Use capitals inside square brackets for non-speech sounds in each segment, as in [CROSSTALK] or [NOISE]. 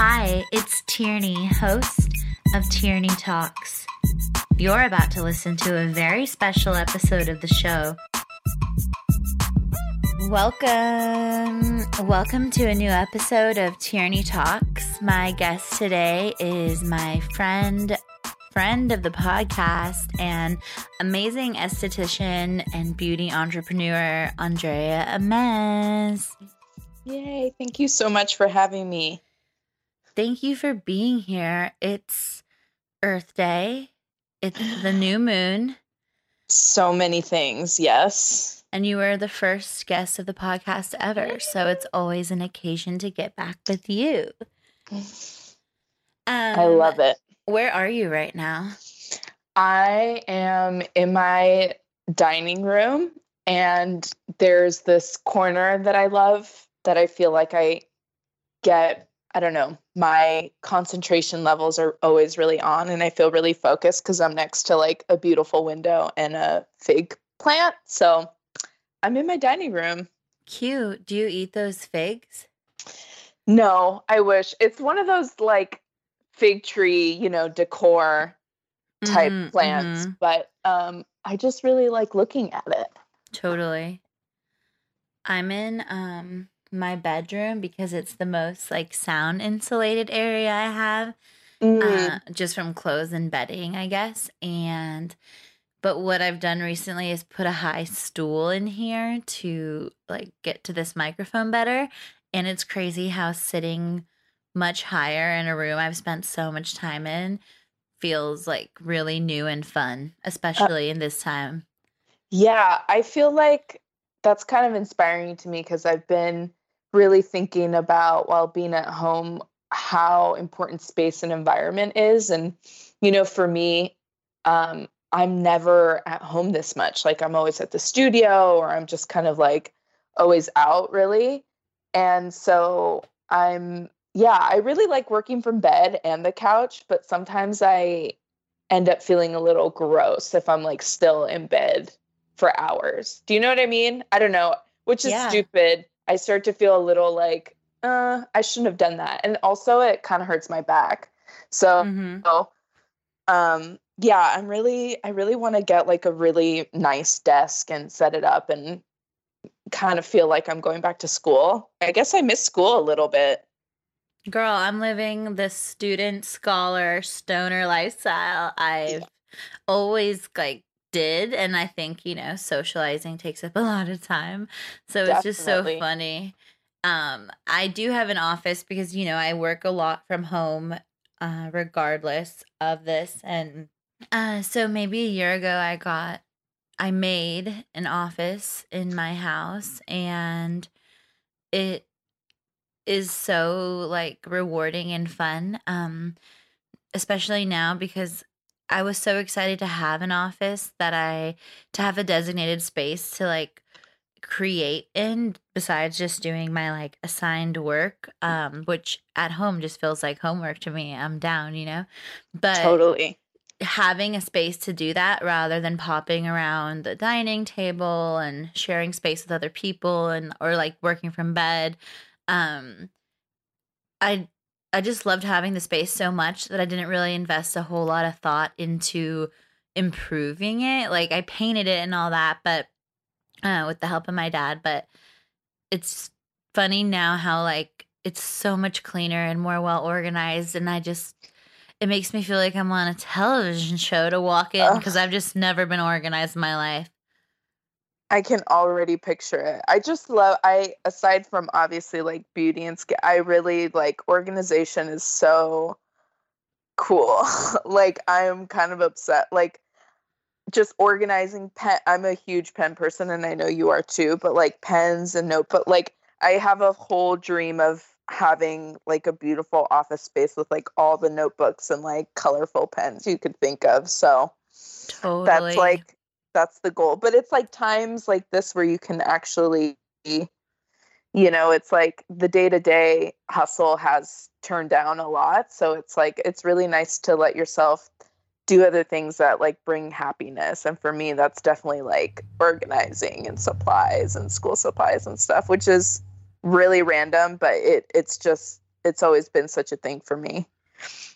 Hi, it's Tierney, host of Tierney Talks. You're about to listen to a very special episode of the show. Welcome. Welcome to a new episode of Tierney Talks. My guest today is my friend, friend of the podcast, and amazing esthetician and beauty entrepreneur, Andrea Ames. Yay. Thank you so much for having me. Thank you for being here. It's Earth Day, it's the new [SIGHS] moon. So many things, yes. And you were the first guest of the podcast ever. So it's always an occasion to get back with you. [SIGHS] Um, I love it. Where are you right now? I am in my dining room, and there's this corner that I love that I feel like I get I don't know, my concentration levels are always really on and I feel really focused because I'm next to like a beautiful window and a fig plant. So I'm in my dining room. Cute. Do you eat those figs? No, I wish. It's one of those like fig tree, you know, decor type Mhm, plants, mhm. but um I just really like looking at it. Totally. I'm in um my bedroom because it's the most like sound insulated area I have. Mm, uh, just from clothes and bedding, I guess. And but what I've done recently is put a high stool in here to like get to this microphone better. And it's crazy how sitting much higher in a room I've spent so much time in feels like really new and fun, especially in this time. Yeah, I feel like that's kind of inspiring to me because I've been really thinking about while being at home how important space and environment is. And, you know, for me, um, I'm never at home this much. Like I'm always at the studio or I'm just kind of like always out really. And so I'm, yeah, I really like working from bed and the couch, but sometimes I end up feeling a little gross if I'm like still in bed for hours. Do you know what I mean? I don't know, which is Yeah. stupid. I start to feel a little like, uh, I shouldn't have done that. And also it kind of hurts my back. So, Mhm. so, um, yeah, I'm really, I really want to get like a really nice desk and set it up and kind of feel like I'm going back to school. I guess I miss school a little bit. Girl, I'm living the student scholar stoner lifestyle I've always like did and I think, you know, socializing takes up a lot of time. So it's just so funny. Um I do have an office because, you know, I work a lot from home uh regardless of this and uh so maybe a year ago I got I made an office in my house and it is so like rewarding and fun um especially now because I was so excited to have an office that I to have a designated space to like create in besides just doing my like assigned work um which at home just feels like homework to me. I'm down, you know. But Totally. having a space to do that rather than popping around the dining table and sharing space with other people and or like working from bed um i i just loved having the space so much that i didn't really invest a whole lot of thought into improving it like i painted it and all that but uh with the help of my dad but it's funny now how like it's so much cleaner and more well organized and i just it makes me feel like I'm on a television show to walk in because I've just never been organized in my life. I can already picture it. I just love I aside from obviously like beauty and skin, I really like organization is so cool. [LAUGHS] like I'm kind of upset like just organizing pen I'm a huge pen person and I know you are too, but like pens and notebook like I have a whole dream of having like a beautiful office space with like all the notebooks and like colorful pens you could think of. So Totally. that's like that's the goal but it's like times like this where you can actually you know it's like the day-to-day hustle has turned down a lot so it's like it's really nice to let yourself do other things that like bring happiness and for me that's definitely like organizing and supplies and school supplies and stuff which is really random but it it's just it's always been such a thing for me.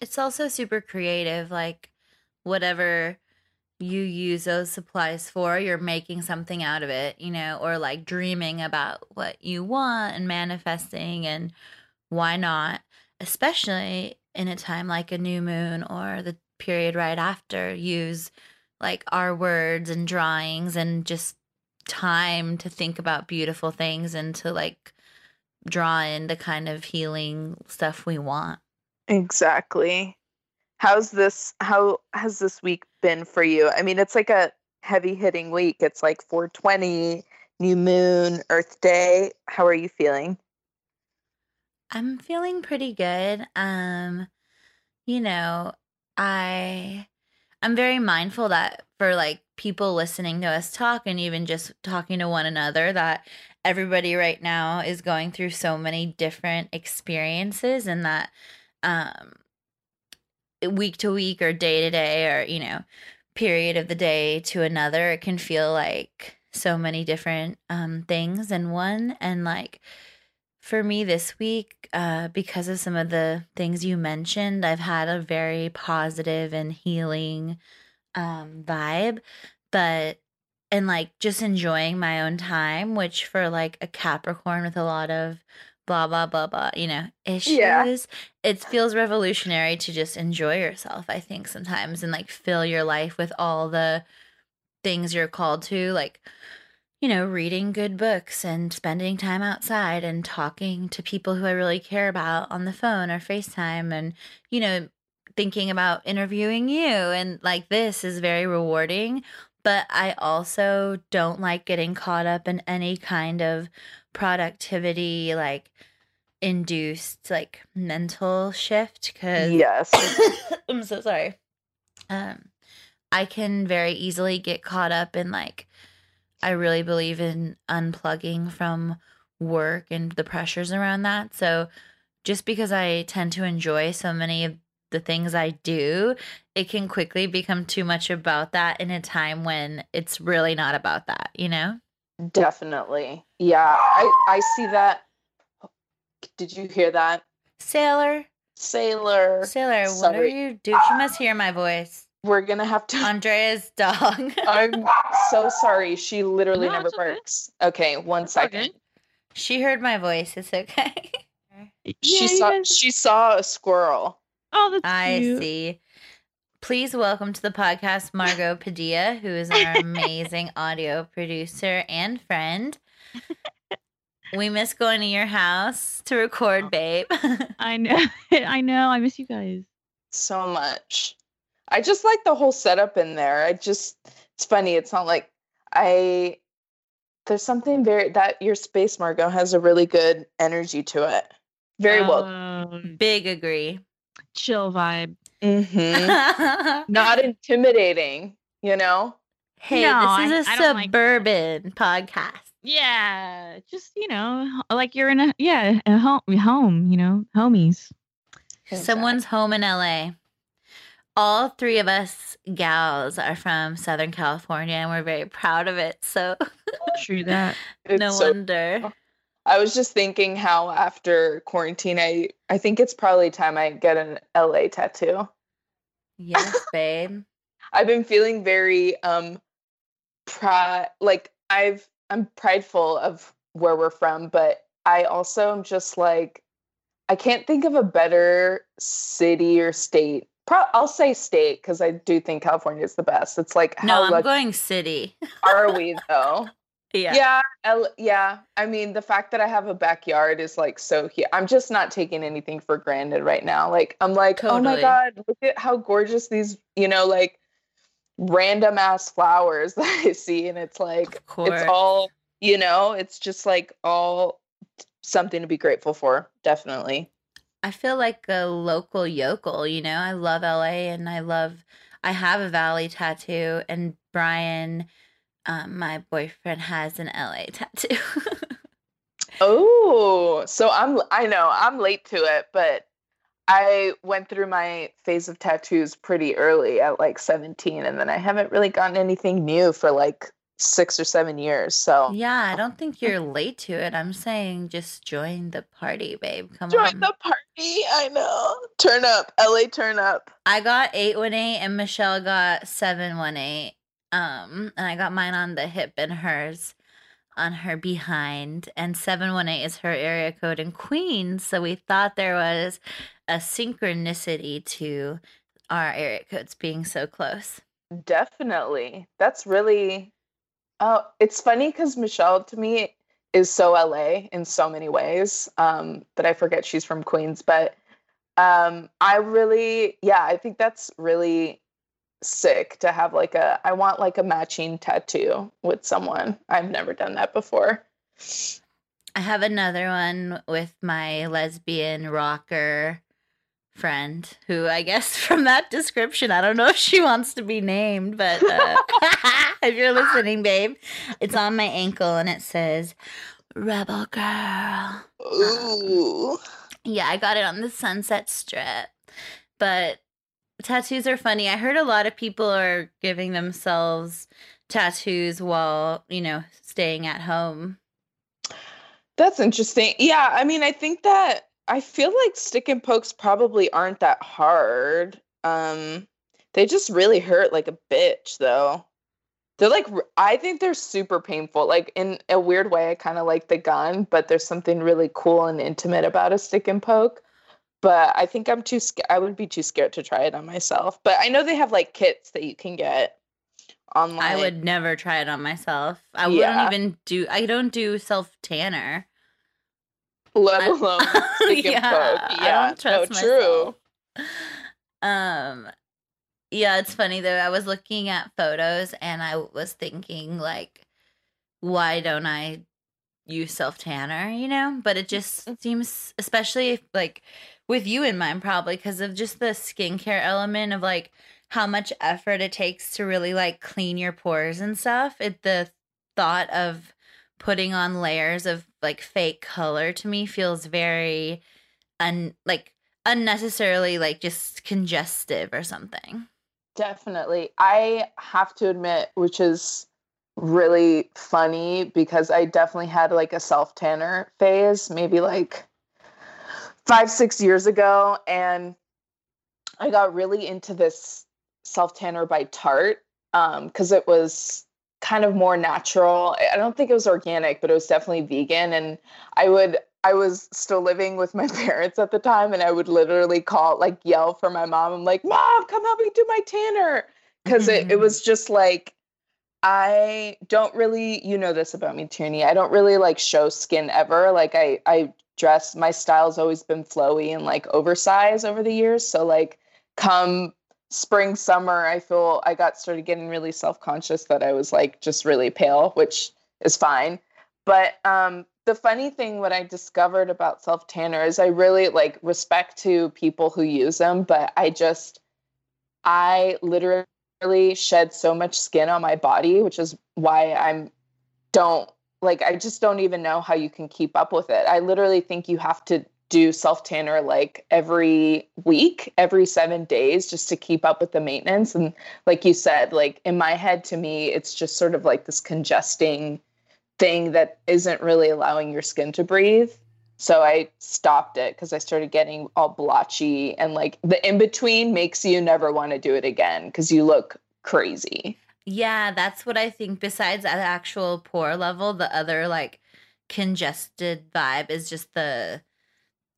It's also super creative. Like, whatever you use those supplies for, you're making something out of it, you know, or like dreaming about what you want and manifesting, and why not? Especially in a time like a new moon or the period right after, use like our words and drawings and just time to think about beautiful things and to like draw in the kind of healing stuff we want. Exactly. How's this how has this week been for you? I mean, it's like a heavy hitting week. It's like 420, new moon, Earth Day. How are you feeling? I'm feeling pretty good. Um you know, I I'm very mindful that for like people listening to us talk and even just talking to one another that everybody right now is going through so many different experiences and that um week to week or day to day or you know period of the day to another it can feel like so many different um things in one. And like for me this week uh because of some of the things you mentioned I've had a very positive and healing um vibe. But and like just enjoying my own time which for like a capricorn with a lot of blah blah blah blah you know issues Yeah. it feels revolutionary to just enjoy yourself i think sometimes and like fill your life with all the things you're called to like you know reading good books and spending time outside and talking to people who i really care about on the phone or facetime and you know thinking about interviewing you and like this is very rewarding but i also don't like getting caught up in any kind of productivity like induced like mental shift because Yes. [COUGHS] I'm so sorry. Um, I can very easily get caught up in like, I really believe in unplugging from work and the pressures around that. So just because I tend to enjoy so many of the things I do, it can quickly become too much about that in a time when it's really not about that, you know? Definitely. Yeah, I I see that. Did you hear that? Sailor, Sailor. Sailor, what are you doing? She must hear my voice. We're going to have to Andrea's dog. [LAUGHS] I'm so sorry. She literally No, never it's okay. barks. Okay, one It's second. good. she heard my voice. It's okay. She Yeah, saw guys- she saw a squirrel. Oh, that's I cute. see. Please welcome to the podcast Margot Padilla, who is our [LAUGHS] amazing audio producer and friend. We miss going to your house to record, babe. [LAUGHS] I know. [LAUGHS] I know. I miss you guys. so much. I just like the whole setup in there. I just it's funny. It's not like I there's something very that your space Margot has a really good energy to it. Very well. Um, Big agree. chill vibe. Mhm. [LAUGHS] Not intimidating, you know? hey, No, this is a I- I don't like- suburban podcast. Yeah, just you know, like you're in a yeah, a home, home. You know, homies. Someone's home in LA. All three of us gals are from Southern California and we're very proud of it. So True that. [LAUGHS] It's no so- wonder. [LAUGHS] I was just thinking how after quarantine I I think it's probably time I get an LA tattoo. Yes, babe. I've been feeling very um pride like I've I'm prideful of where we're from, but I also am just like I can't think of a better city or state. Pro- I'll say state because I do think California is the best. It's like No, I'm going city. are [LAUGHS] we though? Yeah. yeah L- yeah. I mean the fact that i have a backyard is like so i'm just not taking anything for granted right now. Like i'm like oh my god look at how gorgeous these you know like random ass flowers [LAUGHS] that i see. And it's like it's all you know it's just like all something to be grateful for definitely. I feel like a local yokel, you know. I love LA and I love I have a valley tattoo and Brian um, my boyfriend has an LA [LAUGHS] tattoo. Oh, so I'm I know I'm late to it, but I went through my phase of tattoos pretty early at like 17 and then I haven't really gotten anything new for like six or seven years. So Yeah, I don't think you're late to it. I'm saying just join the party, babe. Come join on. the party. I know. Turn up, LA. Turn up. I got 818 and Michelle got 718. Um, and I got mine on the hip and hers on her behind. And 718 is her area code in Queens. So we thought there was a synchronicity to our area codes being so close. Definitely. That's really. Oh, it's funny because Michelle to me is so LA in so many ways. Um, that I forget she's from Queens, but um, I really, yeah, I think that's really sick to have like a. I want like a matching tattoo with someone. I've never done that before. I have another one with my lesbian rocker friend who I guess [LAUGHS] from that description, I don't know if she wants to be named, but uh, [LAUGHS] if you're listening, babe, it's on my ankle and it says Rebel Girl. Ooh. Yeah, I got it on the Sunset Strip. But tattoos are funny. I heard a lot of people are giving themselves tattoos while, you know, staying at home. That's interesting. Yeah, I mean, I think that I feel like stick and pokes probably aren't that hard. Um, they just really hurt like a bitch, though. They're like, I think they're super painful. Like in a weird way, I kind of like the gun, but there's something really cool and intimate about a stick and poke. But I think I'm too scared. I would be too scared to try it on myself. But I know they have like kits that you can get online. I would never try it on myself. I Yeah. wouldn't even do I don't do self tanner. let alone [LAUGHS] Yeah, poke. Yeah, don't trust no, true. Um yeah, it's funny though. I was looking at photos and I was thinking like why don't I use self tanner, you know? But it just Mm. seems especially if, like with you in mind probably because of just the skincare element of like how much effort it takes to really like clean your pores and stuff. It the thought of putting on layers of like fake color to me feels very un like unnecessarily like just congestive or something. Definitely. I have to admit, which is really funny because I definitely had like a self tanner phase, maybe like five, six years ago. And I got really into this self tanner by Tarte because um, it was kind of more natural. I don't think it was organic, but it was definitely vegan. And I would, I was still living with my [LAUGHS] parents at the time, and I would literally call, like, yell for my mom. I'm like, Mom, come help me do my tanner. Because it, it was mm-hmm. just like, I don't really, you know this about me, Tierney. I don't really like show skin ever. Like I, I dress, my style's always been flowy and like oversized over the years. So like come spring, summer, I feel I got started getting really self-conscious that I was like just really pale, which is fine. But um the funny thing what I discovered about self tanner is I really like respect to people who use them, but I just I literally shed so much skin on my body, which is why I'm don't like I just don't even know how you can keep up with it. I literally think you have to do self tanner like every week, every 7 days just to keep up with the maintenance and like you said, like in my head to me it's just sort of like this congesting thing that isn't really allowing your skin to breathe. So I stopped it because I started getting all blotchy and like the in between makes you never want to do it again because you look crazy. Yeah, that's what I think. Besides the actual pore level, the other like congested vibe is just the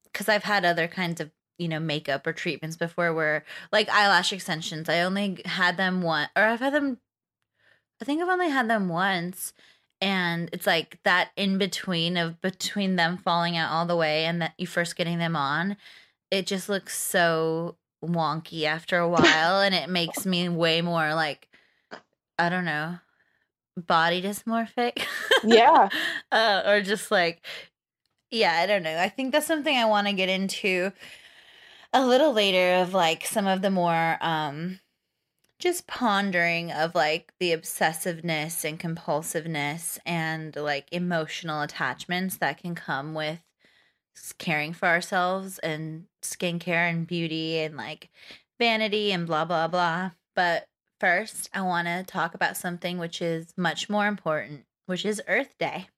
because I've had other kinds of you know makeup or treatments before where like eyelash extensions. I only had them one, or I've had them. I think I've only had them once, and it's like that in between of between them falling out all the way and that you first getting them on. It just looks so wonky after a while, and it makes me way more like I don't know, body dysmorphic. Yeah. [LAUGHS] uh, or just like, yeah, I don't know. I think that's something I want to get into a little later of like some of the more, um, just pondering of like the obsessiveness and compulsiveness and like emotional attachments that can come with caring for ourselves and skincare and beauty and like vanity and blah blah blah. But first, I want to talk about something which is much more important, which is Earth Day.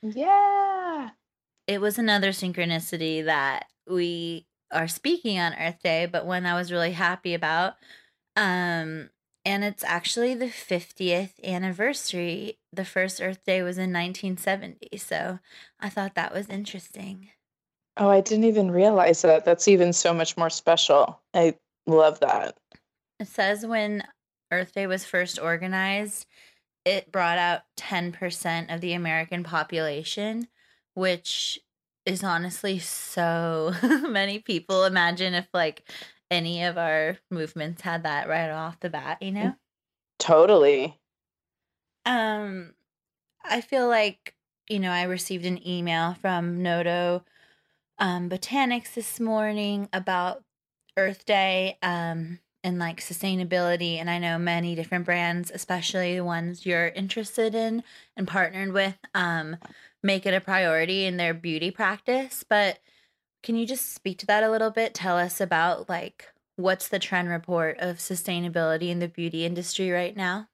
Yeah. It was another synchronicity that we are speaking on Earth Day, but one I was really happy about. Um, and it's actually the 50th anniversary. The first Earth Day was in 1970. So I thought that was interesting. Oh, I didn't even realize that. That's even so much more special. I love that. It says when Earth Day was first organized, it brought out 10% of the American population, which is honestly so [LAUGHS] many people. Imagine if, like, any of our movements had that right off the bat, you know? Totally. Um, I feel like, you know, I received an email from Noto um, Botanics this morning about Earth Day um, and like sustainability. And I know many different brands, especially the ones you're interested in and partnered with, um, make it a priority in their beauty practice. But can you just speak to that a little bit? Tell us about like what's the trend report of sustainability in the beauty industry right now?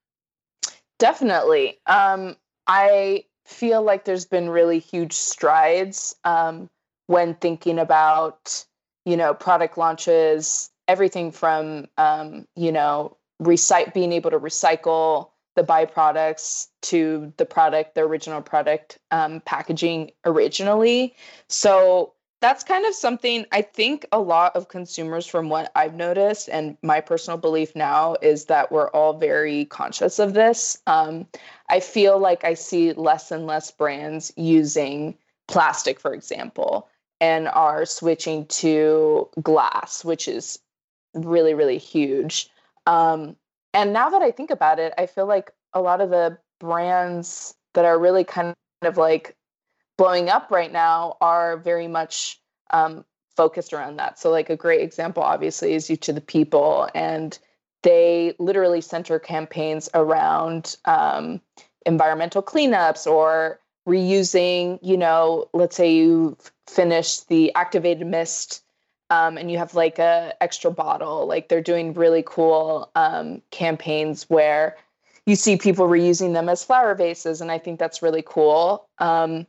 Definitely. Um, I feel like there's been really huge strides um, when thinking about, you know, product launches, everything from, um, you know, recite being able to recycle the byproducts to the product, the original product um, packaging originally. So that's kind of something I think a lot of consumers, from what I've noticed, and my personal belief now is that we're all very conscious of this. Um, I feel like I see less and less brands using plastic, for example, and are switching to glass, which is really, really huge. Um, and now that I think about it, I feel like a lot of the brands that are really kind of like blowing up right now are very much um, focused around that. So, like a great example, obviously, is Youth to the People, and they literally center campaigns around um, environmental cleanups or reusing. You know, let's say you've finished the activated mist. Um, and you have like a extra bottle like they're doing really cool um, campaigns where you see people reusing them as flower vases and i think that's really cool. Um,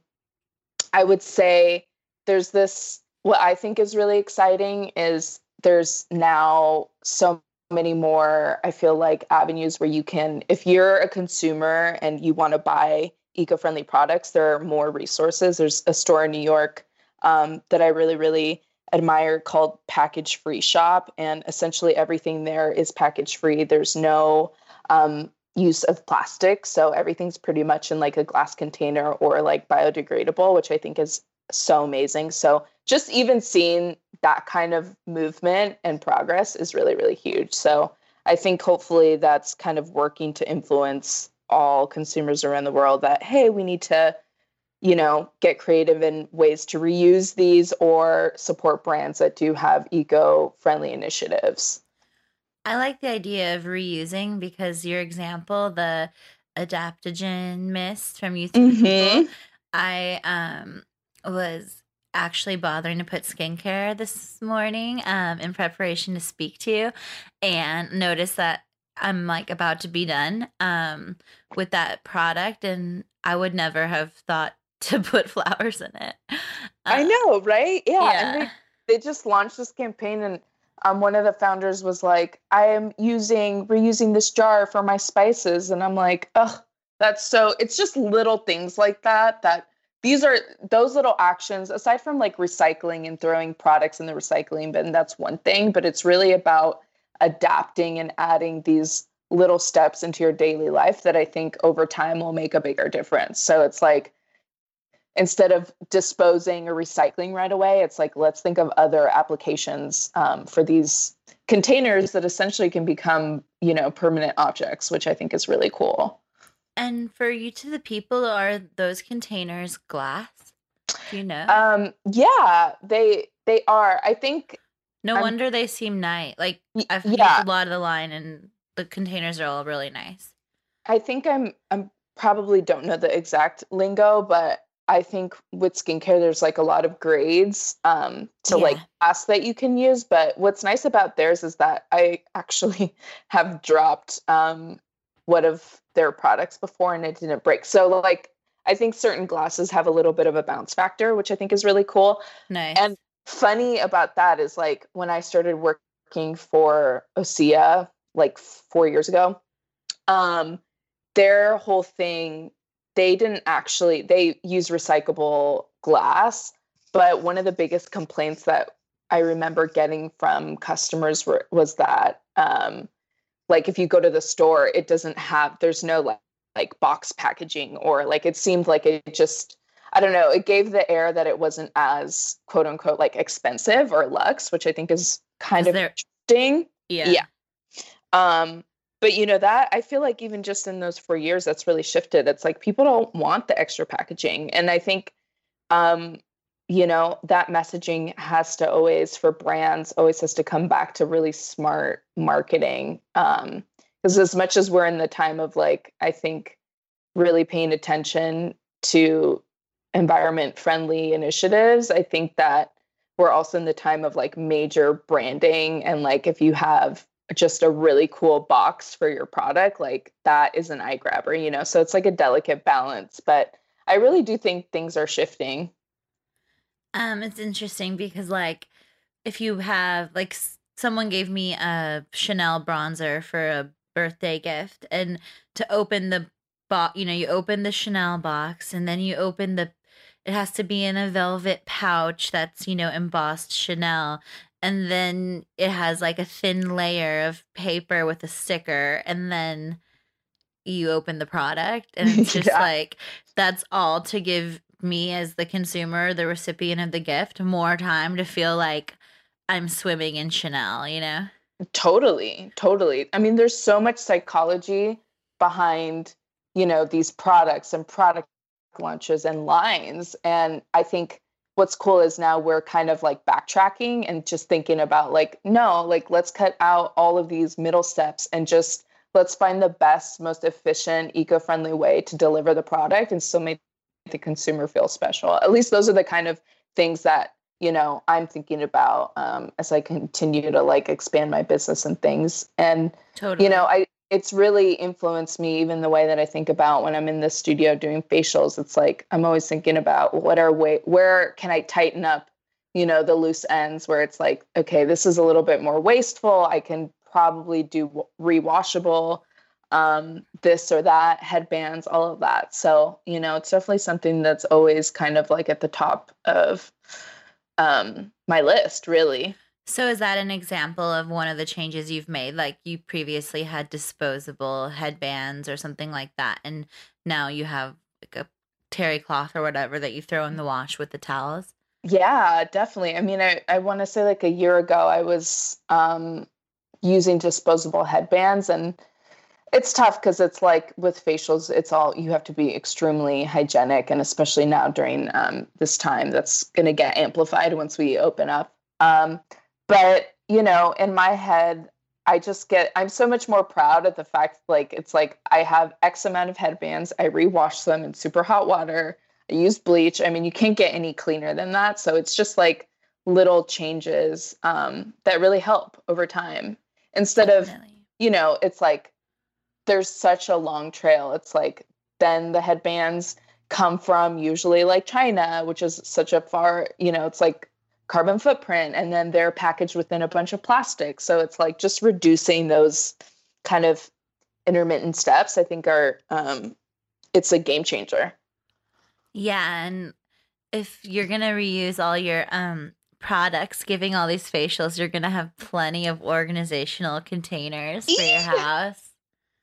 I would say there's this what I think is really exciting is there's now so many more I feel like avenues where you can if you're a consumer and you want to buy eco-friendly products there are more resources. There's a store in New York um, that I really really admire called package free shop and essentially everything there is package free there's no um, use of plastic. So everything's pretty much in like a glass container or like biodegradable, which I think is so amazing. So just even seeing that kind of movement and progress is really, really huge. So I think hopefully that's kind of working to influence all consumers around the world that, hey, we need to, you know, get creative in ways to reuse these or support brands that do have eco friendly initiatives. I like the idea of reusing because your example, the adaptogen mist from Youth mm-hmm. I um was actually bothering to put skincare this morning um in preparation to speak to you and noticed that I'm like about to be done um with that product and I would never have thought to put [LAUGHS] flowers in it. Uh, I know, right? Yeah. yeah. And they, they just launched this campaign and um, one of the founders was like, I am using reusing this jar for my spices. And I'm like, oh, that's so it's just little things like that that these are those little actions aside from like recycling and throwing products in the recycling bin that's one thing but it's really about adapting and adding these little steps into your daily life that i think over time will make a bigger difference so it's like instead of disposing or recycling right away, it's like let's think of other applications um, for these containers that essentially can become, you know, permanent objects, which I think is really cool. And for Youth to the People, are those containers glass? Do you know? Um, yeah, they they are. I think. No I'm, wonder they seem nice. Like I've yeah. a lot of the line, and the containers are all really nice. I think I'm I'm probably don't know the exact lingo, but I think with skincare, there's like a lot of grades um, to Yeah. like ask that you can use. But what's nice about theirs is that I actually [LAUGHS] have dropped um, one of their products before and it didn't break. So like I think certain glasses have a little bit of a bounce factor, which I think is really cool. Nice. And funny about that is like when I started working for Osea like four years ago, um, their whole thing, they didn't actually they use recyclable glass, but one of the biggest complaints that I remember getting from customers were, was that um, like if you go to the store, it doesn't have there's no like like box packaging or like it seemed like it just I don't know, it gave the air that it wasn't as quote unquote like expensive or luxe, which I think is kind Is of there- interesting. yeah. yeah. Um, but you know that I feel like even just in those four years, that's really shifted. It's like people don't want the extra packaging, and I think, um, you know, that messaging has to always for brands always has to come back to really smart marketing. Um, because as much as we're in the time of like, I think really paying attention to environment friendly initiatives, I think that we're also in the time of like major branding and like if you have just a really cool box for your product like that is an eye grabber you know so it's like a delicate balance but i really do think things are shifting. Um, it's interesting because like if you have like someone gave me a Chanel bronzer for a birthday gift and to open the box, you know, you open the Chanel box and then you open the it has to be in a velvet pouch that's, you know, embossed Chanel and then it has like a thin layer of paper with a sticker and then you open the product and it's [LAUGHS] just Yeah. like that's all to give me as the consumer the recipient of the gift more time to feel like i'm swimming in chanel you know totally totally i mean there's so much psychology behind you know these products and product launches and lines and i think what's cool is now we're kind of like backtracking and just thinking about like no like let's cut out all of these middle steps and just let's find the best most efficient eco-friendly way to deliver the product and still make the consumer feel special. At least those are the kind of things that you know i'm thinking about um, as i continue to like expand my business and things. And totally. you know i it's really influenced me even the way that i think about when i'm in the studio doing facials. It's like i'm always thinking about what are way where can i tighten up you know the loose ends where it's like okay this is a little bit more wasteful. I can probably do rewashable um this or that headbands all of that. So you know it's definitely something that's always kind of like at the top of um my list really so is that an example of one of the changes you've made like you previously had disposable headbands or something like that and now you have like a terry cloth or whatever that you throw in the wash with the towels Yeah, definitely. I mean, I, I want to say like a year ago, I was um, using disposable headbands, and it's tough because it's like with facials, it's all you have to be extremely hygienic, and especially now during um, this time, that's going to get amplified once we open up. Um, but you know, in my head, I just get I'm so much more proud of the fact like it's like I have X amount of headbands, I rewash them in super hot water. I use bleach. I mean, you can't get any cleaner than that. So it's just like little changes um, that really help over time. Instead of, you know, it's like there's such a long trail. It's like then the headbands come from usually like China, which is such a far, you know, it's like carbon footprint. And then they're packaged within a bunch of plastic. So it's like just reducing those kind of intermittent steps, I think are, um, it's a game changer. Yeah, and if you're gonna reuse all your um products, giving all these facials, you're gonna have plenty of organizational containers for your house.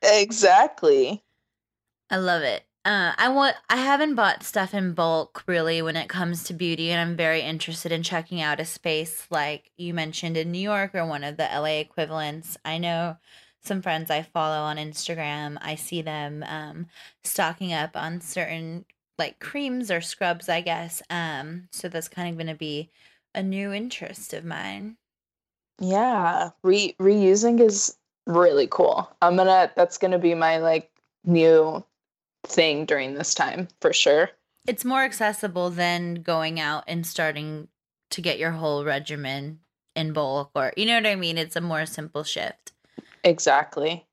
Exactly. I love it. Uh, I want. I haven't bought stuff in bulk really when it comes to beauty, and I'm very interested in checking out a space like you mentioned in New York or one of the LA equivalents. I know some friends I follow on Instagram. I see them um, stocking up on certain like creams or scrubs, I guess. Um, so that's kind of going to be a new interest of mine. Yeah, re reusing is really cool. I'm gonna that's gonna be my like new thing during this time for sure. it's more accessible than going out and starting to get your whole regimen in bulk or you know what I mean? It's a more simple shift. Exactly.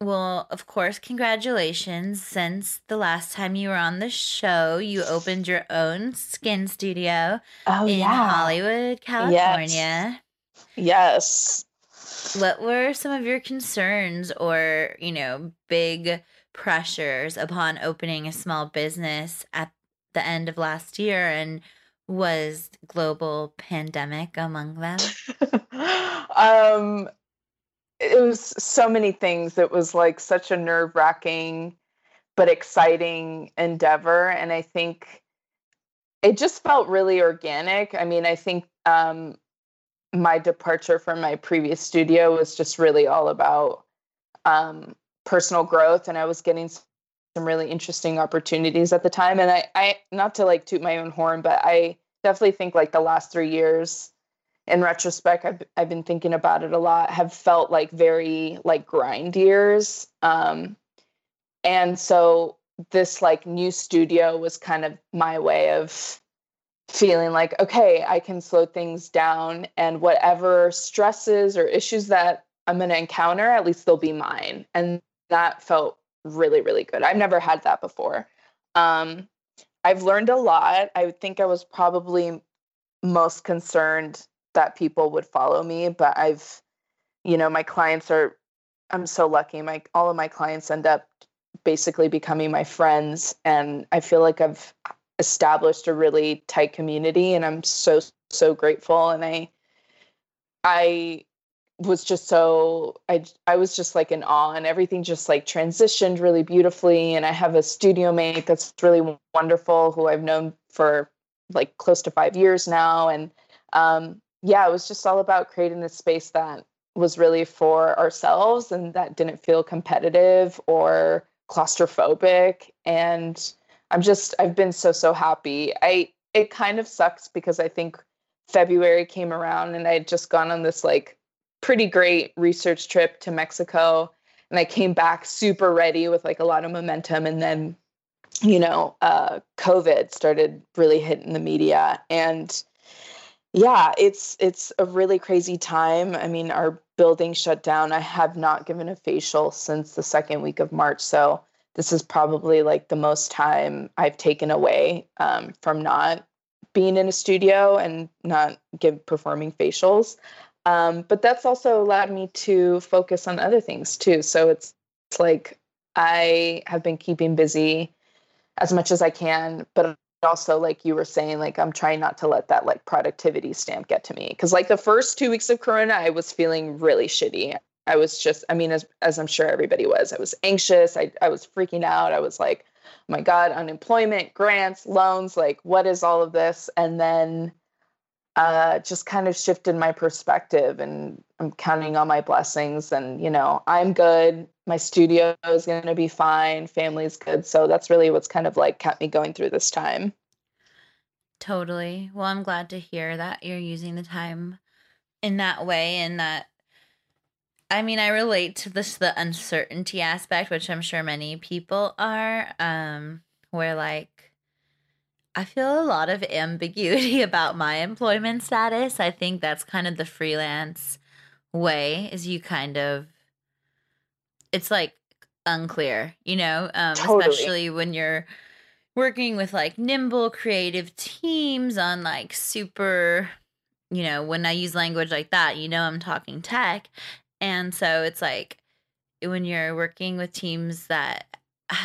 Well, of course, congratulations. Since the last time you were on the show, you opened your own skin studio Oh in yeah. Hollywood, California. Yes. What were some of your concerns or, you know, big pressures upon opening a small business at the end of last year and was global pandemic among them? [LAUGHS] um it was so many things it was like such a nerve-wracking but exciting endeavor and i think it just felt really organic i mean i think um my departure from my previous studio was just really all about um personal growth and i was getting some really interesting opportunities at the time and i i not to like toot my own horn but i definitely think like the last three years in retrospect I've, I've been thinking about it a lot have felt like very like grind years um and so this like new studio was kind of my way of feeling like okay i can slow things down and whatever stresses or issues that i'm going to encounter at least they'll be mine and that felt really really good. I've never had that before. Um i've learned a lot. I think i was probably most concerned that people would follow me but i've you know my clients are i'm so lucky. My all of my clients end up basically becoming my friends and i feel like i've established a really tight community and i'm so so grateful and i i was just so i i was just like in awe and everything just like transitioned really beautifully and i have a studio mate that's really wonderful who i've known for like close to 5 years now and um yeah it was just all about creating this space that was really for ourselves and that didn't feel competitive or claustrophobic and i'm just i've been so so happy. I it kind of sucks because i think february came around and i had just gone on this like pretty great research trip to mexico and i came back super ready with like a lot of momentum and then you know uh covid started really hitting the media and yeah it's it's a really crazy time. I mean our building shut down. I have not given a facial since the second week of march so this is probably like the most time i've taken away um, from not being in a studio and not give performing facials um, but that's also allowed me to focus on other things too. So it's, it's like i have been keeping busy as much as i can but also like you were saying like i'm trying not to let that like productivity stamp get to me. Because like the first two weeks of corona i was feeling really shitty. I was just i mean as, as i'm sure everybody was i was anxious. I, I was freaking out. I was like oh my god unemployment grants loans like what is all of this? And then uh just kind of shifted my perspective and i'm counting on my blessings and you know i'm good my studio is going to be fine family's good so that's really what's kind of like kept me going through this time Totally. Well, I'm glad to hear that you're using the time in that way and that I mean, I relate to this the uncertainty aspect, which I'm sure many people are um where like I feel a lot of ambiguity [LAUGHS] about my employment status. I think that's kind of the freelance way is you kind of it's like unclear, you know, um Totally. especially when you're working with like nimble creative teams on like super you know when i use language like that you know i'm talking tech and so it's like when you're working with teams that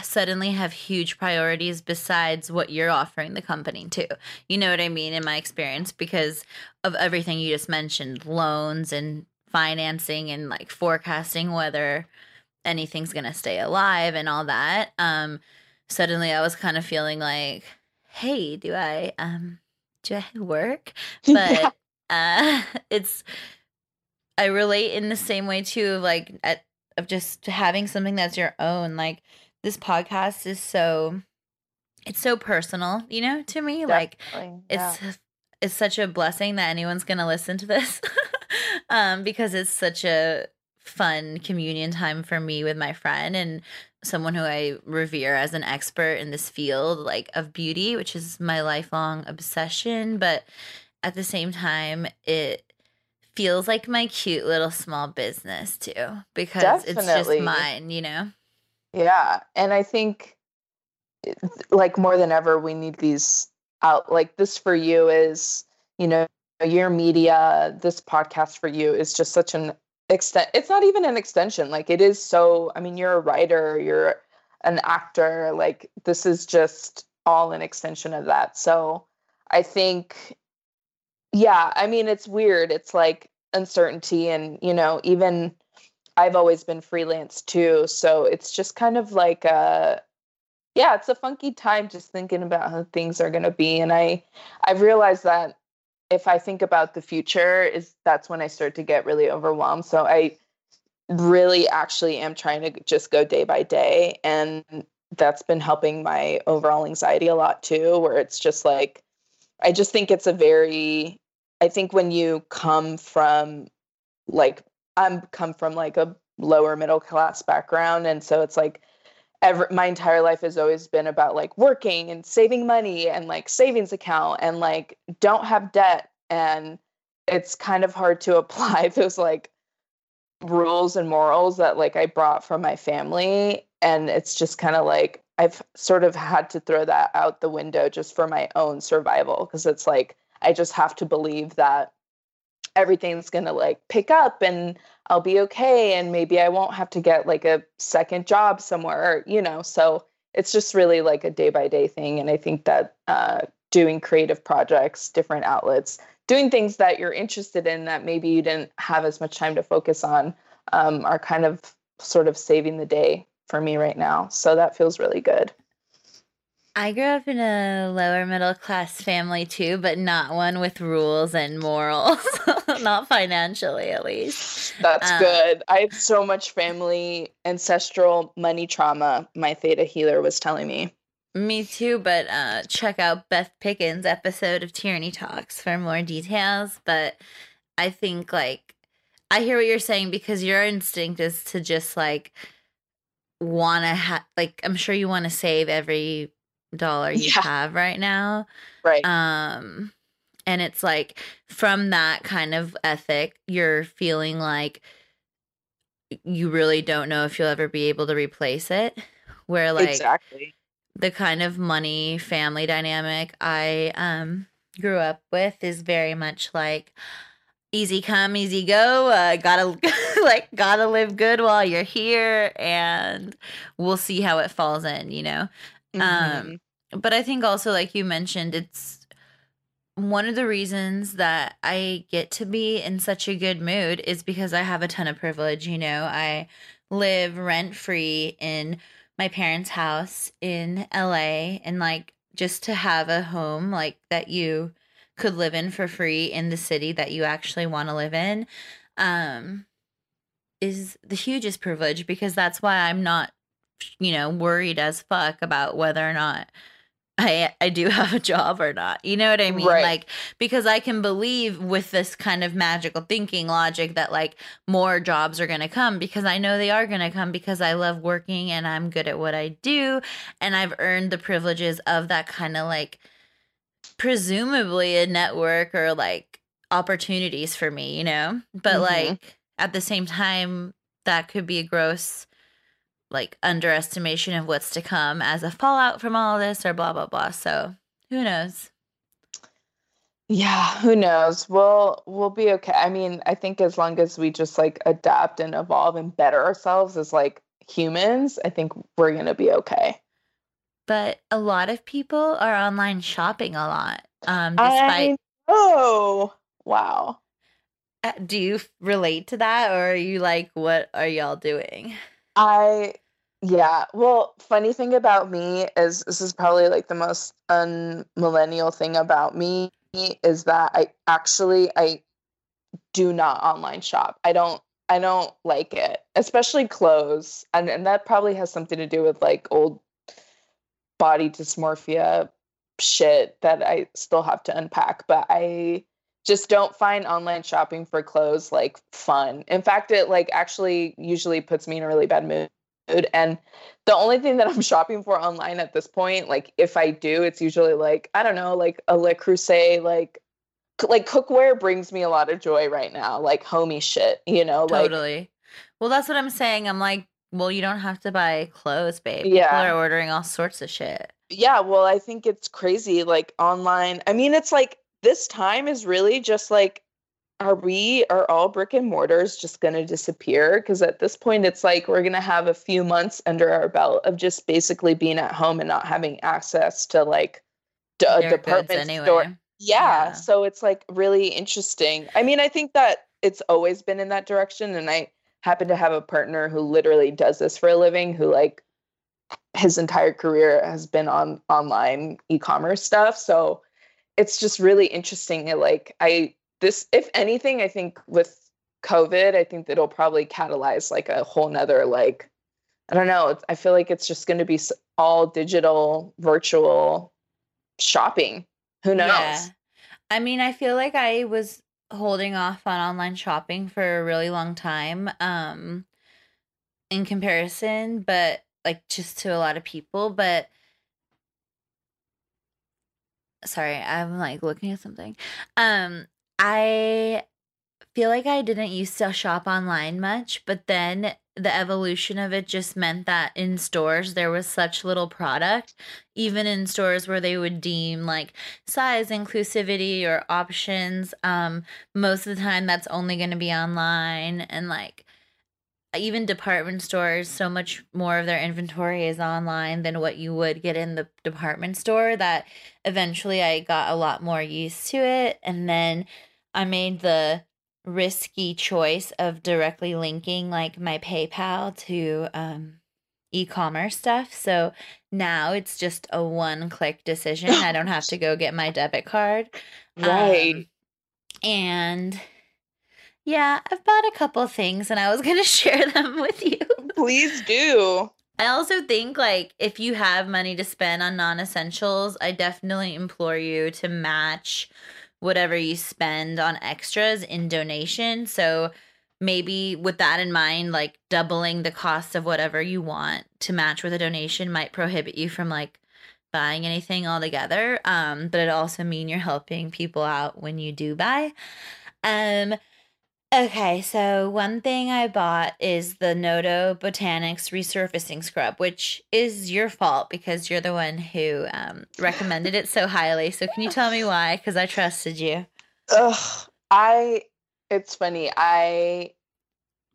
suddenly have huge priorities besides what you're offering the company too you know what i mean in my experience because of everything you just mentioned loans and financing and like forecasting whether anything's going to stay alive and all that um suddenly I was kind of feeling like, hey, do I um do I work? [LAUGHS] Yeah. But uh [LAUGHS] it's I relate in the same way too of like at, of just having something that's your own. Like this podcast is so it's so personal, you know, to me. Like Definitely, yeah. it's it's such a blessing that anyone's gonna listen to this [LAUGHS] um because it's such a fun communion time for me with my friend and someone who I revere as an expert in this field like of beauty, which is my lifelong obsession, but at the same time it feels like my cute little small business too because Definitely. it's just mine, you know. Yeah, and I think eh, like more than ever we need these out like this for you is, you know, your media, this podcast for you is just such an extent it's not even an extension like it is so i mean you're a writer you're an actor like this is just all an extension of that so i think yeah i mean it's weird it's like uncertainty and you know even i've always been freelance too so it's just kind of like a yeah it's a funky time just thinking about how things are to be and i i've realized that if I think about the future, is that's when I start to get really overwhelmed. So I really actually am trying to just go day by day. And that's been helping my overall anxiety a lot too, where it's just like, I just think it's a very, I think when you come from like, I'm come from like a lower middle class background. And so it's like, Ever, my entire life has always been about like working and saving money and like savings account and like don't have debt and it's kind of hard to [LAUGHS] apply those like rules and morals that like I brought from my family and it's just kind of like I've sort of had to throw that out the window just for my own survival because it's like I just have to believe that everything's going to like pick up and I'll be okay and maybe I won't have to get like a second job somewhere, you know. So it's just really like a day by day thing and I think that uh, doing creative projects, different outlets, doing things that you're interested in that maybe you didn't have as much time to focus on um, are kind of sort of saving the day for me right now. So that feels really good. I grew up in a lower middle class family too, but not one with rules and morals, [LAUGHS] not financially at least. That's um, good. I have so much family ancestral money trauma, my theta healer was telling me. Me too, but uh, check out Beth Pickens' episode of Tyranny Talks for more details. But I think, like, I hear what you're saying because your instinct is to just, like, want to have, like, I'm sure you want to save every dollar you yeah. have right now. Right. Um and it's like from that kind of ethic, you're feeling like you really don't know if you'll ever be able to replace it. Where like exactly the kind of money family dynamic I um grew up with is very much like easy come easy go uh, gotta [LAUGHS] like gotta live good while you're here and we'll see how it falls in you know mm-hmm. Um, but I think also, like you mentioned, it's one of the reasons that I get to be in such a good mood is because I have a ton of privilege. You know, I live rent free in my parents' house in LA, and like just to have a home like that you could live in for free in the city that you actually want to live in um is the hugest privilege because that's why I'm not you know, worried as fuck about whether or not I I do [LAUGHS] have a job or not. You know what I mean? Right. Like because I can believe with this kind of magical thinking logic that like more jobs are going to come because I know they are going to come because I love working and I'm good at what I do and I've earned the privileges of that kind of like presumably a network or like opportunities for me, you know? But mm-hmm. like at the same time that could be a gross like underestimation of what's to come as a fallout from all of this or blah blah blah. So who knows? Yeah, who knows? We'll we'll be okay. I mean, I think as long as we just like adapt and evolve and better ourselves as like humans, I think we're gonna be okay. But a lot of people are online shopping a lot. Um despite Oh wow. Uh, do you relate to that or are you like what are y'all doing? I yeah. Well, funny thing about me is this is probably like the most unmillennial thing about me is that I actually I do not online shop. I don't I don't like it, especially clothes. And and that probably has something to do with like old body dysmorphia shit that I still have to unpack, but I just don't find online shopping for clothes like fun. In fact, it like actually usually puts me in a really bad mood. And the only thing that I'm [LAUGHS] shopping for online at this point, like if I do, it's usually like, I don't know, like a Le Creuset, like like cookware brings me a lot of joy right now, like homey shit, you know, like Totally. Well, that's what I'm saying. I'm like, well, you don't have to buy clothes, babe. Yeah. People are ordering all sorts of shit. yeah, well, I think it's crazy like online. I mean, it's like this time is really just like are we are all brick and mortars just going to disappear because at this point it's like we're going to have a few months under our belt of just basically being at home and not having access to like d- uh, a Their department anyway. store yeah, Yeah. so it's like really interesting. I mean, I think that it's always been in that direction and I happen to have a partner who literally does this for a living who like his entire career has been on online e-commerce stuff. So it's just really interesting. Like I this if anything, I think with COVID, I think that it'll probably catalyze like a whole nother like I don't know. I feel like it's just going to be all digital, virtual shopping. Who knows? Yeah. I mean, I feel like I was holding off on online shopping for a really long time um in comparison, but like just to a lot of people, but sorry, I'm like looking at something. Um I feel like I didn't used to shop online much, but then the evolution of it just meant that in stores there was such little product, even in stores where they would deem like size inclusivity or options. Um, most of the time that's only going to be online and like even department stores, so much more of their inventory is online than what you would get in the department store that eventually I got a lot more used to it. And then I made the risky choice of directly linking like my PayPal to um e-commerce stuff. So now it's just a one-click decision. I don't have to go get my debit card. [LAUGHS] Right. Um, and yeah, I've bought a couple things and I was [LAUGHS] going to share them with you. Please do. I also think like if you have money to spend on non-essentials, I definitely implore you to match whatever you spend on extras in donation. So maybe with that in mind, like doubling the cost of whatever you want to match with a donation might prohibit you from like buying anything altogether. Um, but it also mean you're helping people out when you do buy. Um Okay, so one thing I bought is the Noto Botanics resurfacing scrub, which is your fault because you're the one who um, recommended it so highly. So can you tell me why? Because I trusted you. Ugh, I. It's funny. I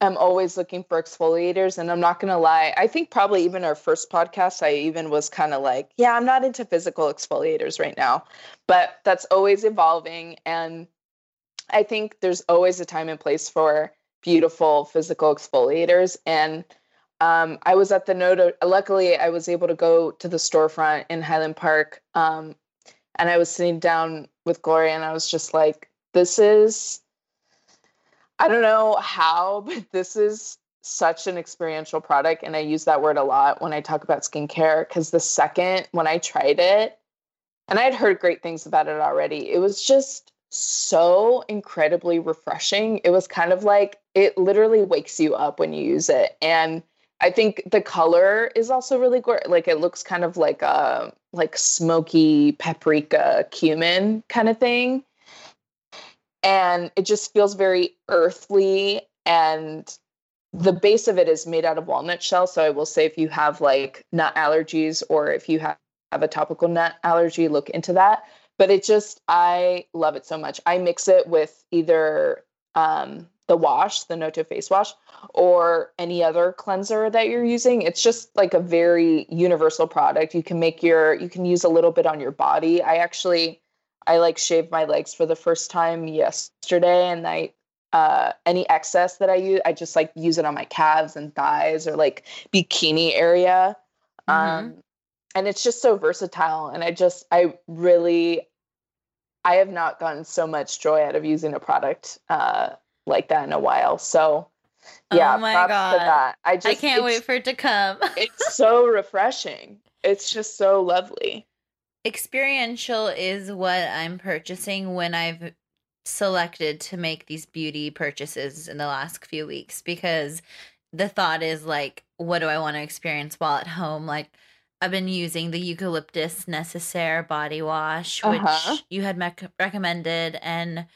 am always looking for exfoliators, and I'm not gonna lie. I think probably even our first podcast, I even was kind of like, yeah, I'm not into physical exfoliators right now, but that's always evolving, and I think there's always a time and place for beautiful physical exfoliators, and. Um, I was at the Noto. Luckily, I was able to go to the storefront in Highland Park, um, and I was sitting down with Gloria, and I was just like, "This is I don't know how, [LAUGHS] but this is such an experiential product. And I use that word a lot when I talk about skincare because the second when I tried it, and I had heard great things about it already, it was just so incredibly refreshing. It was kind of like it literally wakes you up when you use it. And I think the color is also really good. Like it looks kind of like a like smoky paprika cumin kind of thing and it just feels very earthly and the base of it is made out of walnut shell so i will say if you have like nut allergies or if you have, have a topical nut allergy look into that but it just i love it so much i mix it with either um, the wash the noto face wash or any other cleanser that you're using it's just like a very universal product you can make your you can use a little bit on your body i actually I like shaved my legs for the first time yesterday, and I uh, any excess that I use, I just like use it on my calves and thighs or like bikini area. Mhm. Um, and it's just so versatile, and I just I really I have not gotten so much joy out of using a product uh, like that in a while. So yeah, Oh my props God. I just I can't wait for it to come. it's so refreshing. It's just so lovely. Experiential is what I'm purchasing when I've selected to make these beauty purchases in the last few weeks because the thought is like, what do I want to experience while at home? Like, I've been using the eucalyptus necessaire body wash, which Uh-huh. you had mec- recommended, and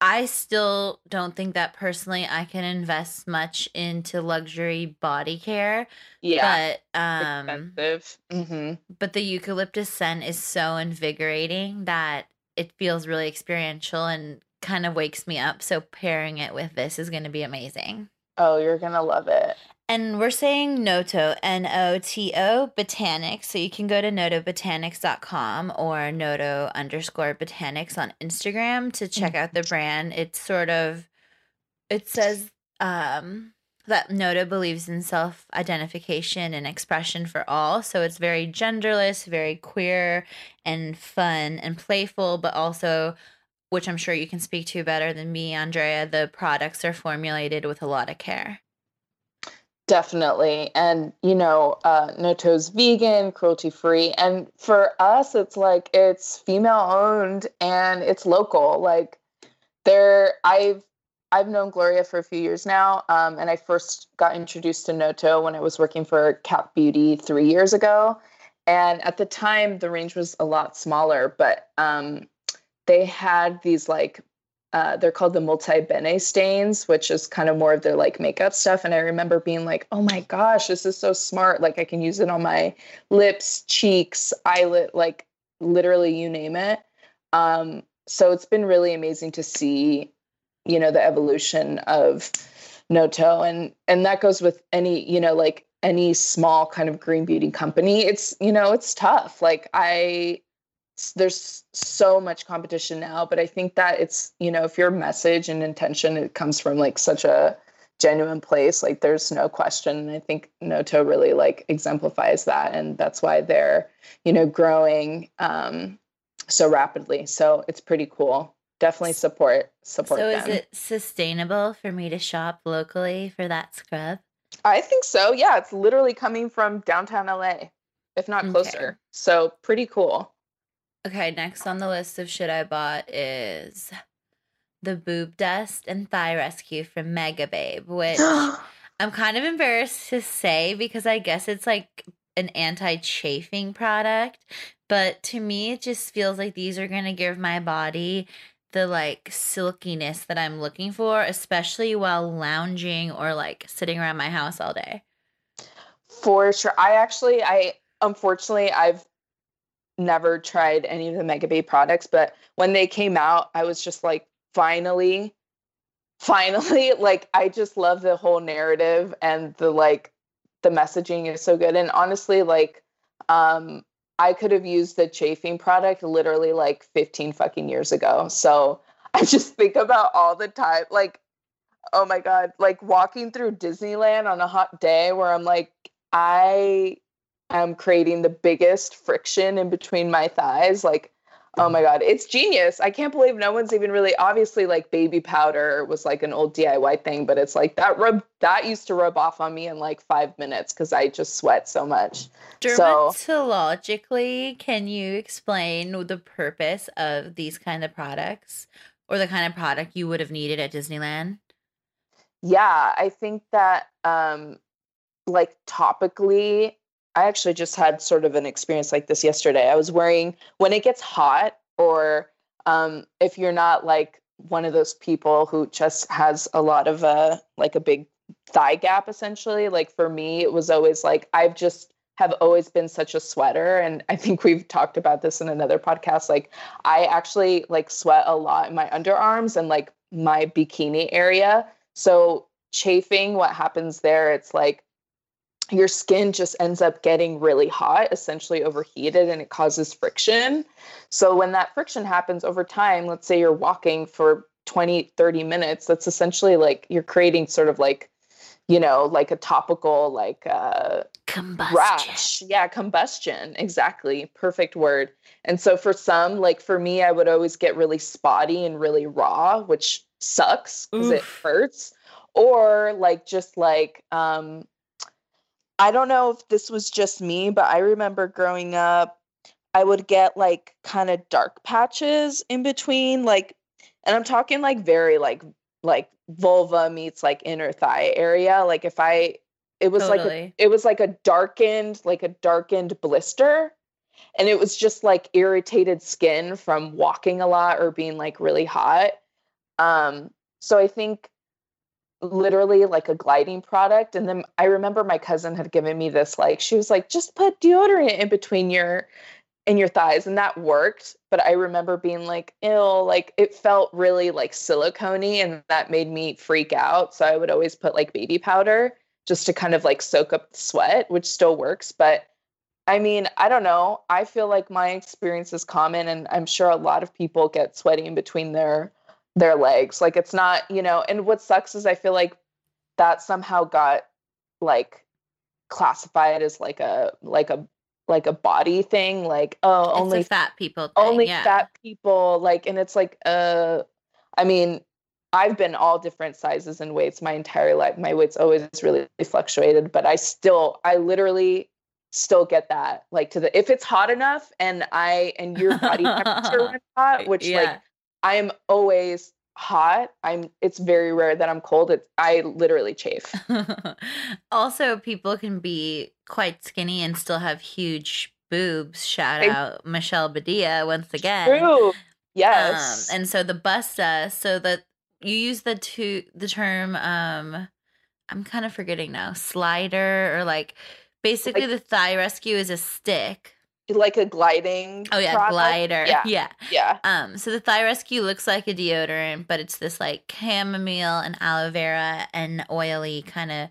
I still don't think that personally I can invest much into luxury body care. Yeah. But um, expensive. hmm but the eucalyptus scent is so invigorating that it feels really experiential and kind of wakes me up. So pairing it with this is going to be amazing. Oh, you're gonna love it. And we're saying Noto, N O T O, Botanics. So you can go to notobotanics.com or Noto underscore botanics on Instagram to check out the brand. It's sort of, it says um, that Noto believes in self identification and expression for all. So it's very genderless, very queer and fun and playful, but also. Which I'm sure you can speak to better than me, Andrea. The products are formulated with a lot of care. Definitely. And, you know, uh, Noto's vegan, cruelty free. And for us, it's like it's female owned and it's local. Like there, I've, I've known Gloria for a few years now. Um, and I first got introduced to Noto when I was working for Cap Beauty three years ago. And at the time, the range was a lot smaller, but um, they had these like uh, they're called the multi bene stains, which is kind of more of their like makeup stuff. And I remember being like, oh my gosh, this is so smart. Like I can use it on my lips, cheeks, eyelid, like literally you name it. Um, so it's been really amazing to see, you know, the evolution of Noto. And and that goes with any, you know, like any small kind of green beauty company. It's, you know, it's tough. Like I there's so much competition now but i think that it's you know if your message and intention it comes from like such a genuine place like there's no question. And i think noto really like exemplifies that and that's why they're you know growing um so rapidly. So it's pretty cool. Definitely support support so them. is it sustainable for me to shop locally for that scrub? I think so. Yeah it's literally coming from downtown la if not Okay. closer. So pretty cool okay next on the list of shit i bought is the boob dust and thigh rescue from Megababe which [GASPS] i'm kind of embarrassed to say because i guess it's like an anti-chafing product but to me it just feels like these are going to give my body the like silkiness that i'm looking for especially while lounging or like sitting around my house all day For sure. I actually, I unfortunately, I've never tried any of the Megababe products, but when they came out, I was just like, finally, finally, [LAUGHS] like, I just love the whole narrative and the like, the messaging is so good. And honestly, like, um, I could have used the chafing product literally like 15 fucking years ago. So [LAUGHS] I just think about all the time, like, oh my God, like walking through Disneyland on a hot day where I'm like, I am creating the biggest friction in between my thighs. Like, oh my God, it's genius. I can't believe no one's even really obviously like baby powder was like an old DIY thing, but it's like that rub that used to rub off on me in like five minutes because I just sweat so much. So- Dermatologically, can you explain the purpose of these kind of products or the kind of product you would have needed at Disneyland? Yeah, I think that um like topically I actually just had sort of an experience like this yesterday. I was wearing when it gets hot or um if you're not like one of those people who just has a lot of uh like a big thigh gap essentially, like for me it was always like I've just have always been such a sweater and I think [LAUGHS] we've talked about this in another podcast like I actually like sweat a lot in my underarms and like my bikini area. So chafing, what happens there, it's like your skin just ends up getting really hot, essentially overheated, and it causes friction. So when that friction happens over time, let's say you're walking for 20, 30 minutes, that's essentially like you're creating sort of like, you know, like a topical, like uh Combustion. rash yeah combustion. Exactly. Perfect word. And so for some like for me i would always get really spotty and really raw which sucks because it hurts. Or like just like um i don't know if this was just me but i remember growing up i would get like kind of dark patches in between like and I'm talking like very like like vulva meets like inner thigh area. Like if I it was totally. like a, it was like a darkened like a darkened blister and it was just like irritated skin from walking a lot or being like really hot um so i think literally like a gliding product and then i remember my cousin had given me this like she was like just put deodorant in between your in your thighs and that worked but i remember being like ill like it felt really like silicone and that made me freak out so i would always put like baby powder just to kind of like soak up the sweat, which still works. But I mean, I don't know. I feel like my experience is common, and I'm sure a lot of people get sweaty in between their their legs. Like it's not, you know. And what sucks is I feel like that somehow got like classified as like a like a like a body thing like oh it's only fat people thing, only yeah. fat people like and it's like uh i mean I've been all different sizes and weights my entire life. My weight's always really fluctuated, but I still, I literally still get that. Like to the if it's hot enough and I and your body temperature [LAUGHS] runs hot, which yeah. like I am always hot. I'm it's very rare that I'm cold. It's I literally chafe. [LAUGHS] also, people can be quite skinny and still have huge boobs. Shout out Michelle Badia once again. True. Yes. Um, and so the busta, so that you use the two the term um I'm kind of forgetting now. Slider or like basically like, the thigh rescue is a stick. Like a gliding. Oh yeah, product. glider. Yeah. [LAUGHS] yeah. Yeah. Um so the thigh rescue looks like a deodorant, but it's this like chamomile and aloe vera and oily kind of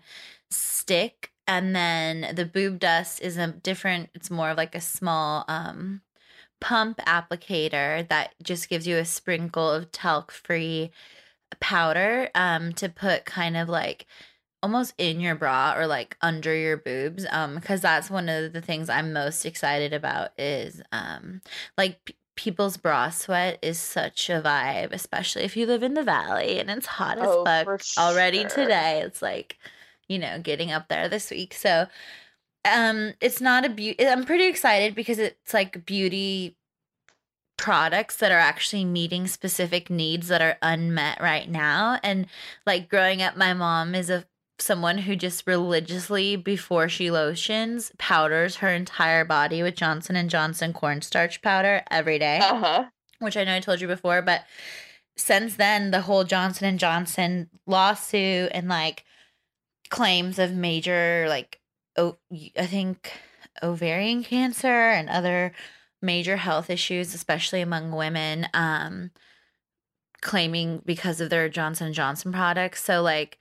stick. And then the boob dust is a different it's more of like a small um pump applicator that just gives you a sprinkle of talc free powder um to put kind of like almost in your bra or like under your boobs um because that's one of the things i'm most excited about is um like p- people's bra sweat is such a vibe especially if you live in the valley and it's hot as oh, fuck sure. already today. It's like you know getting up there this week. So um it's not a beauty i'm pretty excited because it's like beauty products that are actually meeting specific needs that are unmet right now. And like growing up my mom is a someone who just religiously before she lotions powders her entire body with Johnson and Johnson cornstarch powder every day. Uh-huh. Which I know I told you before, but since then the whole Johnson and Johnson lawsuit and like claims of major like oh I think ovarian cancer and other major health issues, especially among women, um, claiming because of their Johnson and Johnson products. So like,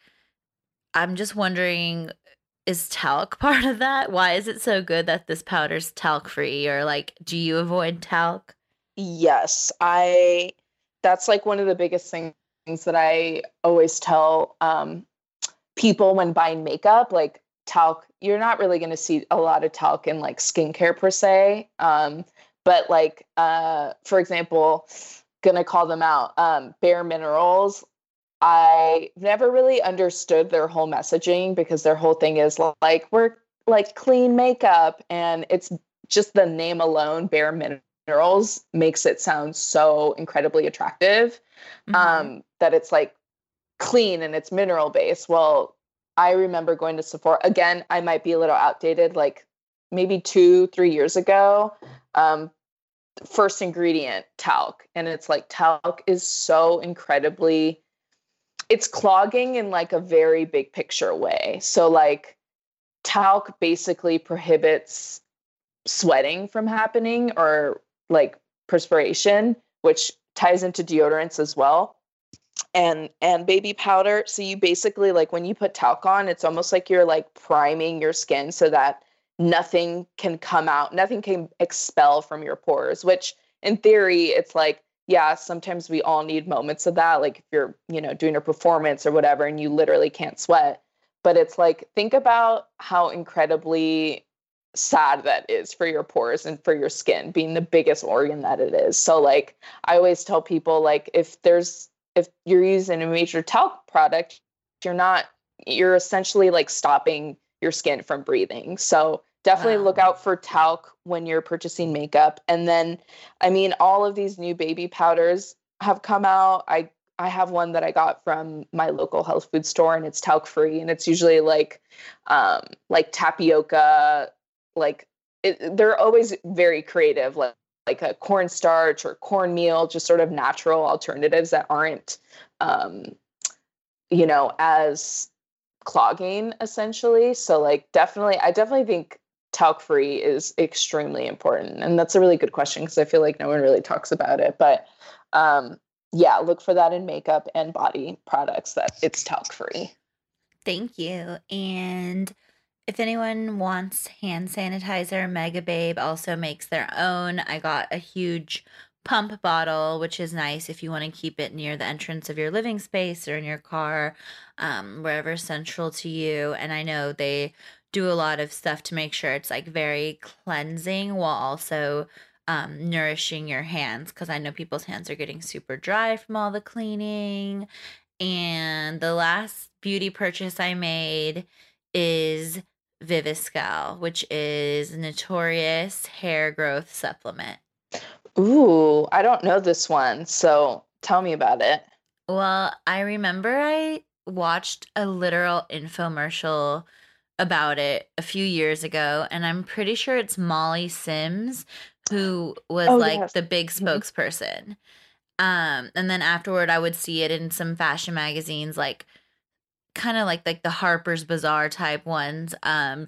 I'm just wondering, is talc [LAUGHS] part of that? Why is it so good that this powder's talc free? Or like, do you avoid talc? Yes, I. That's like one of the biggest things that I always tell um, people when buying makeup. Like talc, you're not really going to see a lot of talc in like skincare per se. Um, but like uh for example gonna call them out um bare minerals i never really understood their whole messaging because their whole thing is like we're like clean makeup and it's just the name alone bare minerals makes it sound so incredibly attractive mm-hmm. um that it's like clean and it's mineral based well i remember going to sephora again i might be a little outdated like maybe two three years ago um, first ingredient talc and it's like talc is so incredibly it's clogging in like a very big picture way. So like talc basically prohibits sweating from happening or like perspiration which ties into deodorants as well. And and baby powder so you basically like when you put talc on it's almost like you're like priming your skin so that nothing can come out, nothing can expel from your pores, which in theory, it's like, yeah, sometimes we all need moments of that. Like if you're, you know, doing a performance or whatever and you literally can't sweat. But it's like, think about how incredibly sad that is for your pores and for your skin being the biggest organ that it is. So like I always tell people like if there's if you're using a major talc product, you're not you're essentially like stopping your skin from breathing. So definitely wow. look out for talc when you're purchasing makeup and then i mean all of these new baby powders have come out. I I have one that I got from my local health food store and it's talc free and it's usually like um like tapioca like it, they're always very creative like like a cornstarch or cornmeal just sort of natural alternatives that aren't um you know as clogging essentially so like definitely I definitely think talc free is extremely important and that's a really good question because I feel like no one really talks about it but um yeah, look for that in makeup and body products that it's talc free. Thank you. And if anyone wants hand sanitizer, Megababe also makes their own. I got a huge pump bottle, which is nice if you want to keep it near the entrance of your living space or in your car, um, wherever central to you. And I know they do a lot of stuff to make sure it's like very cleansing while also um, nourishing your hands because I know people's hands are getting super dry from all the cleaning. And the last beauty purchase I made is Viviscal, which is notorious hair growth supplement. Ooh, I don't know this one. So tell me about it. Well, I remember I watched a literal infomercial about it a few years ago, and I'm pretty sure it's Molly Sims who was oh, like yes. the big mm-hmm. spokesperson. Um, and then afterward, I would see it in some fashion magazines, like kind of like like the Harper's Bazaar type ones, um,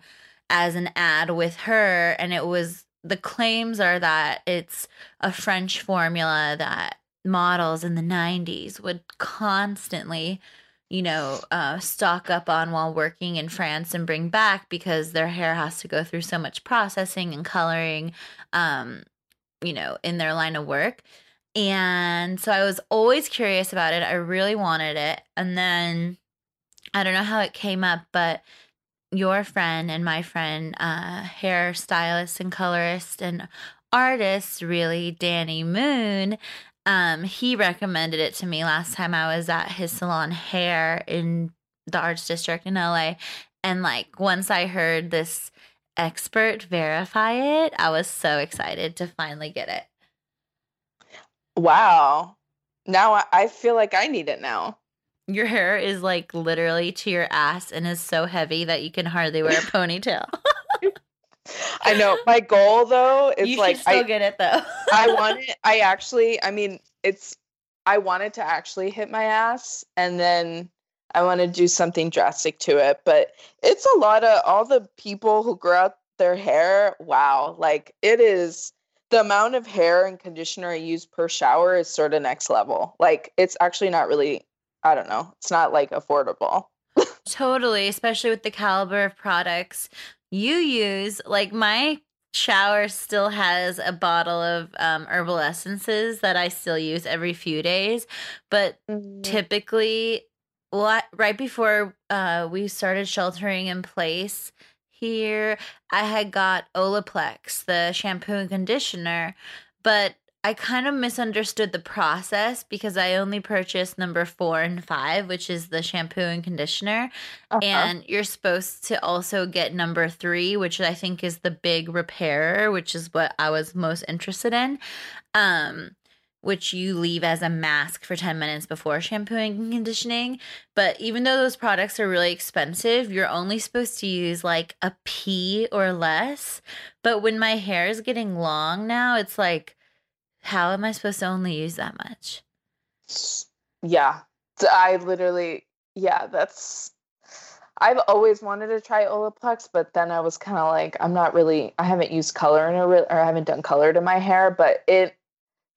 as an ad with her, and it was the claims are that it's a French formula that models in the 90s would constantly you know, uh, stock up on while working in France and bring back because their hair has to go through so much processing and coloring, um, you know, in their line of work. And so I was always curious about it. I really wanted it. And then I don't know how it came up, but your friend and my friend, uh, hairstylist and colorist and artist, really, Danny Moon, um, he recommended it to me last time I was at his salon hair in the arts district in LA. And like once I heard this expert verify it, I was so excited to finally get it. Wow. Now I feel like I need it now. Your hair is like literally to your ass and is so heavy that you can hardly wear a [LAUGHS] ponytail. [LAUGHS] I know. My goal though is you like still I get it though. I [LAUGHS] want it. I actually. I mean, it's. I wanted to actually hit my ass, and then I want to do something drastic to it. But it's a lot of all the people who grow out their hair. Wow, like it is. The amount of hair and conditioner I use per shower is sort of next level. Like it's actually not really. I don't know. It's not like affordable. [LAUGHS] totally, especially with the caliber of products you use like my shower still has a bottle of um, herbal essences that I still use every few days, but mm-hmm. typically, what right before uh, we started sheltering in place here, I had got Olaplex, the shampoo and conditioner, but I kind of misunderstood the process because I only purchased number four and five, which is the shampoo and conditioner. Uh-huh. And you're supposed to also get number three, which I think is the big repairer, which is what I was most interested in. Um, which you leave as a mask for 10 minutes before shampooing and conditioning. But even though those products are really expensive, you're only supposed to use like a pea or less. But when my hair is getting long now, it's like, how am I supposed to only use that much? Yeah. I literally, yeah, that's. I've always wanted to try Olaplex, but then I was kind of like, I'm not really, I haven't used color in a re- or I haven't done color to my hair, but it,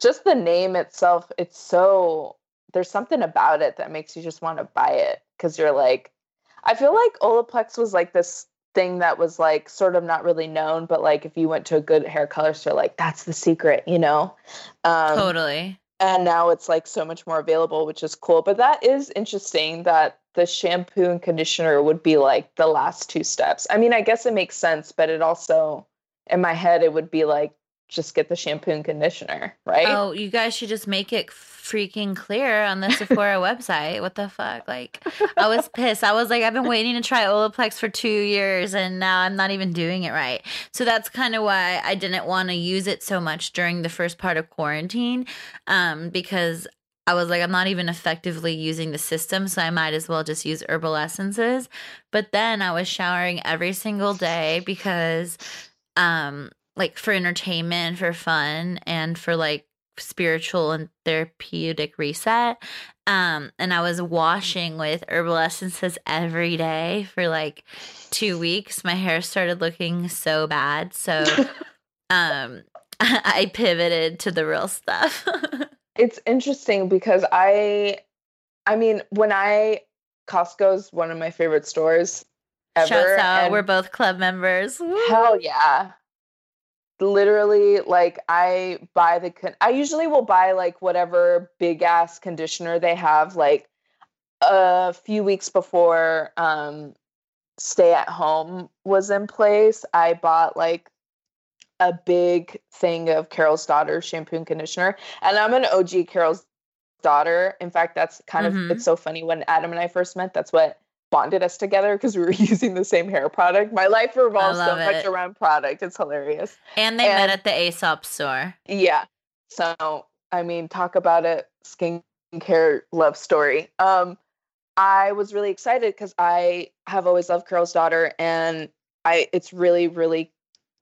just the name itself, it's so, there's something about it that makes you just want to buy it because you're like, I feel like Olaplex was like this thing that was like sort of not really known, but like if you went to a good hair color store, like that's the secret, you know? Um, totally. And now it's like so much more available, which is cool. But that is interesting that the shampoo and conditioner would be like the last two steps. I mean, I guess it makes sense, but it also, in my head, it would be like just get the shampoo and conditioner, right? Oh, you guys should just make it freaking clear on the Sephora [LAUGHS] website. What the fuck? Like, I was pissed. I was like, I've been waiting to try Olaplex for two years and now I'm not even doing it right. So that's kind of why I didn't want to use it so much during the first part of quarantine um, because I was like, I'm not even effectively using the system, so I might as well just use herbal essences. But then I was showering every single day because, um, like for entertainment, for fun, and for like spiritual and therapeutic reset. Um, and I was washing with herbal essences every day for like two weeks. My hair started looking so bad. So [LAUGHS] um [LAUGHS] I pivoted to the real stuff. [LAUGHS] it's interesting because I I mean, when I Costco's one of my favorite stores ever. Shouts out, we're both club members. Hell yeah literally like I buy the con- I usually will buy like whatever big ass conditioner they have like a few weeks before um stay at home was in place I bought like a big thing of Carol's daughter shampoo and conditioner and I'm an OG Carol's daughter in fact that's kind mm-hmm. of it's so funny when Adam and I first met that's what bonded us together because we were [LAUGHS] using the same hair product. My life revolves so much around product. It's hilarious. And they and, met at the Aesop store. Yeah. So, I mean, talk about a skincare love story. Um, I was really excited because I have always loved Carol's daughter, and I it's really, really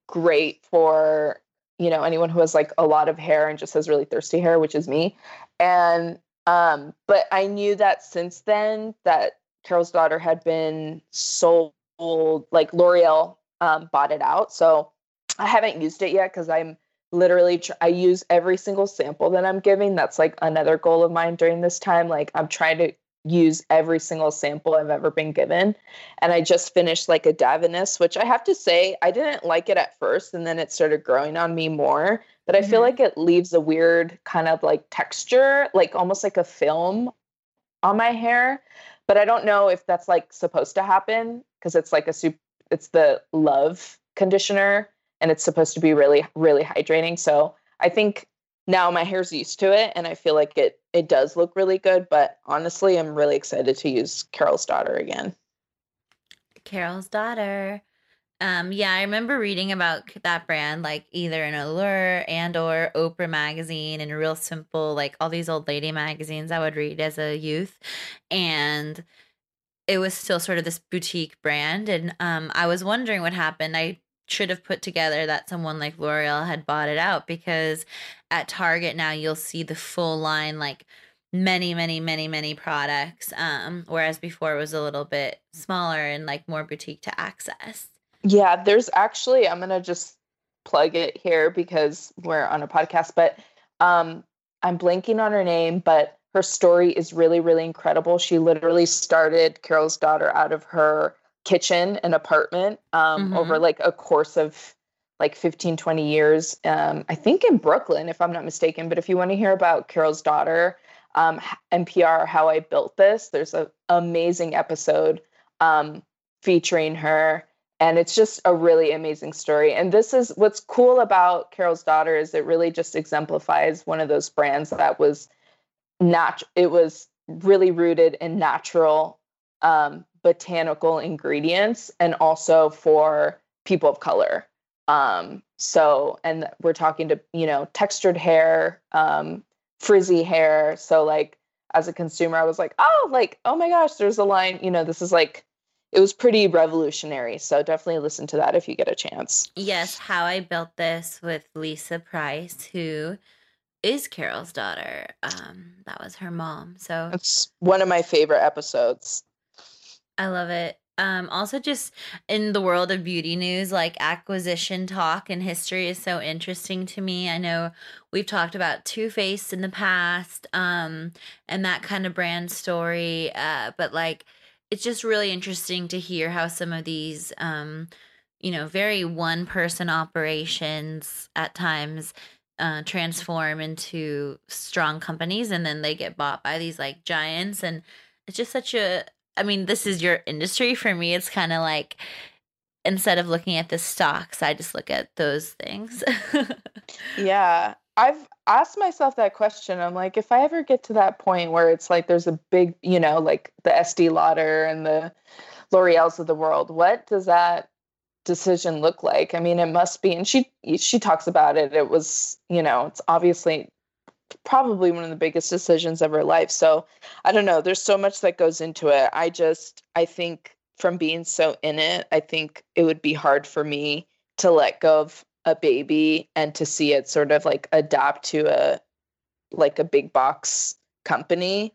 great for you know anyone who has like a lot of hair and just has really thirsty hair, which is me. And um, but I knew that since then that Carol's daughter had been sold, like L'Oreal um, bought it out. So I haven't used it yet because I'm literally tr- I use every single sample that I'm giving. That's like another goal of mine during this time. Like I'm trying to use every single sample I've ever been given. And I just finished like a Davines, which I have to say I didn't like it at first and then it started growing on me more. But I mm-hmm. feel like it leaves a weird kind of like texture, like almost like a film on my hair but I don't know if that's like supposed to happen because it's like a soup. It's the love conditioner, and it's supposed to be really, really hydrating. So I think now my hair's used to it, and I feel like it it does look really good. But honestly, I'm really excited to use Carol's daughter again. Carol's daughter. Um, yeah, I remember reading about that brand like either in Allure and or Oprah magazine and Real Simple, like all these old lady magazines I would read as a youth. And it was still sort of this boutique brand. And um, I was wondering what happened. I should have put together that someone like L'Oreal had bought it out because at Target now you'll see the full line, like many, many, many, many products. Um, whereas before it was a little bit smaller and like more boutique to access. Yeah, there's actually I'm gonna just plug it here because we're on a podcast, but um I'm blanking on her name, but her story is really, really incredible. She literally started Carol's daughter out of her kitchen and apartment um, mm-hmm. over like a course of like 15, 20 years. Um, I think in Brooklyn, if I'm not mistaken. But if you want to hear about Carol's daughter, um, NPR, How I Built This, there's an amazing episode um, featuring her and it's just a really amazing story. And this is what's cool about carol's daughter is it really just exemplifies one of those brands that was not it was really rooted in natural um, botanical ingredients and also for people of color. Um, so and we're talking to you know textured hair um, frizzy hair. So like as a consumer i was like oh like oh my gosh there's a line you know this is like it was pretty revolutionary. So definitely listen to that if you get a chance. Yes, How I Built This with Lisa Price, who is Carol's daughter. Um, that was her mom. So it's one of my favorite episodes. I love it. Um, also just in the world of beauty news, like acquisition talk and history is so interesting to me. I know we've talked about Too Faced in the past, um, and that kind of brand story. Uh, but like it's just really interesting to hear how some of these um you know very one person operations at times uh, transform into strong companies and then they get bought by these like giants and it's just such a i mean this is your industry. For me it's kind of like instead of looking at the stocks i just look at those things. [LAUGHS] Yeah I've asked myself that question. I'm like, if I ever get to that point where it's like there's a big, you know, like the Estee Lauder and the L'Oreal's of the world, what does that decision look like? I mean, it must be, and she she talks about it. It was, you know, it's obviously probably one of the biggest decisions of her life. So I don't know. There's so much that goes into it. I just, I think from being so in it, I think it would be hard for me to let go of a baby and to see it sort of like adapt to a like a big box company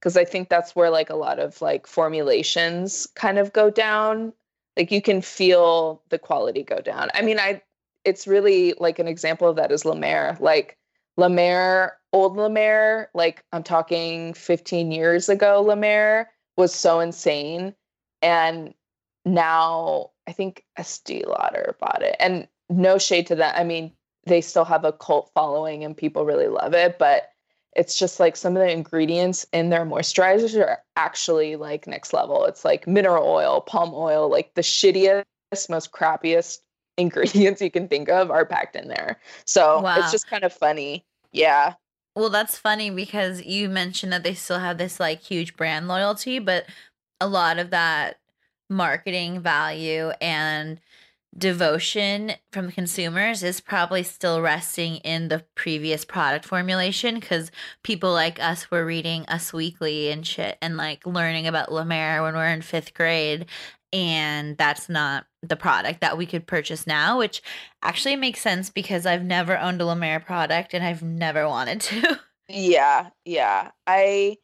because I think that's where like a lot of like formulations kind of go down. Like you can feel the quality go down. I mean, I it's really like an example of that is Mer. Like Mer, old Mer, like I'm talking 15 years ago, Mer was so insane. And now I think Estee Lauder bought it. And no shade to that. I mean, they still have a cult following and people really love it, but it's just like some of the ingredients in their moisturizers are actually like next level. It's like mineral oil, palm oil, like the shittiest, most crappiest [LAUGHS] ingredients you can think of are packed in there. So wow. it's just kind of funny. Yeah. Well, that's funny because you mentioned that they still have this like huge brand loyalty, but a lot of that marketing value and devotion from consumers is probably still resting in the previous product formulation because people like us were reading Us Weekly and shit and like learning about La Mer when we're in fifth grade. And that's not the product that we could purchase now, which actually makes sense because I've never owned a La Mer product and I've never wanted to. [LAUGHS] Yeah, yeah. I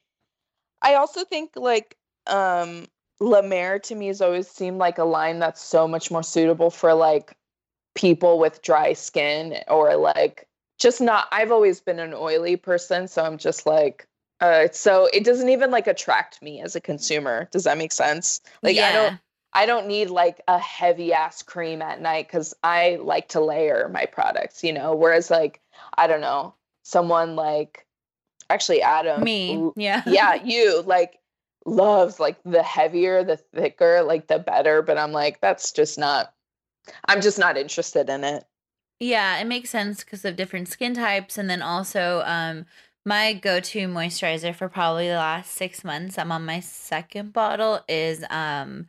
I also think like um La Mer to me has always seemed like a line that's so much more suitable for like people with dry skin or like just not I've always been an oily person, so I'm just like uh so it doesn't even like attract me as a consumer. Does that make sense? Like yeah. I don't I don't need like a heavy ass cream at night cuz I like to layer my products, you know, whereas like I don't know, someone like actually Adam me. Yeah. Yeah, you like loves like the heavier, the thicker, like the better. But I'm like, that's just not, I'm just not interested in it. Yeah, it makes sense because of different skin types. And then also, um, my go to moisturizer for probably the last six months, I'm on my second bottle, is um,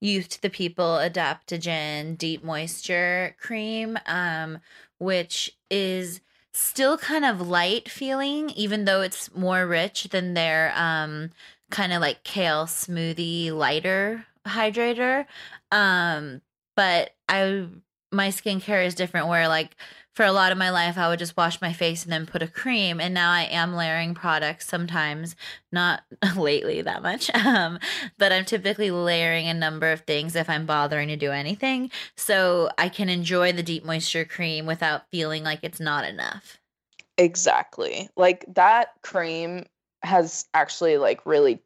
Youth to the People Adaptogen Deep Moisture Cream, um, which is still kind of light feeling, even though it's more rich than their um, kind of like kale smoothie lighter hydrator. Um, but I my skincare is different where like for a lot of my life I would just wash my face and then put a cream and now I am layering products sometimes not [LAUGHS] lately that much [LAUGHS] um but I'm typically layering a number of things if I'm bothering to do anything so I can enjoy the deep moisture cream without feeling like it's not enough exactly like that cream has actually like really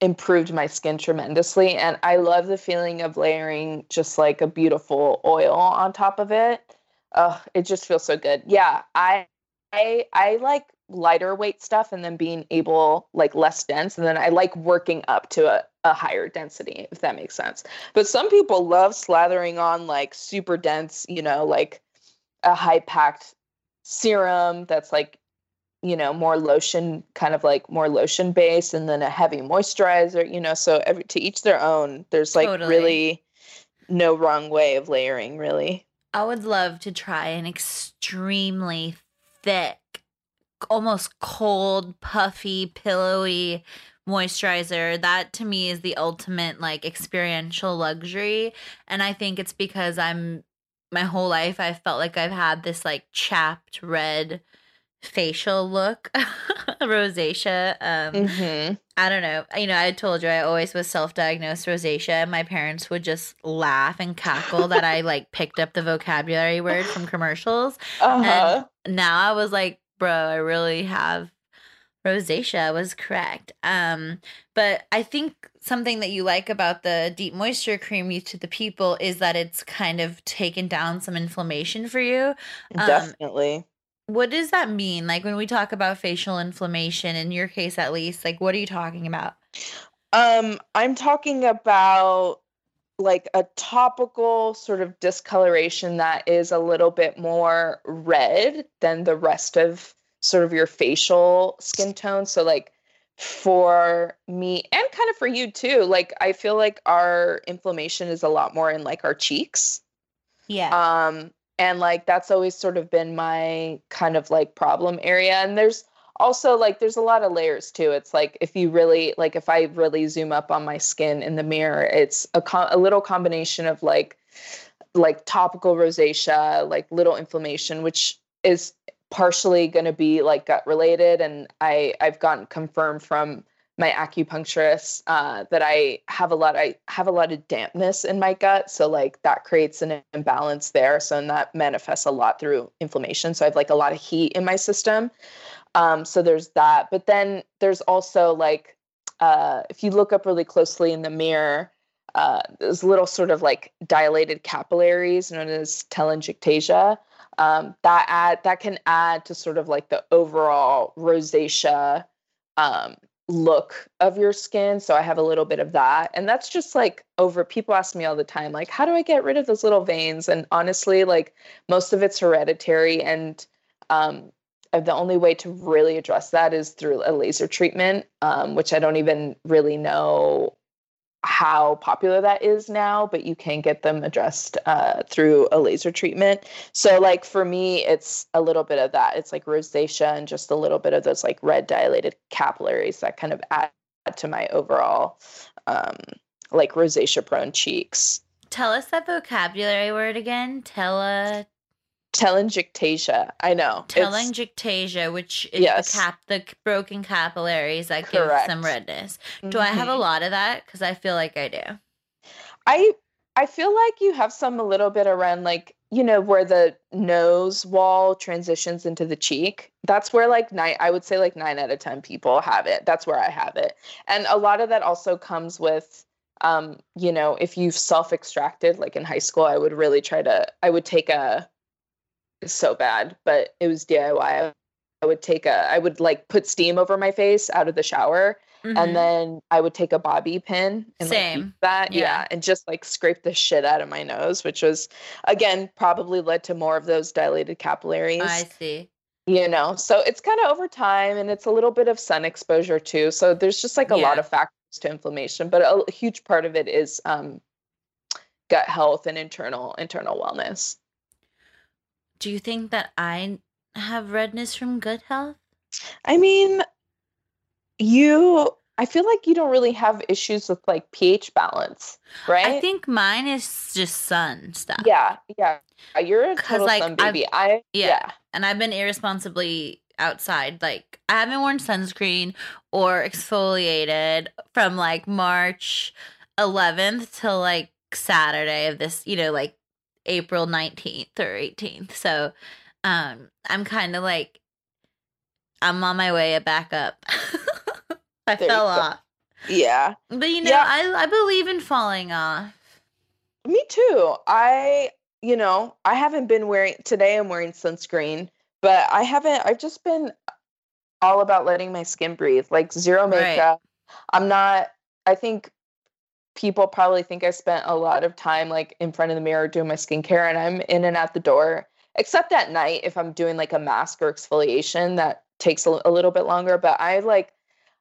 improved my skin tremendously and i love the feeling of layering just like a beautiful oil on top of it. It just feels so good. Yeah i i i like lighter weight stuff and then being able like less dense and then i like working up to a, a higher density if that makes sense. But some people love slathering on like super dense you know like a high packed serum that's like you know more lotion kind of like more lotion based and then a heavy moisturizer you know so every to each their own. There's like totally. really no wrong way of layering really. I would love to try an extremely thick almost cold puffy pillowy moisturizer. That to me is the ultimate like experiential luxury. And i think it's because i'm my whole life i felt like i've had this like chapped red facial look [LAUGHS] rosacea um mm-hmm. i don't know you know i told you i always was self-diagnosed rosacea and my parents would just laugh and cackle that i like picked up the vocabulary word from commercials uh-huh. and now i was like bro i really have rosacea was correct um but i think something that you like about the deep moisture cream Youth to the people is that it's kind of taken down some inflammation for you um, definitely what does that mean? Like when we talk about facial inflammation, in your case at least, like what are you talking about? Um, I'm talking about like a topical sort of discoloration that is a little bit more red than the rest of sort of your facial skin tone. So like for me and kind of for you too, like I feel like our inflammation is a lot more in like our cheeks. Yeah. Um and like that's always sort of been my kind of like problem area. And there's also like there's a lot of layers too it's like if you really like if i really zoom up on my skin in the mirror it's a, a little combination of like like topical rosacea like little inflammation which is partially going to be like gut related. And i i've gotten confirmed from my acupuncturist uh, that I have a lot I have a lot of dampness in my gut. So like that creates an imbalance there. So and that manifests a lot through inflammation. So I have like a lot of heat in my system. Um, so there's that. But then there's also like uh, if you look up really closely in the mirror uh, there's little sort of like dilated capillaries known as telangiectasia um, that add that can add to sort of like the overall rosacea um, look of your skin. So I have a little bit of that. And that's just like over people ask me all the time, like, how do I get rid of those little veins? And honestly, like most of it's hereditary. And um, uh, the only way to really address that is through a laser treatment, um, which I don't even really know how popular that is now, but you can get them addressed uh, through a laser treatment. So, like for me, it's a little bit of that. It's like rosacea and just a little bit of those like red dilated capillaries that kind of add to my overall um, like rosacea prone cheeks. Tell us that vocabulary word again. Tele telangiectasia. I know. Telangiectasia, which is yes. the cap the broken capillaries that Correct. give some redness. Do mm-hmm. I have a mm-hmm. lot of that? Because I feel like I do. I I feel like you have some a little bit around like you know where the nose wall transitions into the cheek that's where like nine i would say like nine out of ten people have it that's where i have it and a lot of that also comes with um you know if you've self extracted like in high school i would really try to i would take a so bad, but it was DIY. I would take a, I would like put steam over my face out of the shower, mm-hmm. and then I would take a bobby pin and Same. Like, that, yeah. yeah, and just like scrape the shit out of my nose, which was again probably led to more of those dilated capillaries. I see. You know, so it's kind of over time, and it's a little bit of sun exposure too. So there's just like a yeah. lot of factors to inflammation, but a, a huge part of it is um, gut health and internal internal wellness. Do you think that I have redness from gut health? I mean, you I feel like you don't really have issues with like pH balance, right? I think mine is just sun stuff. Yeah, yeah. You're a total like, sun baby. I've, I yeah. yeah, and I've been irresponsibly outside. Like I haven't worn sunscreen or exfoliated from like March 11th till like Saturday of this, you know, like April 19th or 18th. So um I'm kind of like I'm on my way back up. [LAUGHS] I there fell off. Yeah. But you know, yeah. I I believe in falling off. Me too. I you know, I haven't been wearing today I'm wearing sunscreen, but I haven't I've just been all about letting my skin breathe, like zero makeup. Right. I'm not I think people probably think I spent a lot of time like in front of the mirror doing my skincare and I'm in and out the door. Except at night if I'm doing like a mask or exfoliation that takes a, a little bit longer. But I like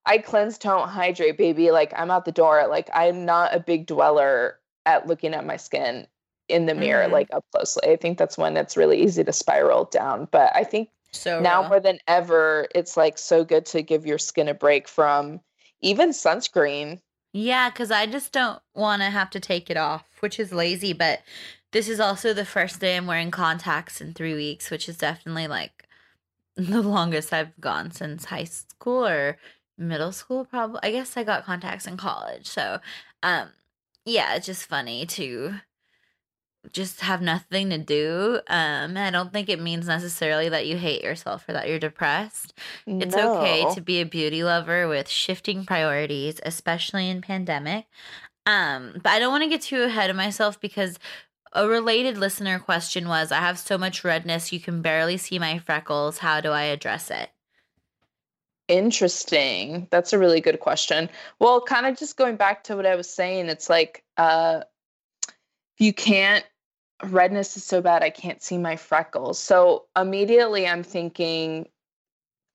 I cleanse, don't hydrate, baby. Like I'm out the door. Like I'm not a big dweller at looking at my skin in the mirror mm-hmm. like up closely. I think that's when it's really easy to spiral down. But I think so now more than ever, it's like so good to give your skin a break from even sunscreen yeah, because I just don't want to have to take it off, which is lazy. But this is also the first day I'm wearing contacts in three weeks, which is definitely like [LAUGHS] the longest I've gone since high school or middle school. Probably, I guess I got contacts in college. So, um, yeah, it's just funny to just have nothing to do. Um, I don't think it means necessarily that you hate yourself or that you're depressed. No. It's okay to be a beauty lover with shifting priorities, especially in pandemic. Um, but I don't want to get too ahead of myself because a related listener question was I have so much redness you can barely see my freckles. How do I address it? Interesting. That's a really good question. Well, kind of just going back to what I was saying, it's like uh you can't redness is so bad I can't see my freckles. So immediately I'm thinking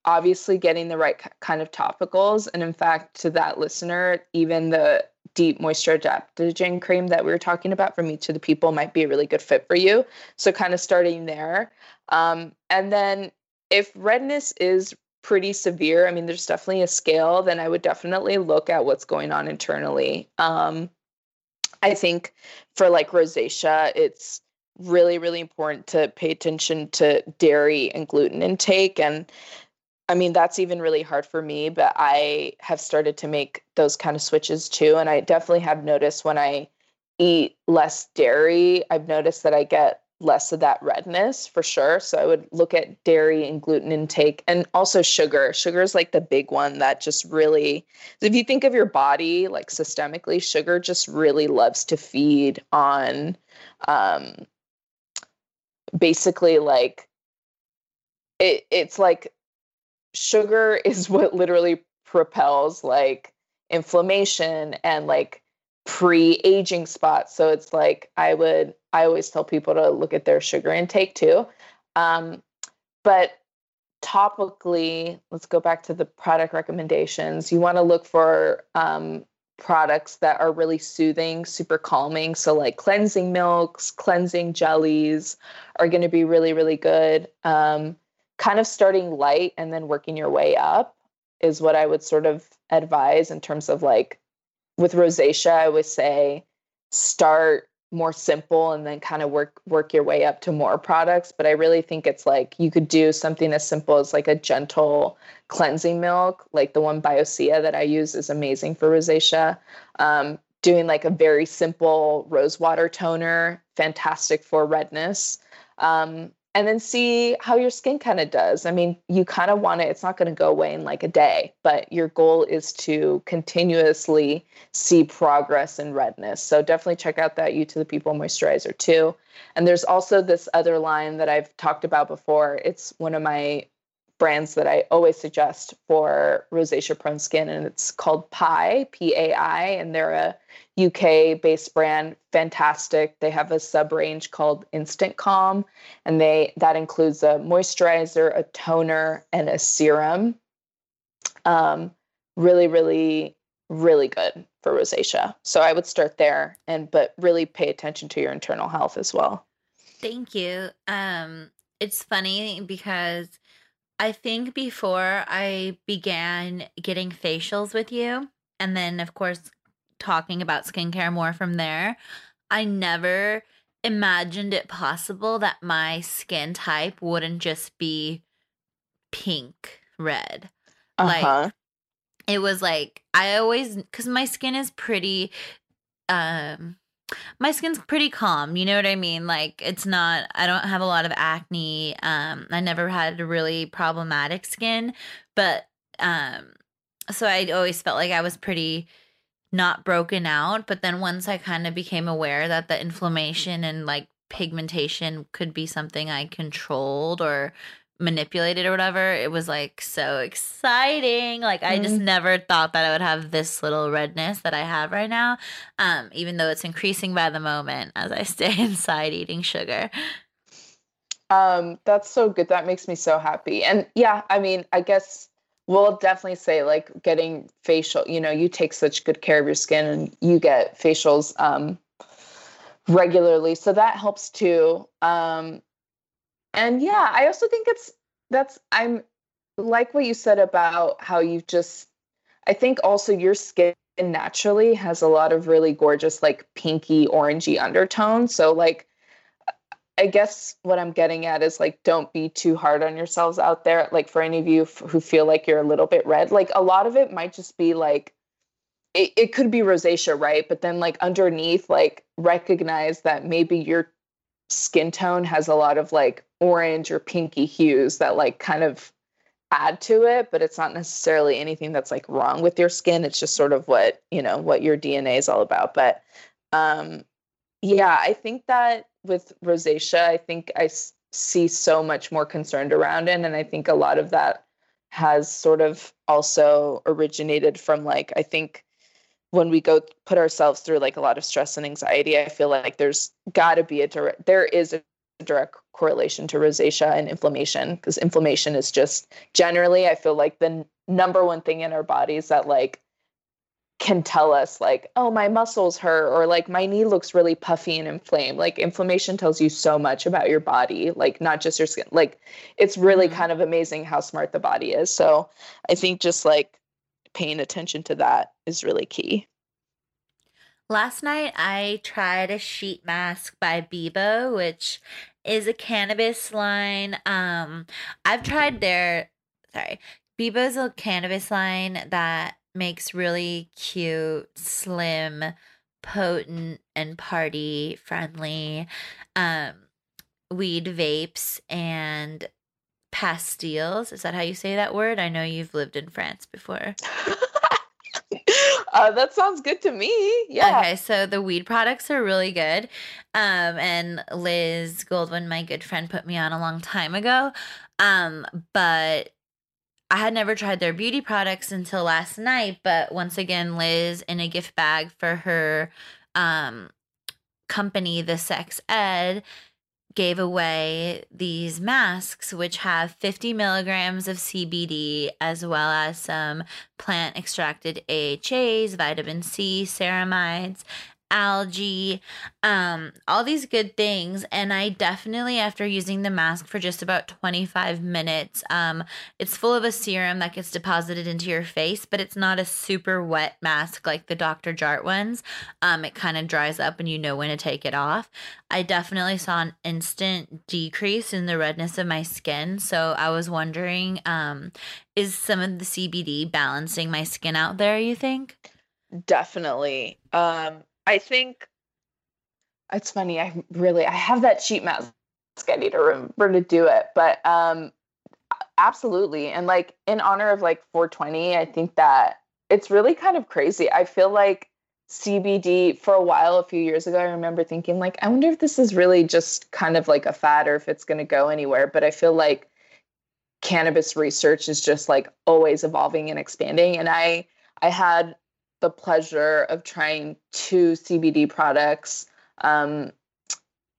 obviously getting the right kind of topicals and in fact to that listener even the deep moisture adaptogen cream that we were talking about from Youth to the People might be a really good fit for you. So kind of starting there. Um, and then if redness is pretty severe, I mean, there's definitely a scale, then I would definitely look at what's going on internally. Um, I think for like rosacea, it's really, really important to pay attention to dairy and gluten intake. And I mean, that's even really hard for me, but I have started to make those kind of switches too. And I definitely have noticed when I eat less dairy, I've noticed that I get less of that redness for sure. So I would look at dairy and gluten intake and also sugar. Sugar is like the big one that just really, if you think of your body like systemically, sugar just really loves to feed on um, basically like it, it's like sugar [LAUGHS] is what literally propels like inflammation and like pre-aging spots so it's like i would i always tell people to look at their sugar intake too. Um, but topically let's go back to the product recommendations. You want to look for um, products that are really soothing super calming. So like cleansing milks cleansing jellies are going to be really really good. Um, kind of starting light and then working your way up is what i would sort of advise in terms of like with rosacea, I would say start more simple and then kind of work work your way up to more products but i really think it's like you could do something as simple as like a gentle cleansing milk like the one biosea that i use is amazing for rosacea um, doing like a very simple rose water toner fantastic for redness um, and then see how your skin kind of does. I mean, you kind of want it, it's not going to go away in like a day, but your goal is to continuously see progress in redness. So definitely check out that Youth to the People moisturizer too. And there's also this other line that I've talked about before. It's one of my brands that I always suggest for rosacea prone skin, and it's called Pai, P A I, and they're a UK based brand. Fantastic. They have a sub range called Instant Calm, and they that includes a moisturizer, a toner, and a serum. Um, really, really, really good for rosacea. So I would start there, and but really pay attention to your internal health as well. Thank you. Um, it's funny because I think before I began getting facials with you, and then of course talking about skincare more from there, I never imagined it possible that my skin type wouldn't just be pink red. Uh-huh. Like it was like I always cuz my skin is pretty um my skin's pretty calm you know what i mean like it's not i don't have a lot of acne um i never had a really problematic skin but um so i always felt like i was pretty not broken out but then once i kind of became aware that the inflammation and like pigmentation could be something i controlled or manipulated or whatever, it was like so exciting. Like. I just mm-hmm. never thought that I would have this little redness that I have right now. Um, even though it's increasing by the moment as I [LAUGHS] stay inside eating sugar. Um, that's so good. That makes me so happy. And yeah, I mean, I guess we'll definitely say like getting facial, you know, you take such good care of your skin and you get facials um regularly. So that helps too. Um and yeah, I also think it's that's I'm like what you said about how you just I think also your skin naturally has a lot of really gorgeous like pinky orangey undertones. So like I guess what I'm getting at is like don't be too hard on yourselves out there. Like for any of you f- who feel like you're a little bit red, like a lot of it might just be like it, it could be rosacea, right? But then like underneath, like recognize that maybe you're skin tone has a lot of like orange or pinky hues that like kind of add to it but it's not necessarily anything that's like wrong with your skin it's just sort of what you know what your dna is all about but um yeah i think that with rosacea i think I s- see so much more concerned around it and i think a lot of that has sort of also originated from like i think when we go put ourselves through like a lot of stress and anxiety, I feel like there's got to be a direct, there is a direct correlation to rosacea and inflammation because inflammation is just generally, I feel like the n- number one thing in our bodies that like can tell us like oh my muscles hurt or like my knee looks really puffy and inflamed. Like inflammation tells you so much about your body like not just your skin like it's really mm-hmm. kind of amazing how smart the body is. So i think just like paying attention to that is really key. Last night i tried a sheet mask by Beboe which is a cannabis line um i've tried their sorry Beboe's a cannabis line that makes really cute, slim, potent, and party friendly um, weed vapes and pastilles. Is that how you say that word? I know you've lived in France before. [LAUGHS] uh, that sounds good to me. Yeah. Okay, so the weed products are really good. Um, and Liz Goldwyn, my good friend, put me on a long time ago. Um, but I had never tried their beauty products until last night, but once again, Liz in a gift bag for her um, company, The Sex Ed, gave away these masks, which have 50 milligrams of CBD as well as some plant extracted AHAs, vitamin C, ceramides, algae, um, all these good things. And I definitely, after using the mask for just about 25 minutes, um, it's full of a serum that gets deposited into your face, but it's not a super wet mask like the Dr. Jart ones. Um, it kind of dries up and you know when to take it off. I definitely saw an instant decrease in the redness of my skin. So I was wondering, um, is some of the CBD balancing my skin out there, you think? Definitely. Um, I think it's funny. I really I have that sheet mask. I need to remember to do it, but um, absolutely. And like in honor of like 420, I think that it's really kind of crazy. I feel like CBD for a while, a few years ago, I remember thinking like, I wonder if this is really just kind of like a fad or if it's going to go anywhere. But I feel like cannabis research is just like always evolving and expanding. And I I had the pleasure of trying two CBD products. Um,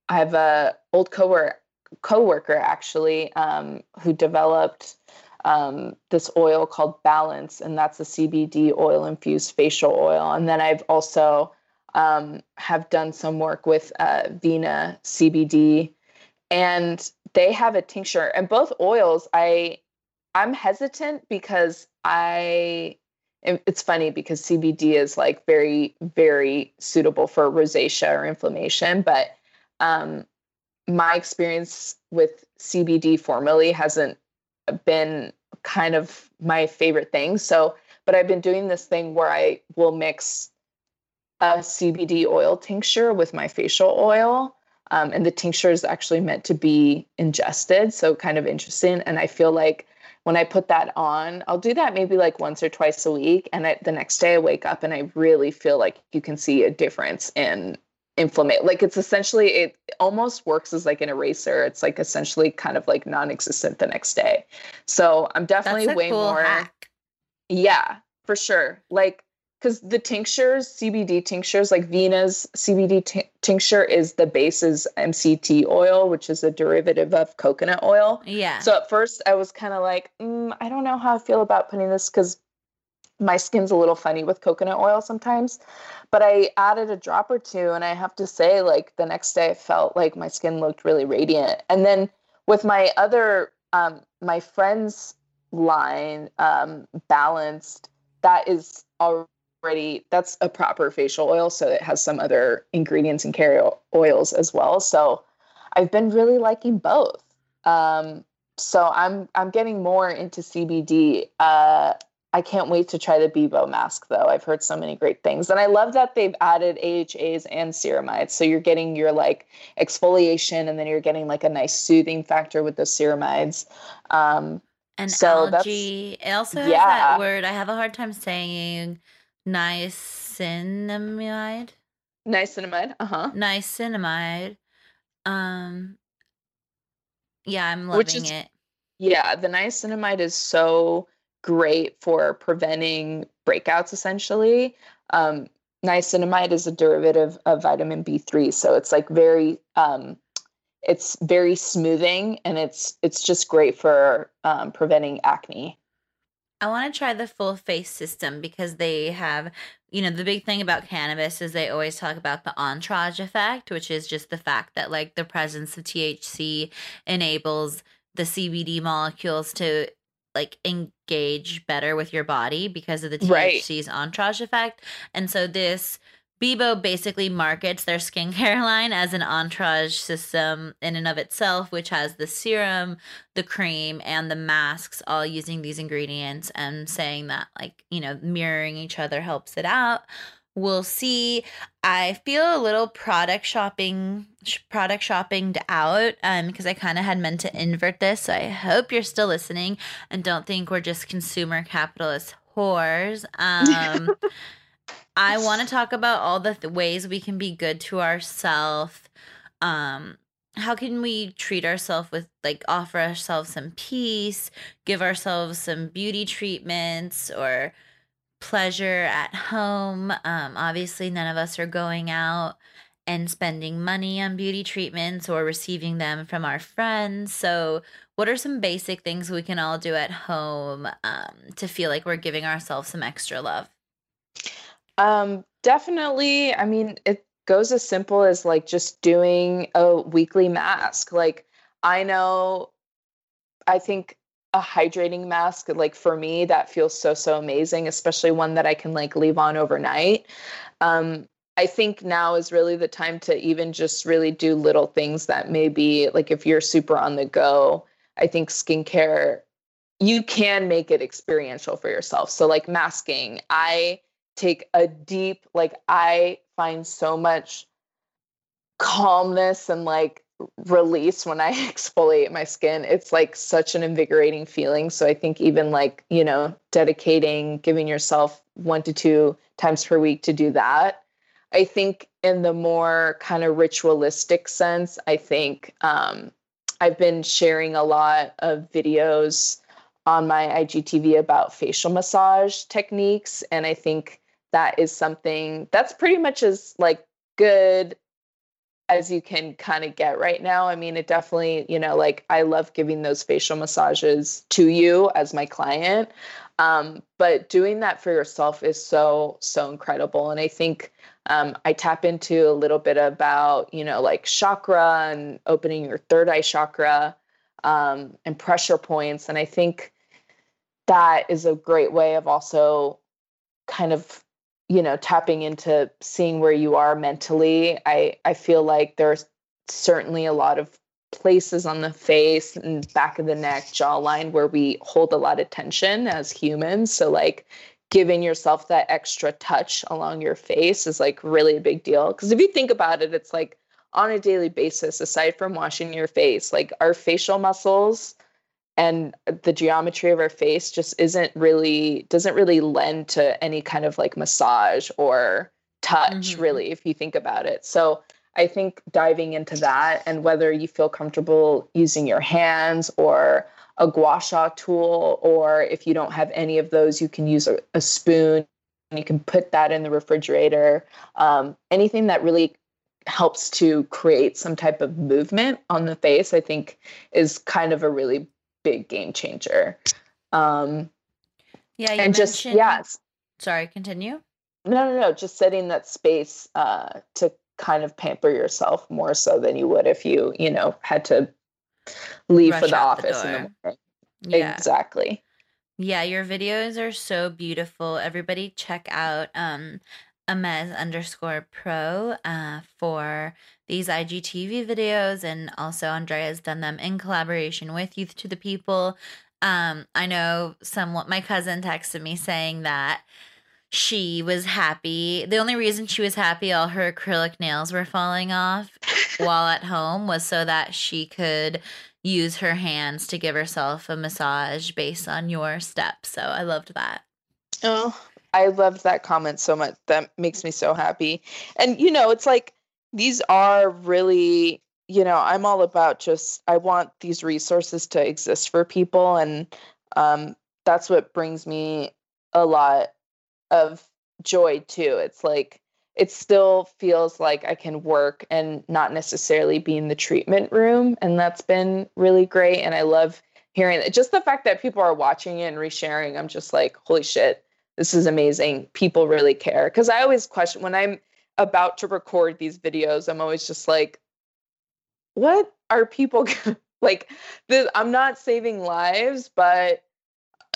I have a old coworker actually um, who developed um, this oil called Balance, and that's a CBD oil infused facial oil. And then I've also um, have done some work with uh, Vena CBD, and they have a tincture. And both oils, I I'm hesitant because I it's funny because CBD is like very, very suitable for rosacea or inflammation. But um, my experience with CBD formerly hasn't been kind of my favorite thing. So, but I've been doing this thing where I will mix a CBD oil tincture with my facial oil. Um, and the tincture is actually meant to be ingested. So, kind of interesting. And I feel like when I put that on, I'll do that maybe like once or twice a week. And I, the next day I wake up and I really feel like you can see a difference in inflammation. Like it's essentially, it almost works as like an eraser. It's like essentially kind of like non existent the next day. So I'm definitely way cool more. Hack. Yeah, for sure. Like because the tinctures, CBD tinctures, like Vena's CBD t- tincture is the base is MCT oil, which is a derivative of coconut oil. Yeah. So at first I was kind of like, mm, I don't know how I feel about putting this because my skin's a little funny with coconut oil sometimes. But I added a drop or two, and I have to say, like the next day, I felt like my skin looked really radiant. And then with my other, um, my friend's line, um, balanced, that is already already that's a proper facial oil so it has some other ingredients and carrier oils as well so i've been really liking both um, so i'm i'm getting more into cbd uh, i can't wait to try the Beboe mask though i've heard so many great things and i love that they've added ahas and ceramides so you're getting your like exfoliation and then you're getting like a nice soothing factor with the ceramides um, and so algae. It also has yeah. that word. I have a hard time saying niacinamide. Niacinamide, uh huh. Niacinamide. Um, yeah, I'm loving is, it. Yeah, the niacinamide is so great for preventing breakouts. Essentially, um, niacinamide is a derivative of vitamin B3, so it's like very um, it's very smoothing and it's it's just great for um, preventing acne I want to try the full face system because they have, you know, the big thing about cannabis is they always talk about the entourage effect, which is just the fact that like the presence of THC enables the CBD molecules to like engage better with your body because of the THC's right. entourage effect. And so this Beboe basically markets their skincare [LAUGHS] line as an entourage system in and of itself, which has the serum, the cream, and the masks all using these ingredients and saying that, like, you know, mirroring each other helps it out. We'll see. I feel a little product shopping product shoppinged out um because I kind of had meant to invert this. So I hope you're still listening and don't think we're just consumer capitalist whores. [LAUGHS] Um I want to talk about all the th- ways we can be good to ourselves. Um, how can we treat ourselves with like offer ourselves some peace, give ourselves some beauty treatments or pleasure at home? Um, obviously, none of us are going out and spending money on beauty treatments or receiving them from our friends. So, what are some basic things we can all do at home um, to feel like we're giving ourselves some extra love? Um, definitely. I mean, it goes as simple as like just doing a weekly mask. Like, I know, I think a hydrating mask, like for me, that feels so, so amazing, especially one that I can like leave on overnight. Um, I think now is really the time to even just really do little things that maybe like if you're super on the go, I think skincare, you can make it experiential for yourself. So, like masking, I take a deep like i find so much calmness and like release when i [LAUGHS] exfoliate my skin. It's like such an invigorating feeling. So i think even like you know dedicating giving yourself one to two times per week to do that. I think in the more kind of ritualistic sense i think um, i've been sharing a lot of videos on my igtv about facial massage techniques. And i think that is something that's pretty much as like good as you can kind of get right now. I mean, it definitely, you know, like I love giving those facial massages to you as my client. Um, but doing that for yourself is so, so incredible. And I think um, I tap into a little bit about, you know, like chakra and opening your third eye chakra um, and pressure points. And I think that is a great way of also kind of you know tapping into seeing where you are mentally i i feel like there's certainly a lot of places on the face and back of the neck jawline where we hold a lot of tension as humans. So like giving yourself that extra touch along your face is like really a big deal. Because if you think about it it's like on a daily basis aside from washing your face like our facial muscles and the geometry of our face just isn't really doesn't really lend to any kind of like massage or touch mm-hmm. really if you think about it. So i think diving into that and whether you feel comfortable using your hands or a gua sha tool or if you don't have any of those you can use a, a spoon. And you can put that in the refrigerator. Um, anything that really helps to create some type of movement on the face i think is kind of a really big game changer. Um, yeah, and just yeah. Sorry, continue. No, no, no. Just setting that space uh, to kind of pamper yourself more so than you would if you, you know, had to leave Rush for the office the in the morning. Yeah. Exactly. Yeah, your videos are so beautiful. Everybody check out um Amez underscore pro uh, for these IGTV videos, and also Andrea has done them in collaboration with Youth to the People. Um, I know someone, my cousin texted me saying that she was happy. The only reason she was happy all her acrylic nails were falling off [LAUGHS] while at home was so that she could use her hands to give herself a massage based on your steps. So I loved that. Oh, I loved that comment so much. That makes me so happy. And you know, it's like these are really, you know, I'm all about just I want these resources to exist for people and um that's what brings me a lot of joy too. It's like it still feels like I can work and not necessarily be in the treatment room. And that's been really great. And I love hearing it. Just the fact that people are watching it and resharing, I'm just like, holy shit, this is amazing. People really care. Cause I always question when I'm about to record these videos, I'm always just like, what are people [LAUGHS] like? This, I'm not saving lives, but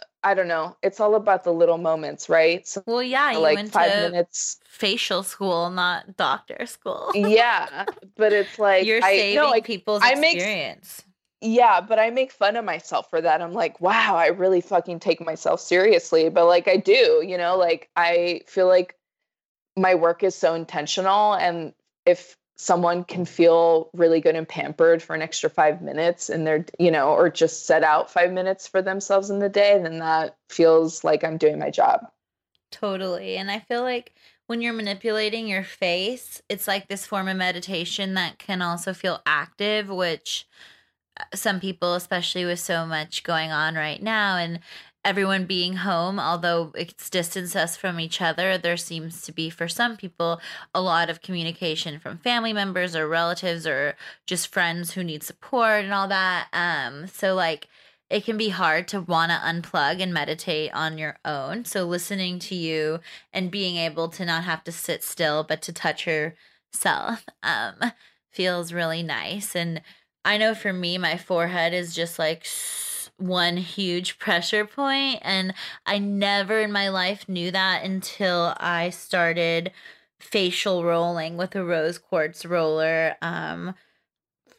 uh, I don't know. It's all about the little moments, right? So, well, yeah, you like went five to minutes. facial school, not doctor school. yeah, but it's like [LAUGHS] You're I, saving no, like, people's I make- experience. Yeah, but I make fun of myself for that. I'm like, wow, I really fucking take myself seriously, but like I do, you know, like I feel like my work is so intentional, and if someone can feel really good and pampered for an extra five minutes and they're you know or just set out five minutes for themselves in the day then that feels like i'm doing my job Totally. And I feel like when you're manipulating your face, it's like this form of meditation that can also feel active, which some people, especially with so much going on right now and everyone being home, although it's distanced us from each other, there seems to be for some people a lot of communication from family members or relatives or just friends who need support and all that. Um, so like it can be hard to want to unplug and meditate on your own. So listening to you and being able to not have to sit still but to touch yourself um feels really nice and I know for me my forehead is just like one huge pressure point and I never in my life knew that until I started facial rolling with a rose quartz roller. Um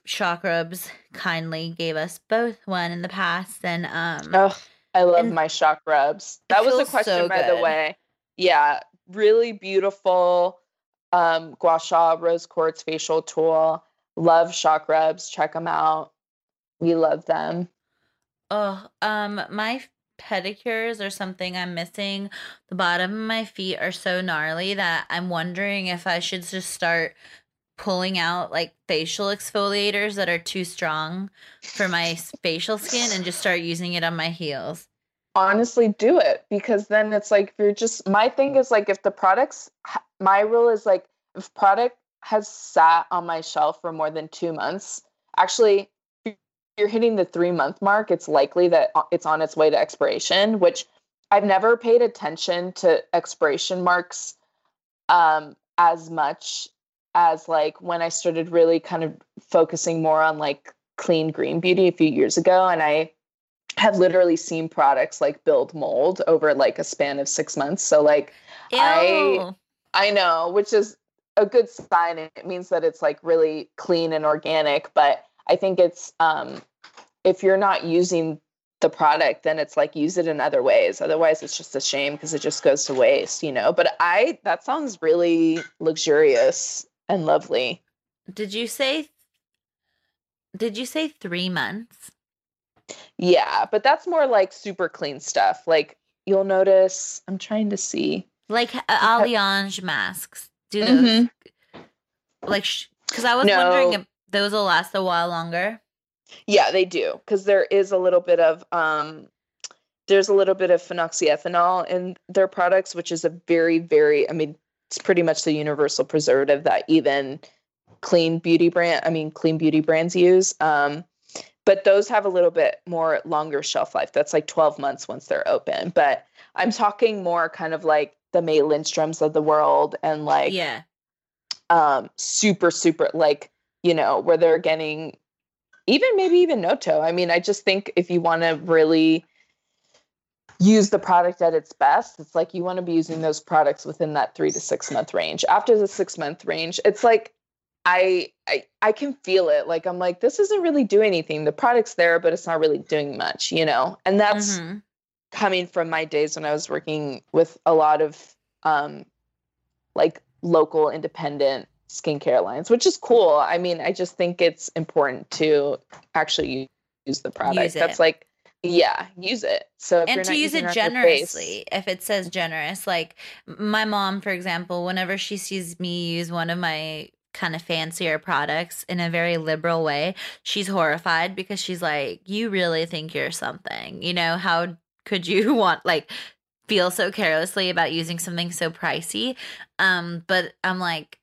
shock rubs kindly gave us both one in the past and um oh i love my shock rubs that was a question so by the way. Yeah really beautiful um gua sha rose quartz facial tool love shock rubs check them out we love them Oh, um, my pedicures are something I'm missing. The bottom of my feet are so gnarly that I'm wondering if I should just start pulling out like facial exfoliators that are too strong for my facial skin and just start using it on my heels. honestly do it because then it's like you're just my thing is like if the products my rule is like if product has sat on my shelf for more than two months actually you're hitting the three month mark it's likely that it's on its way to expiration which i've never paid attention to expiration marks um as much as like when i started really kind of focusing more on like clean green beauty a few years ago and i have literally seen products like build mold over like a span of six months. So like I- I know, which is a good sign. It means that it's like really clean and organic. But I think it's um if you're not using the product, then it's like use it in other ways. Otherwise it's just a shame because it just goes to waste, you know. But I that sounds really luxurious and lovely. Did you say Did you say 3 months? Yeah, but that's more like super clean stuff. Like you'll notice I'm trying to see. Like uh, Alliange masks. Do those Mhm. like cuz I was wondering if those will last a while longer. Yeah, they do because there is a little bit of um, there's a little bit of phenoxyethanol in their products, which is a very, very. I mean, it's pretty much the universal preservative that even clean beauty brand, I mean, clean beauty brands use. Um, but those have a little bit more longer shelf life. That's like 12 months once they're open. But I'm talking more kind of like the May Lindstroms of the world and like yeah. um super super like you know where they're getting even maybe even noto. I mean i just think if you want to really use the product at its best it's like you want to be using those products within that three to six month range. After the six month range it's like I, I i can feel it. Like i'm like this isn't really doing anything. The product's there but it's not really doing much you know? And that's Mhm. Coming from my days when I was working with a lot of um like local independent skincare lines, which is cool. I mean, I just think it's important to actually use the product. Use That's like yeah, use it. So if and to use it generously if it says generous like my mom for example whenever she sees me use one of my kind of fancier products in a very liberal way she's horrified because she's like you really think you're something you know how could you [LAUGHS] want like feel so carelessly about using something so pricey um but i'm like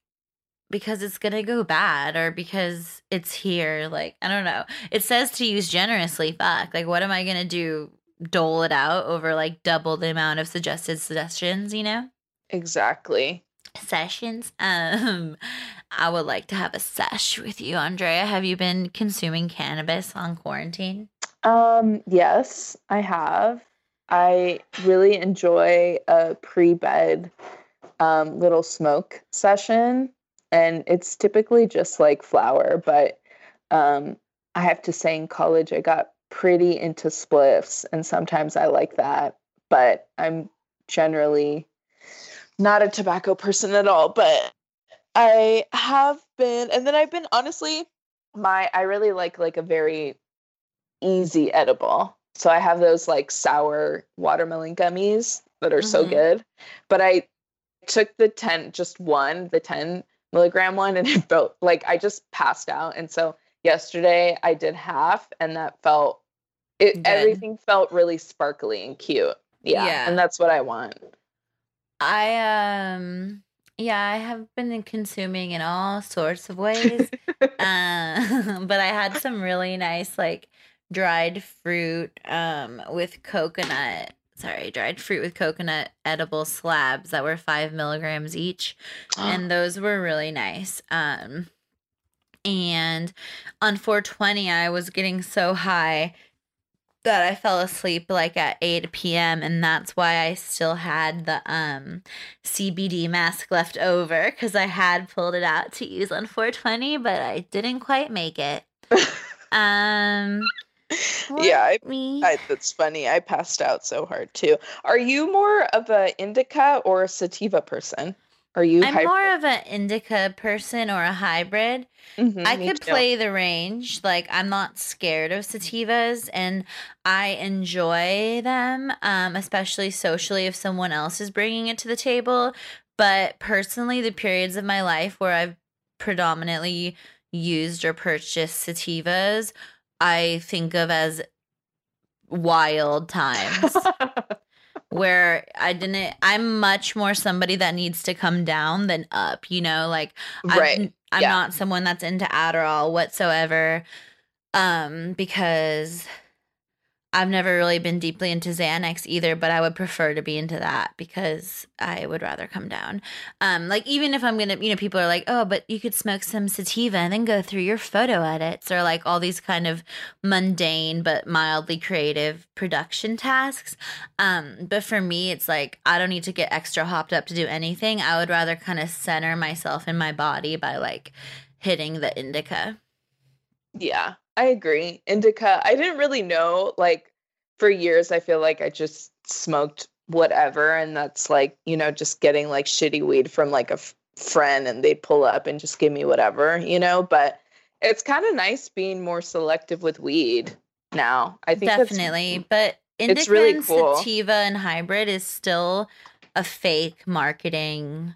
because it's gonna go bad or because it's here like i don't know it says to use generously fuck like what am i gonna do dole it out over like double the amount of suggested suggestions, you know? Exactly. Sessions. [LAUGHS] Um I would like to have a sesh with you, Andrea. Have you been consuming cannabis on quarantine? Um, yes, I have. I really enjoy a pre-bed um, little smoke session, and it's typically just like flower. But um, I have to say, in college, I got pretty into spliffs, and sometimes I like that. But I'm generally not a tobacco person at all. But I have been, and then I've been honestly, my I really like like a very easy edible. So I have those like sour watermelon gummies that are so Mhm. good. But I took the 10, just one, the 10 milligram one, and [LAUGHS] it felt like I just passed out. And so yesterday I did half, and that felt it Good. everything felt really sparkly and cute. Yeah. Yeah. And that's what I want. I um yeah, I have been consuming in all sorts of ways. [LAUGHS] uh, [LAUGHS] but I had some really nice like dried fruit um with coconut sorry, dried fruit with coconut edible slabs that were five milligrams each. [GASPS] and those were really nice. Um, and on 420, I was getting so high that I fell asleep like at 8 p.m. and that's why I still had the um CBD mask left over because I had pulled it out to use on 420, but I didn't quite make it. [LAUGHS] Um, [LAUGHS] yeah, I, me. I, that's funny. I passed out so hard too. Are you more of a indica or a sativa person? Are you I'm hybrid? more of an indica person or a hybrid. Mhm, I could too. play the range. Like I'm not scared of sativas and I enjoy them, um, especially socially if someone else is bringing it to the table. But personally, the periods of my life where I've predominantly used or purchased sativas, I think of as wild times [LAUGHS] where I didn't I'm much more somebody that needs to come down than up, you know, like I'm, right. I'm yeah. not someone that's into Adderall whatsoever um because I've never really been deeply into Xanax either, but I would prefer to be into that because I would rather come down. Um, like even if I'm gonna, you know, people are like, oh, but you could smoke some sativa and then go through your photo edits or like all these kind of mundane but mildly creative production tasks. Um, but for me, it's like I don't need to get extra hopped up to do anything. I would rather kind of center myself in my body by like hitting the indica. Yeah, I agree. Indica, I didn't really know. Like for years, I feel like I just smoked whatever, and that's like you know just getting like shitty weed from like a f- friend, and they'd pull up and just give me whatever, you know. But it's kind of nice being more selective with weed now. I think that's- Definitely, but indica it's really and cool. sativa and hybrid is still a fake marketing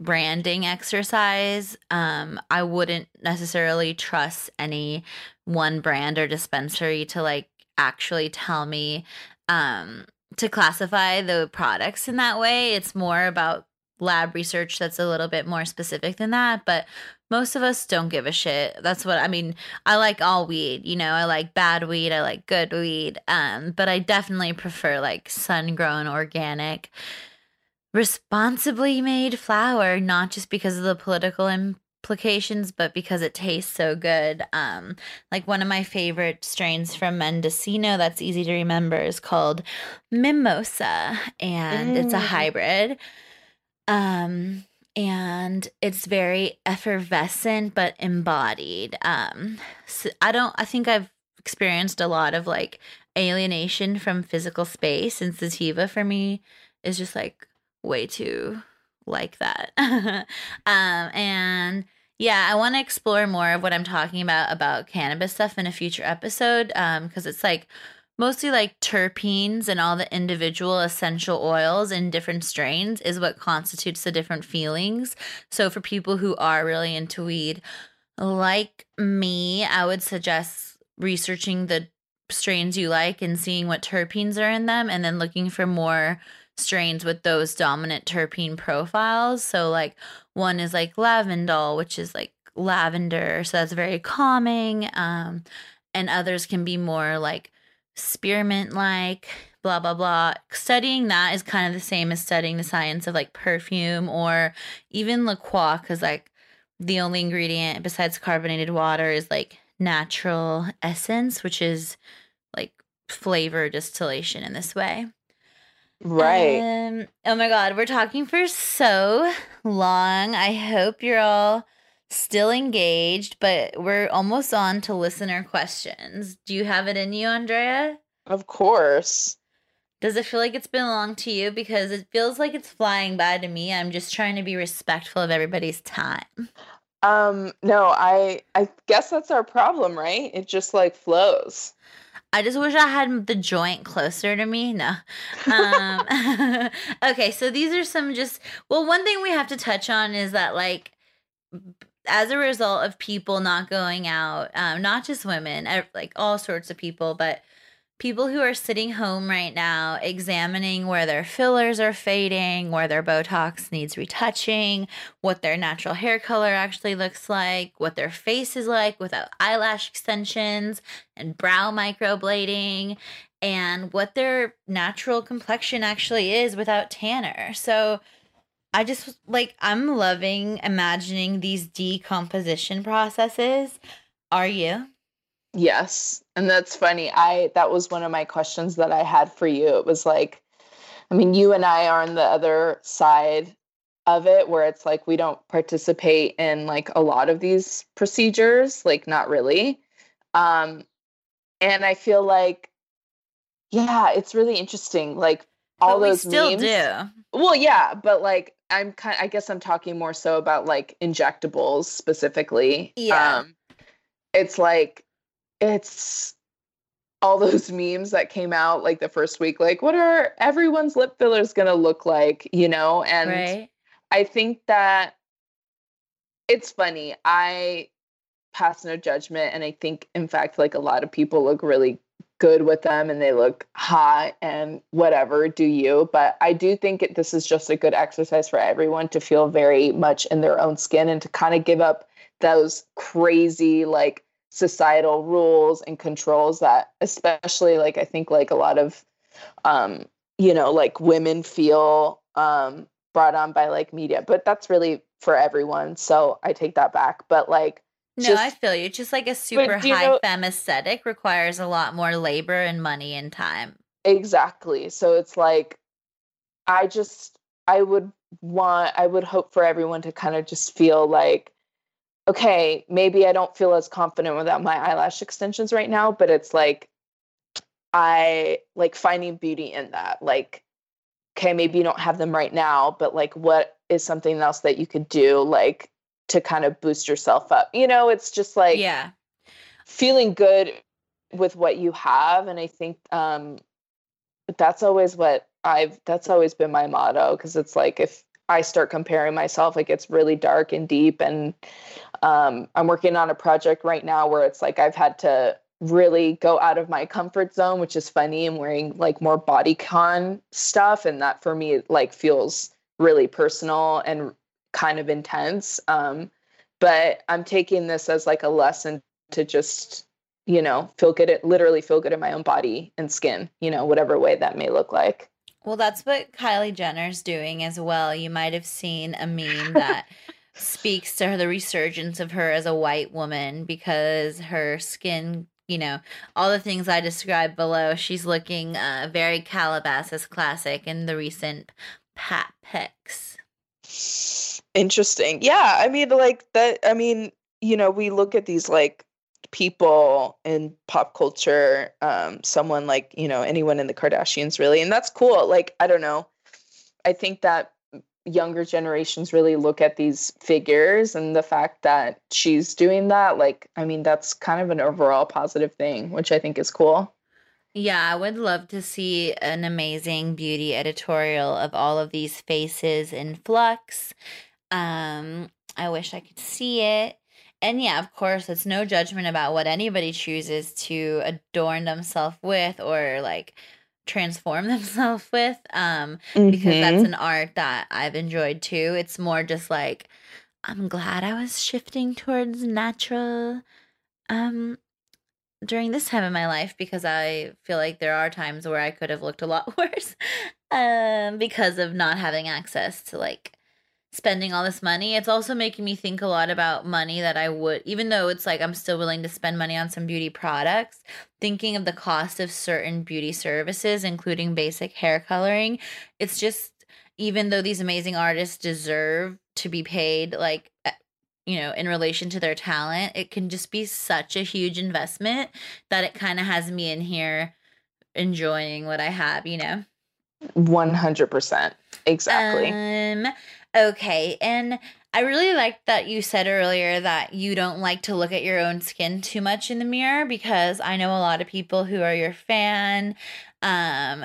branding exercise. Um, I wouldn't necessarily trust any one brand or dispensary to like actually tell me um to classify the products in that way. It's more about lab research that's a little bit more specific than that, but most of us don't give a shit. That's what I mean. I like all weed, you know. I like bad weed, I like good weed. Um, but I definitely prefer like sun-grown organic responsibly made flour, not just because of the political implications, but because it tastes so good. Um, like one of my favorite strains from Mendocino that's easy to remember is called Mimosa, and it's a Mm. hybrid. Um, and it's very effervescent but embodied. Um, so I don't. I think I've experienced a lot of like alienation from physical space, and sativa for me is just like way too like that. [LAUGHS] um, and yeah, I want to explore more of what I'm talking about about cannabis stuff in a future episode um because it's like mostly like terpenes and all the individual essential oils in different strains is what constitutes the different feelings. So for people who are really into weed like me, I would suggest researching the strains you like and seeing what terpenes are in them and then looking for more strains with those dominant terpene profiles. So like one is like lavendal, which is like lavender, so that's very calming. Um and others can be more like spearmint like, blah, blah, blah. Studying that is kind of the same as studying the science of like perfume or even La Croix, because like the only ingredient besides carbonated water is like natural essence, which is like flavor distillation in this way. Right. Um, oh my God, we're talking for so long. I hope you're all still engaged, but we're almost on to listener questions. Do you have it in you, Andrea? Of course. Does it feel like it's been long to you? Because it feels like it's flying by to me. I'm just trying to be respectful of everybody's time. Um, no, I I guess that's our problem, right? It just like flows. I just wish I had the joint closer to me. No. Um, [LAUGHS] okay, so these are some just well, one thing we have to touch on is that like as a result of people not going out, um, not just women, like all sorts of people, but people who are sitting home right now examining where their fillers are fading, where their Botox needs retouching, what their natural hair color actually looks like, what their face is like without eyelash extensions and brow microblading, and what their natural complexion actually is without tanner. So, I just like I'm loving imagining these decomposition processes. Are you? Yes. And that's funny. I that was one of my questions that I had for you. It was like I mean, you and I are on the other side of it where it's like we don't participate in like a lot of these procedures, like not really. Um and I feel like yeah, it's really interesting like all but those still memes. do. Well, yeah, but like I'm kind I guess I'm talking more so about like injectables specifically. Yeah. Um it's like it's all [LAUGHS] those memes that came out like the first week like what are everyone's lip fillers going to look like you know and right. i think that it's funny i pass no judgment and i think in fact like a lot of people look really good with them and they look hot and whatever do you but i do think it, this is just a good exercise for everyone to feel very much in their own skin and to kind of give up those crazy like societal rules and controls that especially like i think like a lot of um you know like women feel um brought on by like media but that's really for everyone so i take that back but like No, just- I feel you. Just like a super high know- femme aesthetic requires a lot more labor and money and time. Exactly. So it's like I just I would want I would hope for everyone to kind of just feel like okay, maybe I don't feel as confident without my eyelash extensions right now, but it's like I like finding beauty in that. Like okay, maybe you don't have them right now, but like what is something else that you could do like to kind of boost yourself up. You know, it's just like yeah. feeling good with what you have and i think um that's always what i've that's always been my motto because it's like if i start comparing myself it gets really dark and deep and um i'm working on a project right now where it's like i've had to really go out of my comfort zone which is funny i'm wearing like more body con stuff and that for me like feels really personal and kind of intense um but i'm taking this as like a lesson to just you know feel good at literally feel good in my own body and skin you know whatever way that may look like Well, that's what Kylie Jenner's doing as well. You might have seen a meme that [LAUGHS] speaks to her, the resurgence of her as a white woman because her skin, you know, all the things I described below, she's looking uh, very Calabasas classic in the recent pap pics. interesting yeah i mean like that i mean you know we look at these like people in pop culture um someone like you know anyone in the kardashians really and that's cool like i don't know i think that younger generations really look at these figures and the fact that she's doing that like i mean that's kind of an overall positive thing which i think is cool Yeah, I would love to see an amazing beauty editorial of all of these faces in flux. Um, I wish I could see it. And yeah, of course, it's no judgment about what anybody chooses to adorn themselves with or like transform [LAUGHS] themselves with. Um, because that's an art that I've enjoyed too. It's more just like I'm glad I was shifting towards natural um during this time in my life because I feel like there are times where I could have looked a lot [LAUGHS] worse um because of not having access to like spending all this money. It's also making me think a lot about money that I would even though it's like I'm still willing to spend money on some beauty products, thinking of the cost of certain beauty services including basic hair coloring. It's just even though these amazing artists deserve to be paid like you know, in relation to their talent, it can just be such a huge investment that it kind of has me in here enjoying what I have, you know? 100%. Exactly. Um, okay. And I really liked that you said earlier that you don't like to look at your own skin too much in the mirror because I know a lot of people who are your fan um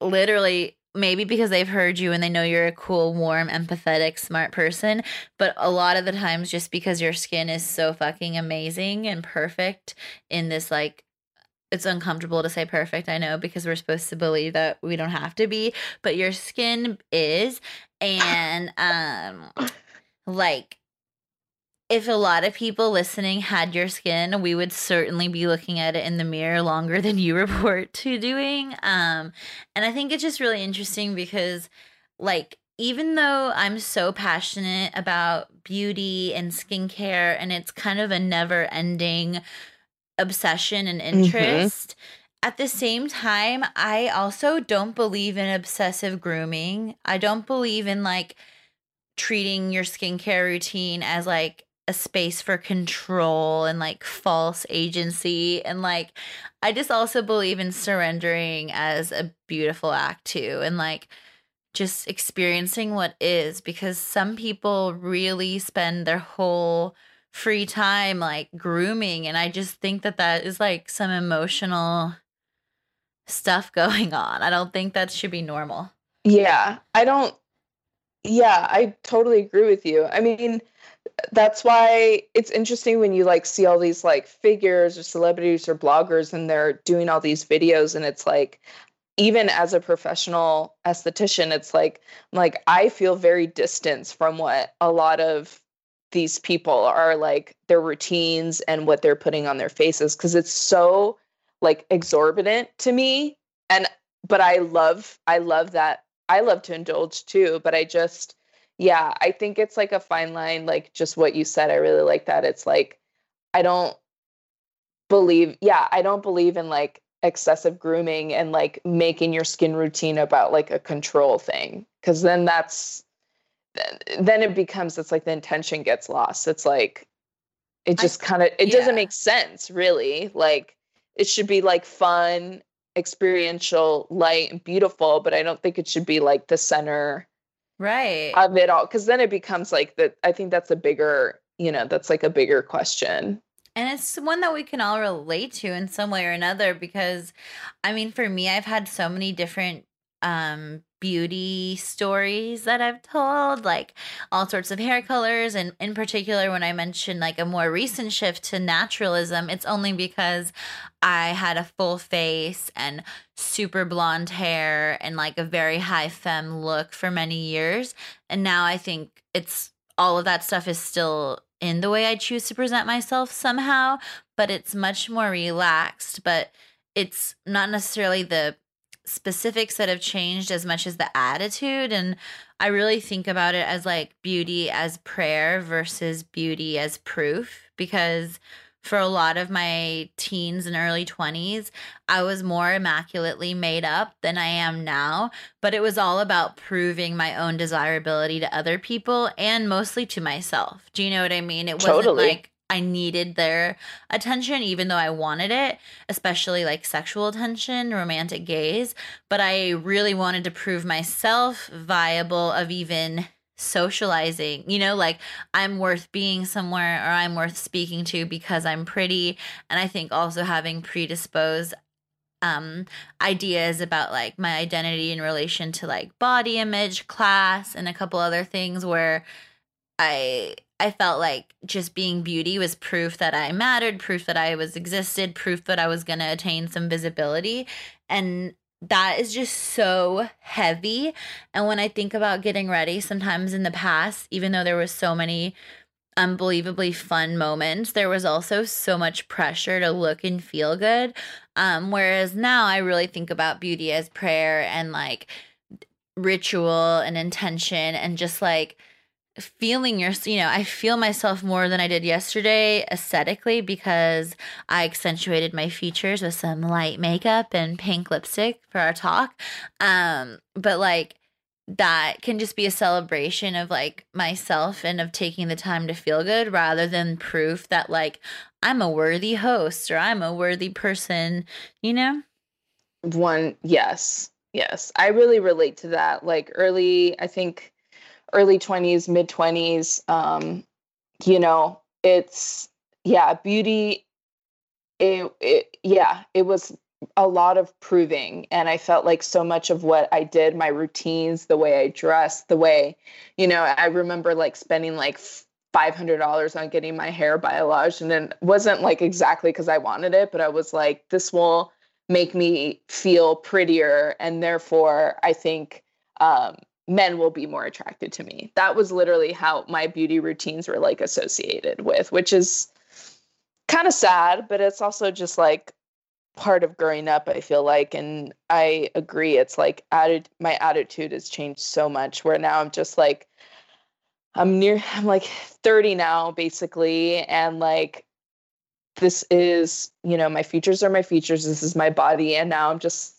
literally maybe because they've heard you and they know you're a cool, warm, empathetic, smart person, but a lot of the times just because your skin is so fucking amazing and perfect in this like it's uncomfortable to say perfect, I know, because we're supposed to believe that we don't have to be, but your skin is and um like if a lot of people listening had your skin, we would certainly be looking at it in the mirror longer than you [LAUGHS] report to doing. Um, and I think it's just really interesting because, like, even though I'm so passionate about beauty and skincare, and it's kind of a never ending obsession and mm-hmm. interest. Mm-hmm. At the same time, I also don't believe in obsessive grooming. I don't believe in like treating your skincare routine as like a space for control and like false agency and like I just also believe in surrendering as a beautiful act too and like just experiencing what is because some people really spend their whole free time like grooming and I just think that that is like some emotional stuff [LAUGHS] going on. I don't think that should be normal. Yeah, I don't yeah, I totally agree with you. I mean, that's why it's interesting when you like see all these like figures or celebrities or bloggers and they're doing all these videos and it's like even as a professional esthetician it's like like I feel very distant from what a lot of these people are like their routines and what they're putting on their faces cuz it's so like exorbitant to me and but I love I love that I love to indulge too but I just yeah, I think it's like a fine line, like just what you said. I really like that. It's like, I don't believe, yeah, I don't believe in like excessive grooming and like making your skin routine about like a control thing. Cause then that's, then it becomes, it's like the intention gets lost. It's like, it just kind of, it yeah. doesn't make sense really. Like, it should be like fun, experiential, light, and beautiful, but I don't think it should be like the center right of it all because then it becomes like that i think that's a bigger you know that's like a bigger question and it's one that we can all relate to in some way or another because i mean for me i've had so many different um beauty stories that I've told, like all sorts of hair colors. And in particular, when I mentioned like a more recent shift to naturalism, it's only because I had a full face and super blonde hair and like a very high femme look for many years. And now I think it's all of that stuff is still in the way I choose to present myself somehow, but it's much more relaxed. But it's not necessarily the specifics that have changed as much as the attitude and i really think about it as like beauty as prayer versus beauty as proof because for a lot of my teens and early 20s i was more immaculately made up than i am now but it was all about proving my own desirability to other people and mostly to myself do you know what i mean it wasn't totally. like I needed their attention, even though I wanted it, especially like sexual attention, romantic gaze. But I really wanted to prove myself viable of even socializing, you know, like I'm worth being somewhere or I'm worth speaking to because I'm pretty. And I think also having predisposed um ideas about like my identity in relation to like body image, class, and a couple other things where I I felt like just being beauty was proof that I mattered, proof that I was existed, proof that I was going to attain some visibility. And that is just so heavy. And when I think about getting ready, sometimes in the past, even though there was so many unbelievably fun moments, there was also so much pressure to look and feel good. Um, whereas now I really think about beauty as prayer and like ritual and intention and just like feeling your you know i feel myself more than i did yesterday aesthetically because i accentuated my features with some light makeup and pink lipstick for our talk um but like that can just be a celebration of like myself and of taking the time to feel good rather than proof that like I'm a worthy host or I'm a worthy person, you know? One, yes. Yes. I really relate to that. Like early, I think early 20s, mid 20s, um, you know, it's yeah, beauty it, it yeah, it was a lot of proving. And i felt like so much of what i did my routines the way i dressed the way you know i remember like spending like $500 on getting my hair biologed and it wasn't like exactly because i wanted it but i was like this will make me feel prettier. And therefore i think um, men will be more attracted to me. That was literally how my beauty routines were like associated with which is kind of sad but it's also just like part of growing up i feel like and i agree it's like added my attitude has changed so much where now i'm just like i'm near i'm like 30 now basically and like this is you know my features are my features this is my body and now i'm just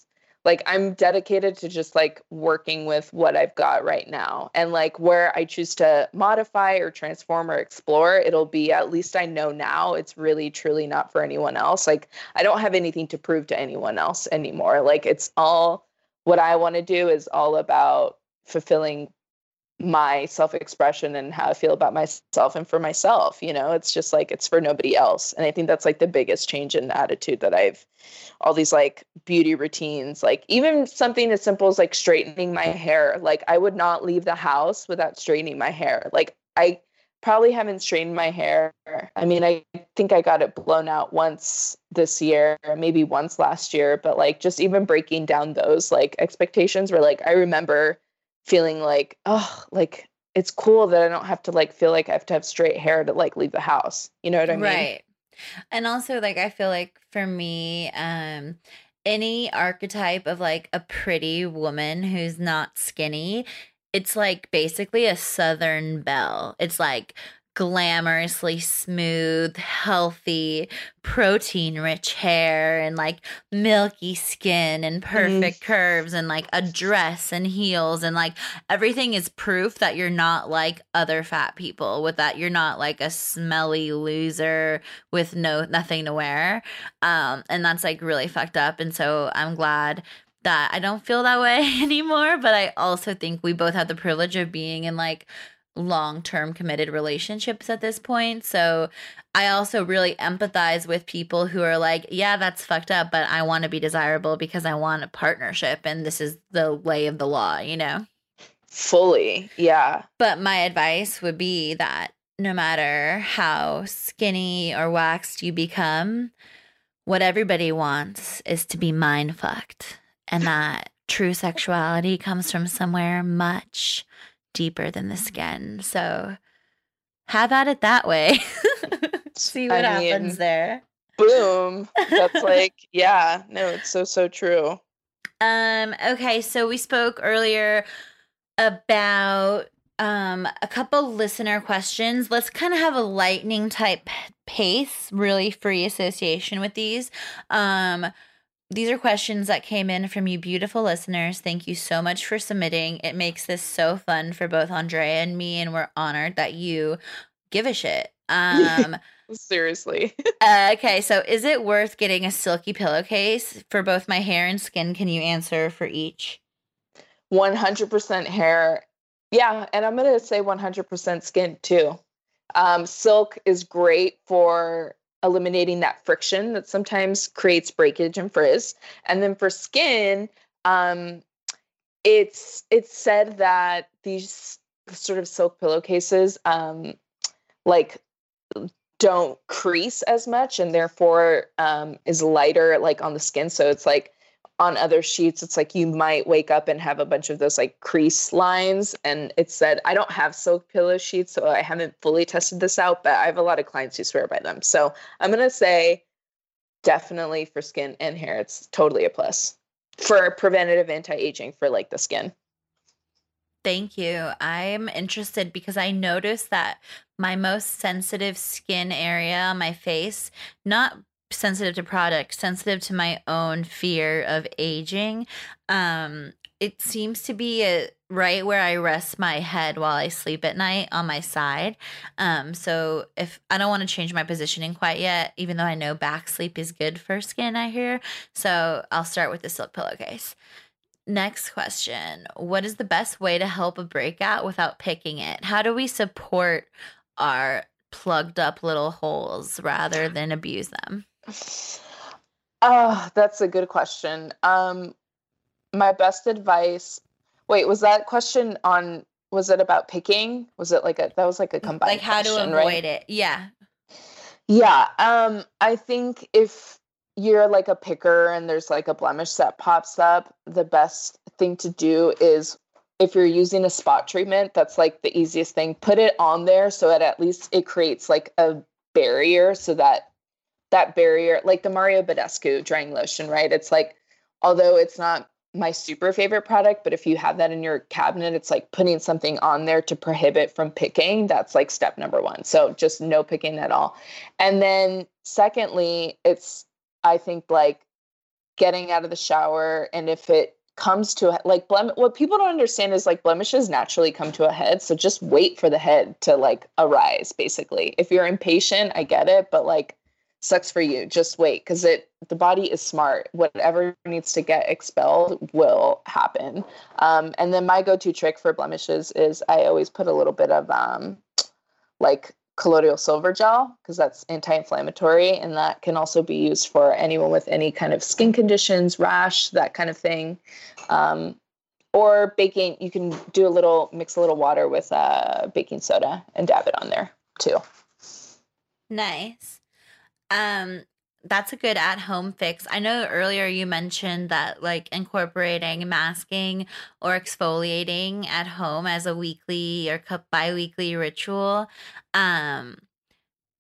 like i'm dedicated to just like working with what i've got right now. And like where i choose to modify or transform or explore it'll be at least i know now it's really truly not for anyone else. Like i don't have anything to prove to anyone else anymore. Like it's all what i want to do is all about fulfilling my self expression and how I feel about myself and for myself. You know, it's just like it's for nobody else. And I think that's like the biggest change in attitude that I've all these like beauty routines, like even something as simple as like straightening my hair. Like I would not leave the house without straightening my hair. Like I probably haven't straightened my hair. I mean, I think I got it blown out once this year, maybe once last year, but like just even breaking down those like expectations were like I remember feeling like oh like it's cool that i don't have to like feel like i have to have straight hair to like leave the house. You know what i mean? Right. And also like i feel like for me um any archetype of like a pretty woman who's not skinny it's like basically a southern belle. It's like glamorously smooth, healthy, protein rich hair and like milky skin and perfect mm. curves and like a dress and heels and like everything is proof that you're not like other fat people with that you're not like a smelly loser with no nothing to wear. Um and that's like really fucked up and so I'm glad that I don't feel that [LAUGHS] way anymore, but I also think we both have the privilege of being in like long term committed relationships at this point. So I also really empathize with people who are like, yeah, that's fucked up, but I want to be desirable because I want a partnership and this is the lay of the law, you know? Fully. Yeah. But my advice would be that no matter how skinny or waxed you become, what everybody wants is to be mind fucked. And that true sexuality comes from somewhere much deeper than the skin. So have at it that way. [LAUGHS] See what I happens mean, there. Boom. That's [LAUGHS] like, yeah, no, it's so, so true. Um, okay, so we spoke earlier about um a couple listener questions. Let's kind of have a lightning type pace, really free association with these. Um these are questions that came in from you beautiful listeners. Thank you so much for submitting. It makes this so fun for both Andrea and me, and we're honored that you give a shit. [LAUGHS] Um seriously. [LAUGHS] uh, okay, so is it worth getting a silky pillowcase for both my hair and skin? Can you answer for each? 100% hair. Yeah, and I'm going to say 100% skin too. Um, silk is great for eliminating that friction that sometimes creates breakage and frizz. And then for skin, um, it's it's said that these sort of silk pillowcases um, like don't crease as much and therefore um, is lighter like on the skin. So it's like on other sheets it's like you might wake up and have a bunch of those like crease lines and it said i don't have silk pillow sheets so i haven't fully tested this out but i have a lot of clients who swear by them. So i'm going to say definitely for skin and hair it's totally a plus. For preventative anti-aging for like the skin. Thank you. I'm interested because I noticed that my most sensitive skin area on my face, not sensitive to product, sensitive to my own fear of aging. Um, it seems to be a, right where I rest my head while I sleep at night on my side. Um, so if I don't want to change my positioning quite yet, even though I know back sleep is good for skin, I hear. So I'll start with the silk pillowcase. Next question What is the best way to help a breakout without picking it? How do we support our plugged up little holes rather than abuse them? Oh, that's a good question. Um, my best advice. Wait, was that question on? Was it about picking? Was it like a? That was like a combined. Like how question, to avoid right? it? Yeah. Yeah. Um, I think if you're like a picker and there's like a blemish that pops up, the best thing to do is if you're using a spot treatment, that's like the easiest thing. Put it on there so that at least it creates like a barrier so that that barrier, like the Mario Badescu drying lotion, right? It's like, although it's not my super favorite product, but if you have that in your cabinet, it's like putting something on there to prohibit from picking. That's like step number one. So just no picking at all. And then secondly, it's, I think, like getting out of the shower. And if it comes to like blem what people don't understand is like blemishes naturally come to a head so just wait for the head to like arise basically if you're impatient i get it but like sucks for you just wait because it the body is smart. Whatever needs to get expelled will happen. Um, and then my go-to trick for blemishes is i always put a little bit of um, like colloidal silver gel because that's anti-inflammatory and that can also be used for anyone with any kind of skin conditions rash that kind of thing. Um, or baking you can do a little mix a little water with uh, baking soda and dab it on there too. Nice. Um, that's a good at home fix. I know earlier you mentioned that like incorporating masking or exfoliating at home as a weekly or bi weekly ritual um,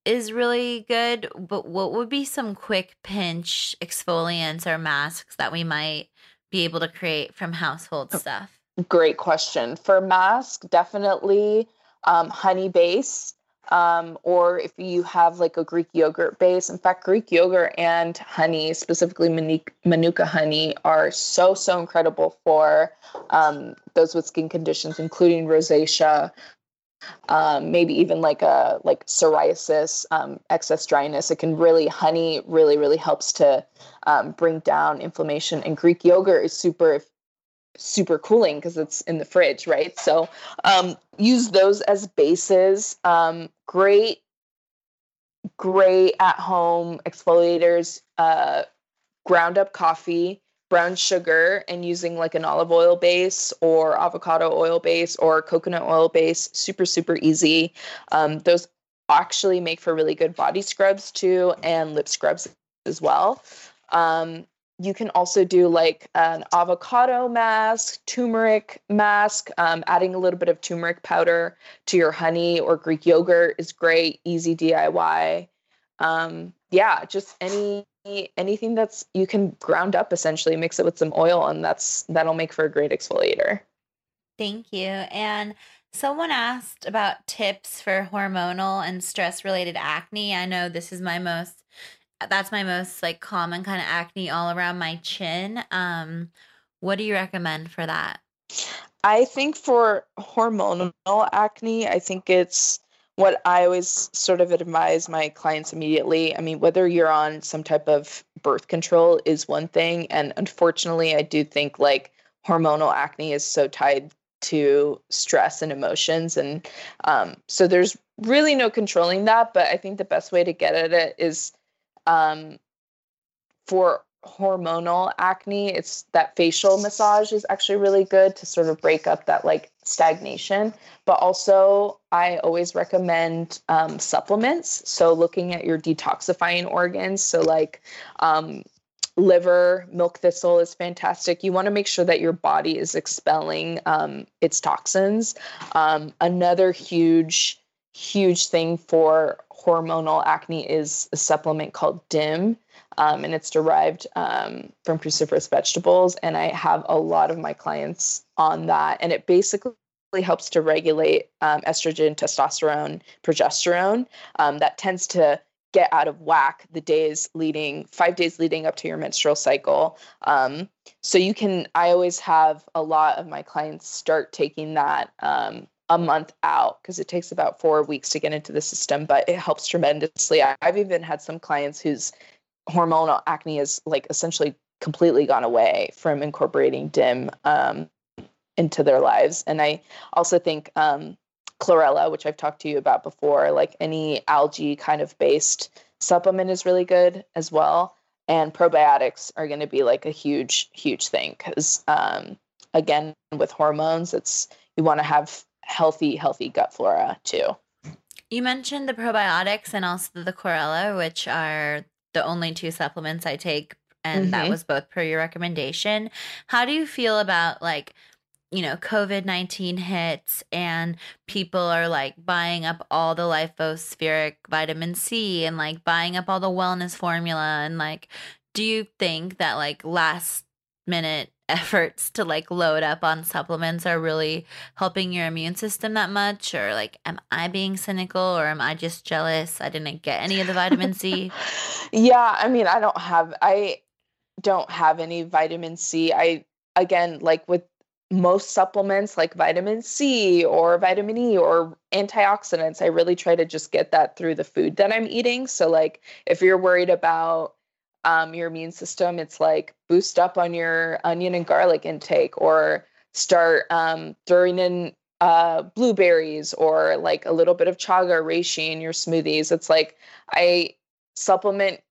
is really good. But what would be some quick pinch exfoliants or masks that we might be able to create from household stuff? Great question. For mask, definitely um, honey base um, or if you have like a Greek yogurt base. In fact, Greek yogurt and honey, specifically Manuka honey, are so, so incredible for um, those with skin conditions, including rosacea. Um, maybe even like a like psoriasis, um, excess dryness. It can really honey really really helps to um, bring down inflammation. And Greek yogurt is super super cooling because it's in the fridge, right? So um, use those as bases. Um, great, great at home exfoliators. Uh, ground up coffee, brown sugar, and using like an olive oil base or avocado oil base or coconut oil base. Super, super easy. Um, those actually make for really good body scrubs too and lip scrubs as well. Um, you can also do like an avocado mask, turmeric mask. Um, adding a little bit of turmeric powder to your honey or Greek yogurt is great. Easy DIY. Um, yeah, just any anything that's you can ground up essentially, mix it with some oil, and that's that'll make for a great exfoliator. Thank you. And someone asked about tips for hormonal and stress related acne. I know this is my most that's my most like common kind of acne all around my chin. Um, what do you recommend for that? I think for hormonal acne, I think it's what I always sort of advise my clients immediately. I mean, whether you're on some type of birth control is one thing. And unfortunately, I do think like hormonal acne is so tied to stress and emotions. And um, so there's really no controlling that. But I think the best way to get at it is um, for hormonal acne, it's that facial massage is actually really good to sort of break up that like stagnation. But also, I always recommend um, supplements. So, looking at your detoxifying organs. So, like, um, liver, milk thistle is fantastic. You want to make sure that your body is expelling um, its toxins. Um, another huge, huge thing for hormonal acne is a supplement called DIM. Um, and it's derived um, from cruciferous vegetables. And I have a lot of my clients on that. And it basically helps to regulate um, estrogen, testosterone, progesterone. Um, that tends to get out of whack the days leading, five days leading up to your menstrual cycle. Um, so you can, I always have a lot of my clients start taking that um, a month out because it takes about four weeks to get into the system, but it helps tremendously. I've even had some clients whose hormonal acne is like essentially completely gone away from incorporating DIM um, into their lives. And I also think um, chlorella, which I've talked to you about before, like any algae kind of based supplement is really good as well. And probiotics are going to be like a huge, huge thing because, um, again, with hormones, it's you want to have healthy, healthy gut flora too. You mentioned the probiotics and also the chlorella, which are the only two supplements I take, and mm-hmm. that was both per your recommendation. How do you feel about like you know, COVID 19 hits and people are like buying up all the lipospheric vitamin C and like buying up all the wellness formula. And like, do you think that like last minute efforts to like load up on supplements are really helping your immune system that much? Or like, am I being cynical or am I just jealous I didn't get any of the vitamin C? [LAUGHS] yeah. I mean, I don't have, I don't have any vitamin C. I, again, like with most supplements like vitamin C or vitamin E or antioxidants, I really try to just get that through the food that I'm eating. So, like, if you're worried about um, your immune system, it's like boost up on your onion and garlic intake or start um, throwing in uh, blueberries or like a little bit of chaga reishi in your smoothies. It's like I supplement,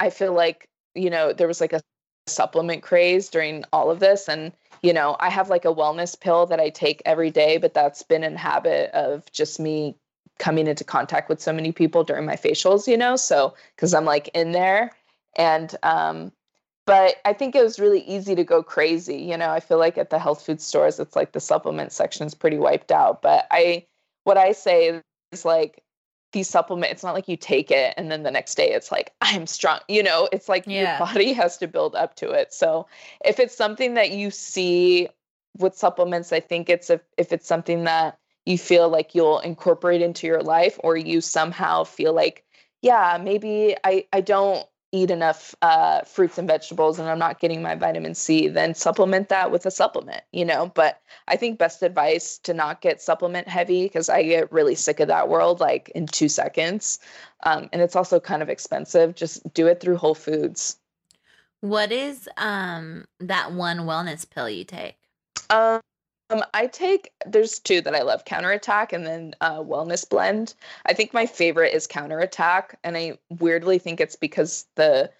I feel like, you know, there was like a supplement craze during all of this. And you know, I have like a wellness pill that I take every day, but that's been in habit of just me coming into contact with so many people during my facials, you know, so because I'm like in there. And, um, but I think it was really easy to go crazy. You know, I feel like at the health food stores, it's like the supplement section is pretty wiped out. But I, what I say is like, these supplements it's not like you take it and then the next day it's like i'm strong you know it's like yeah. your body has to build up to it so if it's something that you see with supplements i think it's if, if it's something that you feel like you'll incorporate into your life or you somehow feel like yeah maybe i i don't eat enough uh, fruits and vegetables and I'm not getting my vitamin C, then supplement that with a supplement, you know. But I think best advice to not get supplement heavy because I get really sick of that world like in two seconds. Um, and it's also kind of expensive. Just do it through Whole Foods. What is um that one wellness pill you take? Um um, I take there's two that I love, counterattack and then uh, wellness blend. I think my favorite is counterattack, and I weirdly think it's because the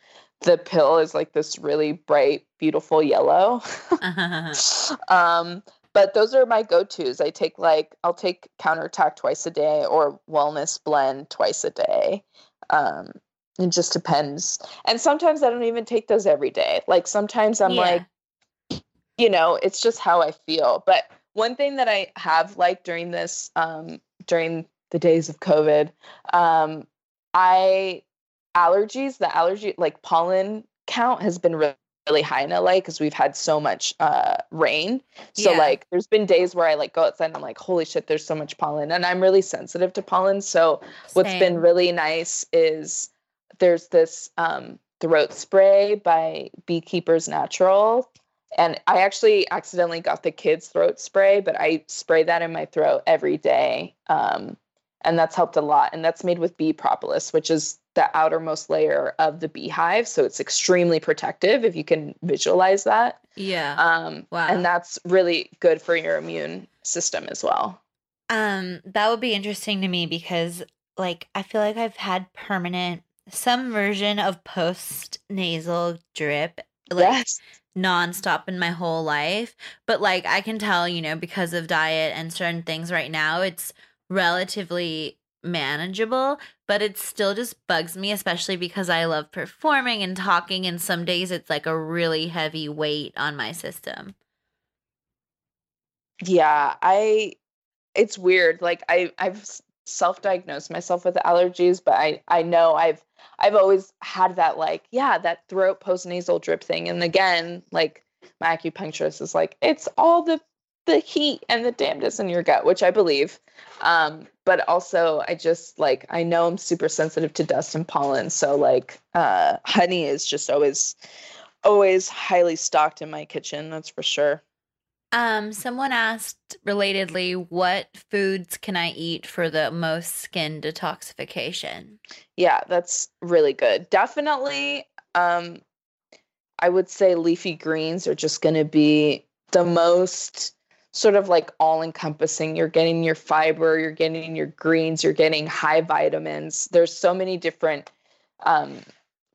the pill is like this really bright, beautiful yellow. [LAUGHS] [LAUGHS] um, but those are my go-tos. I take like I'll take counterattack twice a day or wellness blend twice a day. Um, it just depends. And sometimes I don't even take those every day. Like sometimes I'm yeah. like you know, it's just how I feel. But one thing that I have liked during this, um, during the days of COVID, um, I allergies, the allergy like pollen count has been really, really high in LA because we've had so much uh, rain. So yeah. like, there's been days where I like go outside and I'm like, holy shit, there's so much pollen, and I'm really sensitive to pollen. So Same. what's been really nice is there's this um, throat spray by Beekeepers Natural and I actually accidentally got the kids' throat spray, but I spray that in my throat every day. Um, and that's helped a lot. And that's made with bee propolis, which is the outermost layer of the beehive. So it's extremely protective if you can visualize that. Yeah. Um, wow. And that's really good for your immune system as well. Um, that would be interesting to me because, like, I feel like I've had permanent some version of post nasal drip like yes nonstop in my whole life. But like I can tell, you know, because of diet and certain things right now, it's relatively manageable, but it still just bugs me, especially because I love performing and talking. And some days it's like a really heavy weight on my system. Yeah, I it's weird. Like I I've self-diagnosed myself with allergies, but I I know I've I've always had that like, yeah, that throat postnasal drip thing. And again, like my acupuncturist is like, it's all the the heat and the dampness in your gut, which I believe. Um, but also I just like I know I'm super sensitive to dust and pollen. So like uh honey is just always always highly stocked in my kitchen, that's for sure. Um, someone asked relatedly, what foods can I eat for the most skin detoxification? Yeah, that's really good. Definitely um I would say leafy greens are just going to be the most sort of like all encompassing. You're getting your fiber, you're getting your greens, you're getting high vitamins. There's so many different um,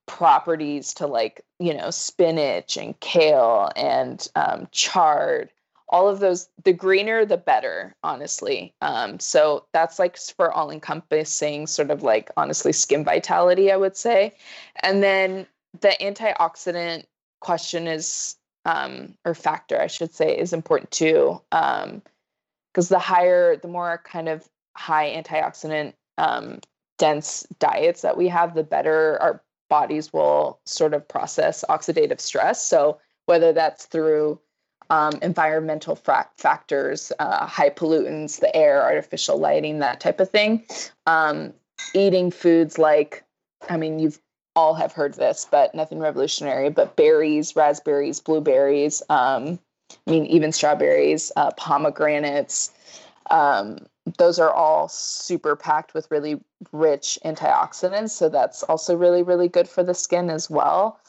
properties to like, you know, spinach and kale and um, chard. All of those, the greener, the better, honestly. Um, so that's like for all encompassing, sort of like honestly skin vitality, I would say. And then the antioxidant question is um, or factor, I should say, is important too. Because um, the higher, the more kind of high antioxidant um, dense diets that we have, the better our bodies will sort of process oxidative stress. So whether that's through um, environmental fra- factors, uh, high pollutants, the air, artificial lighting, that type of thing. Um, eating foods like, I mean, you've all have heard this, but nothing revolutionary. But berries, raspberries, blueberries, um, I mean, even strawberries, uh, pomegranates, um, those are all super packed with really rich antioxidants. So that's also really, really good for the skin as well.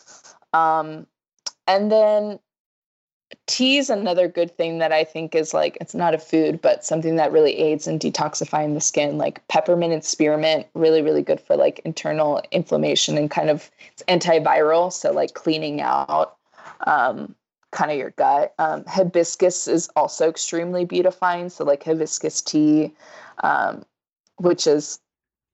Um, and then tea is another good thing that I think is like it's not a food, but something that really aids in detoxifying the skin. Like peppermint and spearmint, really, really good for like internal inflammation and kind of it's antiviral. So like cleaning out um, kind of your gut. Um, hibiscus is also extremely beautifying. So like hibiscus tea, um, which is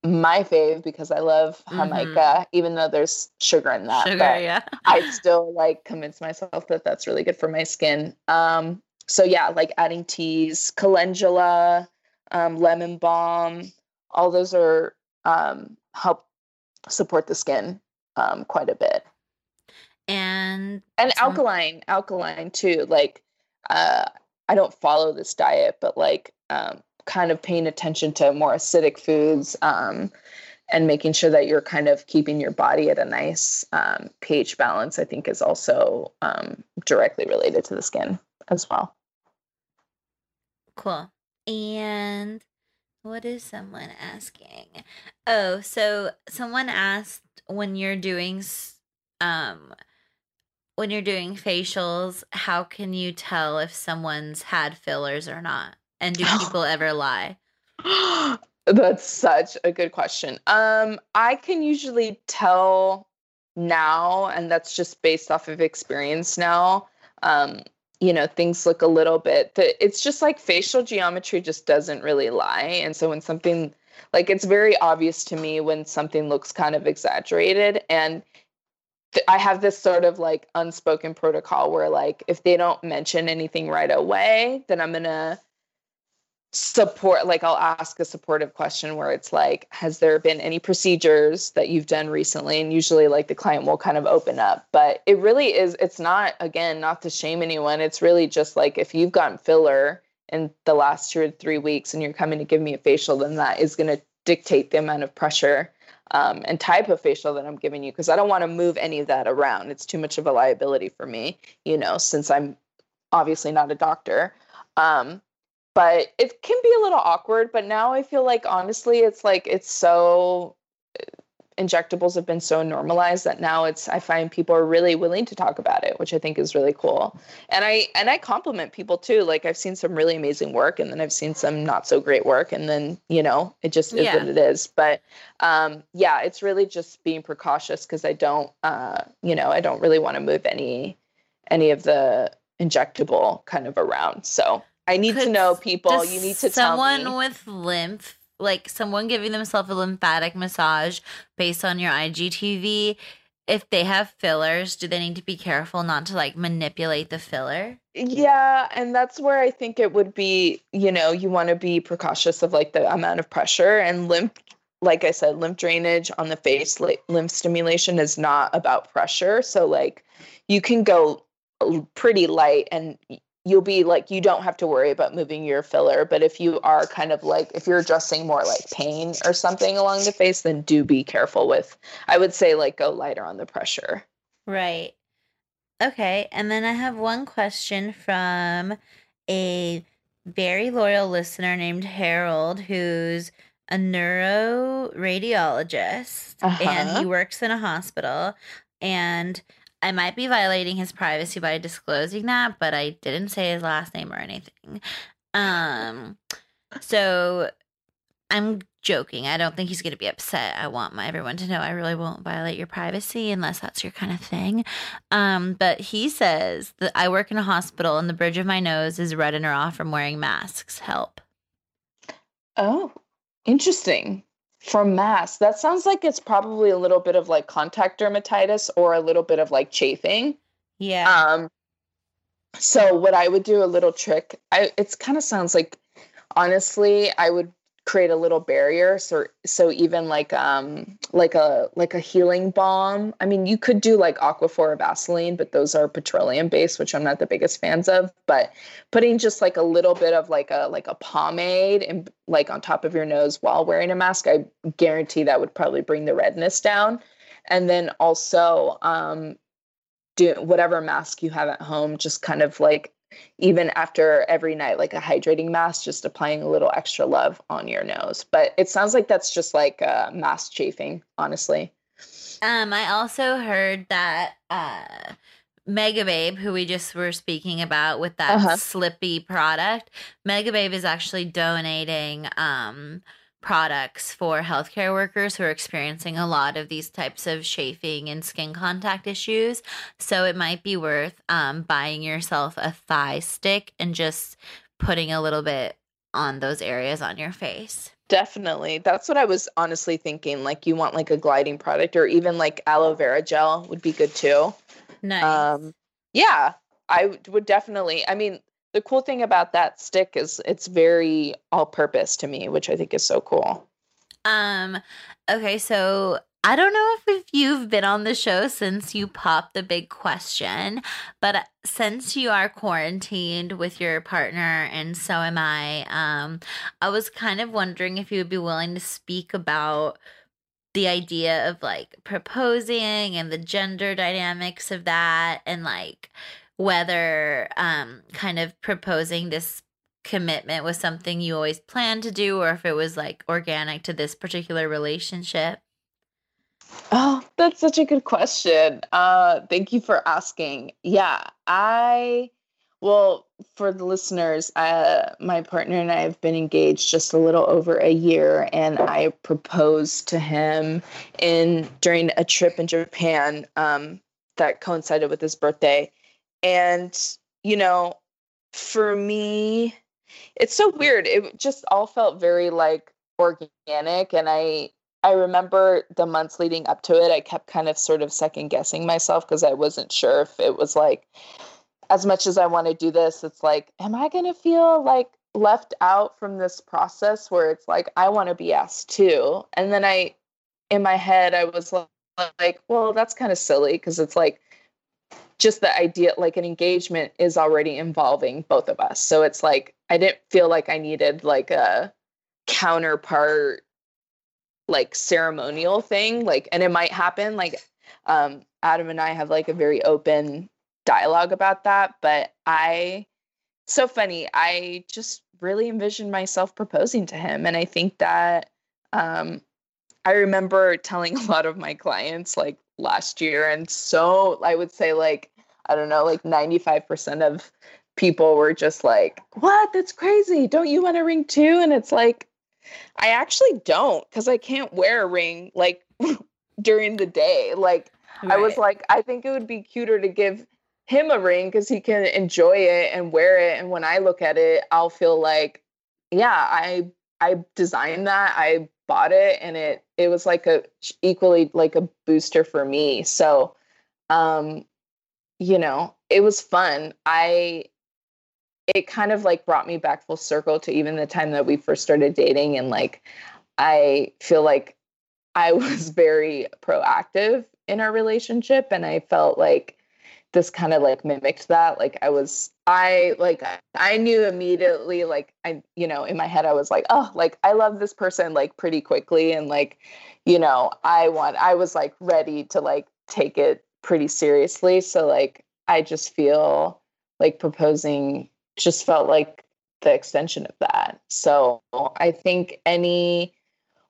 my fave because I love Jamaica, mm-hmm. even though there's sugar in that. Sugar, yeah. I [LAUGHS] still like convince myself that that's really good for my skin. Um, so yeah, like adding teas, calendula, um, lemon balm, all those are um, help support the skin um, quite a bit. And and alkaline, alkaline too. Like uh, I don't follow this diet, but like um, kind of paying attention to more acidic foods um, and making sure that you're kind of keeping your body at a nice um, pH balance, I think is also um, directly related to the skin as well. Cool. And what is someone asking? Oh, so someone asked when you're doing um when you're doing facials, how can you tell if someone's had fillers or not? And do [GASPS] people ever lie? [GASPS] That's such a good question. Um, I can usually tell now, and that's just based off of experience now. Um, you know, things look a little bit that it's just like facial geometry just doesn't really lie. And so when something like it's very obvious to me when something looks kind of exaggerated and I have this sort of like unspoken protocol where like if they don't mention anything right away, then I'm going to support like i'll ask a supportive question where it's like has there been any procedures that you've done recently? And usually like the client will kind of open up. But it really is it's not again not to shame anyone. It's really just like if you've gotten filler in the last two or three weeks and you're coming to give me a facial then that is going to dictate the amount of pressure um, and type of facial that i'm giving you because i don't want to move any of that around. It's too much of a liability for me you know since i'm obviously not a doctor. Um, but it can be a little awkward but now i feel like honestly it's like it's so uh, injectables have been so normalized that now it's i find people are really willing to talk about it which i think is really cool. And i and i compliment people too like i've seen some really amazing work and then i've seen some not so great work and then you know it just is yeah. what it is. But um yeah it's really just being precautious because i don't uh you know i don't really want to move any any of the injectable kind of around so I need to know people. You need to tell someone with lymph like someone giving themselves a lymphatic massage based on your IGTV, if they have fillers, do they need to be careful not to like manipulate the filler? Yeah, and that's where I think it would be, you know, you want to be precautious of like the amount of pressure and lymph like I said, lymph drainage on the face, like lymph stimulation is not about pressure. So like you can go pretty light and you'll be like you don't have to worry about moving your filler but if you are kind of like if you're addressing more like pain or something along the face then do be careful with i would say like go lighter on the pressure right okay and then i have one question from a very loyal listener named harold who's a neuroradiologist uh-huh. and he works in a hospital and I might be violating his privacy by disclosing that, but I didn't say his last name or anything. Um, so I'm joking. I don't think he's going to be upset. I want my everyone to know I really won't violate your privacy unless that's your kind of thing. Um, but he says that I work in a hospital and the bridge of my nose is red and raw from wearing masks. Help. Oh, interesting from mass that sounds like it's probably a little bit of like contact dermatitis or a little bit of like chafing. Yeah. Um so what i would do a little trick i it's kind of sounds like honestly i would create a little barrier. So so even like um like a like a healing balm. I mean you could do like aquaphor or vaseline but those are petroleum based which i'm not the biggest fans of. But putting just like a little bit of like a like a pomade and like on top of your nose while wearing a mask i guarantee that would probably bring the redness down. And then also um do whatever mask you have at home just kind of like even after every night, like a hydrating mask, just applying a little extra love on your nose. But it sounds like that's just like uh, mask chafing, honestly. Um, I also heard that uh, Megababe, who we just were speaking about with that uh-huh. slippy product, Megababe is actually donating um products for healthcare workers who are experiencing a lot of these types of chafing and skin contact issues. So it might be worth um, buying yourself a thigh stick and just putting a little bit on those areas on your face. Definitely. That's what I was honestly thinking. Like you want like a gliding product or even like aloe vera gel would be good too. Nice. Um yeah, I would definitely. I mean, the cool thing about that stick is it's very all purpose to me, which I think is so cool. Um okay, so I don't know if, if you've been on the show since you popped the big question, but since you are quarantined with your partner and so am I, um I was kind of wondering if you would be willing to speak about the idea of like proposing and the gender dynamics of that and like whether um, kind of proposing this commitment was something you always planned to do or if it was like organic to this particular relationship. Oh, that's such a good question. Uh, thank you for asking. Yeah, I, well, for the listeners, uh, my partner and I have been engaged just a little over a year, and I proposed to him in during a trip in Japan um, that coincided with his birthday. And, you know, for me, it's so weird. It just all felt very like organic. And I, I remember the months leading up to it, I kept kind of sort of second guessing myself because I wasn't sure if it was like, as much as I want to do this, it's like, am I going to feel like left out from this process where it's like, I want to be asked too? And then I, in my head, I was like, well, that's kind of silly because it's like, just the idea like an engagement is already involving both of us. So it's like i didn't feel like i needed like a counterpart like ceremonial thing like and it might happen like um adam and i have like a very open dialogue about that but i so funny i just really envisioned myself proposing to him and i think that um i remember telling [LAUGHS] a lot of my clients like last year and so i would say like i don't know like 95% of people were just like what that's crazy don't you want a ring too and it's like i actually don't because i can't wear a ring like [LAUGHS] during the day like right. i was like i think it would be cuter to give him a ring because he can enjoy it and wear it and when i look at it i'll feel like yeah i I designed that. I bought it and it it was like a equally like a booster for me. So um you know, it was fun. I it kind of like brought me back full circle to even the time that we first started dating and like I feel like I [LAUGHS] was very proactive in our relationship and I felt like this kind of like mimicked that like I was I like I knew immediately like I you know in my head I was like oh like I love this person like pretty quickly and like you know I want I was like ready to like take it pretty seriously. So like I just feel like proposing just felt like the extension of that. So I think any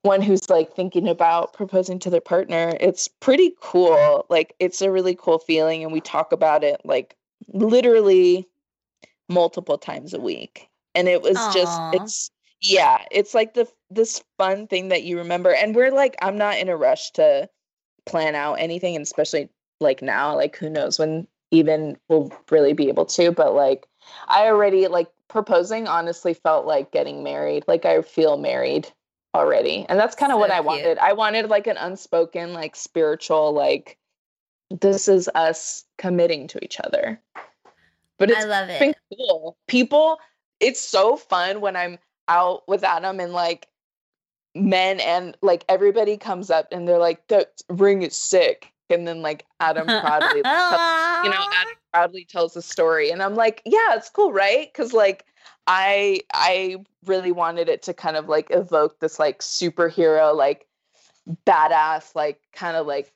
one who's like thinking about proposing to their partner, it's pretty cool. Like it's a really cool feeling and we talk about it like literally multiple times a week. And it was Aww. just it's yeah, it's like the this fun thing that you remember and we're like I'm not in a rush to plan out anything and especially like now like who knows when even we'll really be able to but like I already like proposing honestly felt like getting married. Like I feel married already. And that's kind of so what I wanted. I wanted like an unspoken, like spiritual, like this is us committing to each other. But it's I love it. cool. People, it's so fun when I'm out with Adam and like men and like everybody comes up and they're like, the ring is sick. And then like Adam proudly, you know, Adam [LAUGHS] proudly tells the story. And I'm like, yeah, it's cool, right? Cause like I I really wanted it to kind of like evoke this like superhero like badass like kind of like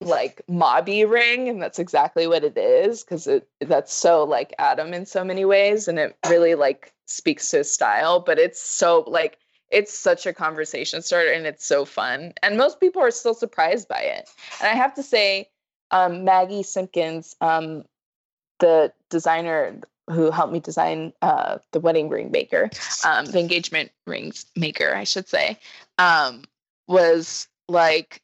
like mobby ring and that's exactly what it is because it that's so like adam in so many ways and it really like speaks to his style but it's so like it's such a conversation starter and it's so fun and most people are still surprised by it and i have to say um, maggie simpkins um, the designer who helped me design uh, the wedding ring maker, um, the engagement rings maker, I should say, um, was like,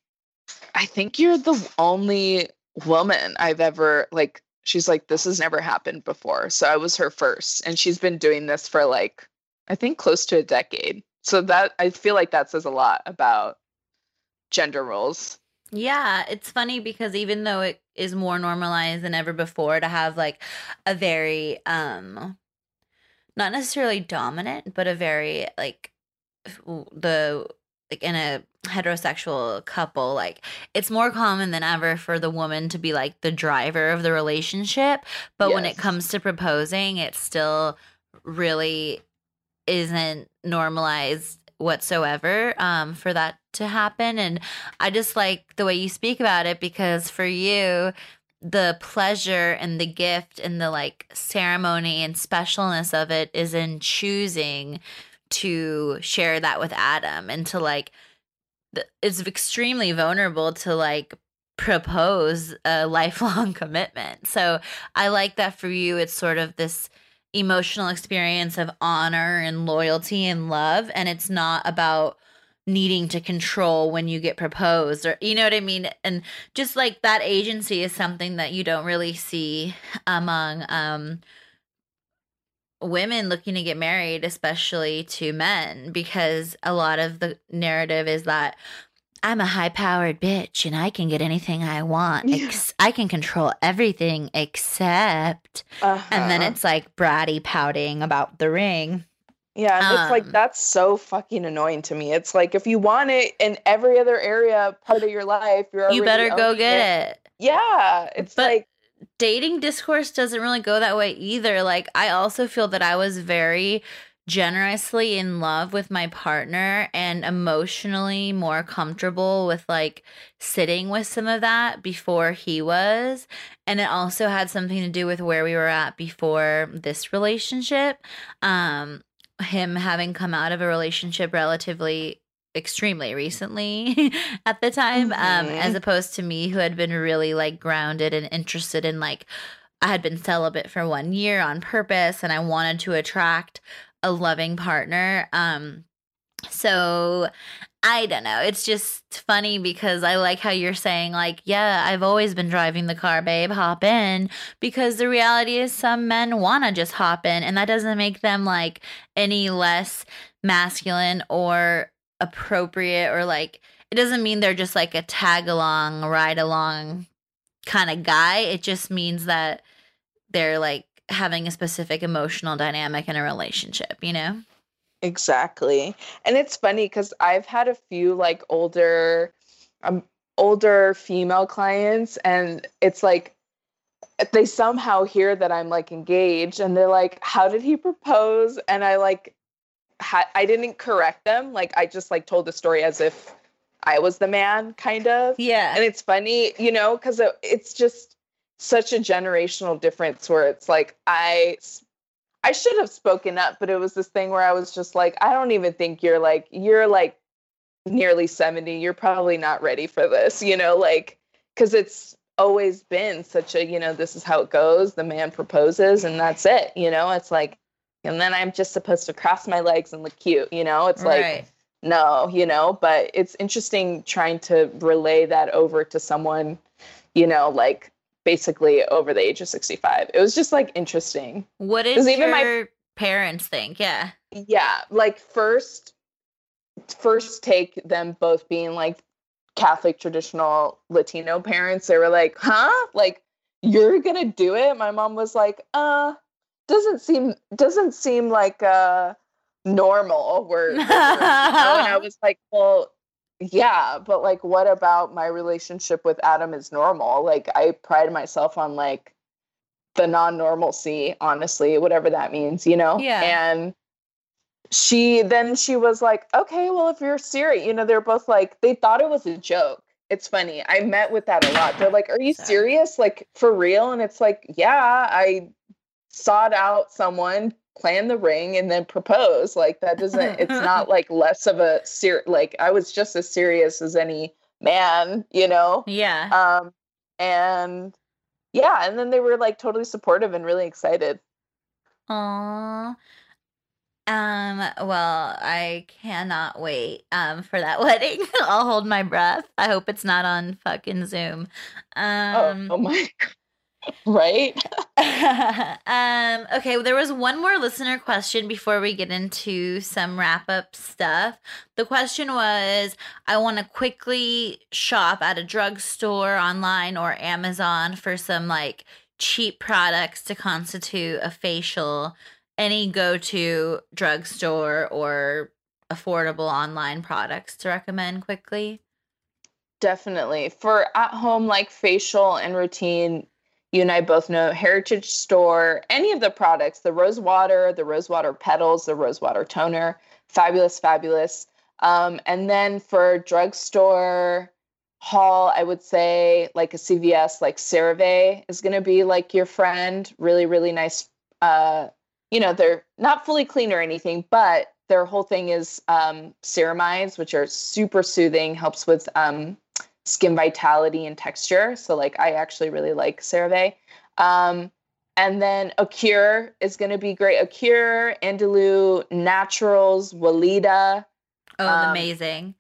I think you're the only woman I've ever like. She's like, this has never happened before. So I was her first, and she's been doing this for like, I think close to a decade. So that I feel like that says a lot about gender roles. Yeah, it's funny because even though it is more normalized than ever before to have like a very um not necessarily dominant, but a very like the like in a heterosexual couple, like it's more common than ever for the woman to be like the driver of the relationship. But yes. when it comes to proposing, it still really isn't normalized whatsoever um, for that to happen. And I just like the way you speak about it because for you, the pleasure and the gift and the like ceremony and specialness of it is in choosing to share that with Adam and to like, it's extremely vulnerable to like propose a [LAUGHS] lifelong commitment. So I like that for you. It's sort of this emotional experience of honor and loyalty and love and it's not about needing to control when you get proposed or you know what i mean and just like that agency is something that you don't really see among um women looking to get married especially to men because a lot of the narrative is that I'm a high powered bitch and I can get anything I want. Yeah. Ex- I can control everything except. Uh-huh. And then uh-huh. it's like bratty pouting about the ring. Yeah, and um, it's like um that's so fucking annoying to me. It's like if you want it in every other area part of your life, you're you better go get it. it. Yeah, it's but like dating discourse doesn't really go that way either. Like I also feel that I was very generously in love with my partner and emotionally more comfortable with like sitting with some of that before he was. And it also had something to do with where we were at before this relationship. Um, him having come out of a relationship relatively extremely recently [LAUGHS] at the time um, mm-hmm. um as opposed to me who had been really like grounded and interested in like I had been celibate for one year on purpose and I wanted to attract a loving partner. Um, so I don't know. It's just funny because I like how you're saying, like, yeah, I've always been driving the car, babe, hop in. Because the reality is, some men want to just hop in, and that doesn't make them like any less masculine or appropriate or like, it doesn't mean they're just like a tag along, ride along kind of guy. It just means that they're like having a specific emotional dynamic in a relationship, you know? Exactly. And it's funny because I've had a few like older, um, older female clients, and it's like they somehow hear that I'm like engaged, and they're like, "How did he propose?" And I like, ha- I didn't correct them. Like I just like told the story as if I was the man, kind of. Yeah. And it's funny, you know, because it, it's just such a generational difference where it's like I I should have spoken up, but it was this thing where I was just like, I don't even think you're like, you're like nearly 70. You're probably not ready for this, you know, like, because it's always been such a, you know, this is how it goes. The man proposes and that's it, you know, it's like, and then I'm just supposed to cross my legs and look cute, you know, it's like, right. no, you know, but it's interesting trying to relay that over to someone, you know, like basically over the age of 65. It was just like interesting. What did your even my- parents think? Yeah. Yeah, like first first take them both being like Catholic traditional Latino parents, they were like, "Huh? Like you're going to do it?" My mom was like, "Uh, doesn't seem doesn't seem like uh normal." We're, we're- you know? and I [LAUGHS] was like, "Well, yeah, but like what about my relationship with Adam is normal? Like I pride myself on like the non-normalcy, honestly, whatever that means, you know? Yeah. And she then she was like, okay, well, if you're serious, you know, they're both like, they thought it was a joke. It's funny. I met with that a lot. They're like, are you serious? Like for real? And it's like, yeah, I sought out someone, planned the ring, and then propose. Like that doesn't, it's not [LAUGHS] like less of a ser like I was just as serious as any man, you know? Yeah. Um, and yeah, and then they were like totally supportive and really excited. Aww. Um, well, I cannot wait um for that [LAUGHS] wedding. I'll hold my breath. I hope it's not on fucking Zoom. Um oh, oh my [LAUGHS] right? [LAUGHS] um okay, well, there was one more listener question before we get into some wrap up stuff. The question was I want to quickly shop at a drugstore online or Amazon for some like cheap products to constitute a facial. Any go to drugstore or affordable online products to recommend quickly? Definitely. For at home, like facial and routine, you and I both know Heritage Store, any of the products, the rose water, the rose water petals, the rose water toner, fabulous, fabulous. Um, and then for drugstore haul, I would say like a CVS, like CeraVe is going to be like your friend. Really, really nice. Uh, you know, they're not fully clean or anything, but their whole thing is um, ceramides, which are super soothing, helps with um, skin vitality and texture. So like I actually really like CeraVe. Um, and then Acure is going to be great. Acure, Andalou, Naturals, Weleda, Oh, Um, amazing.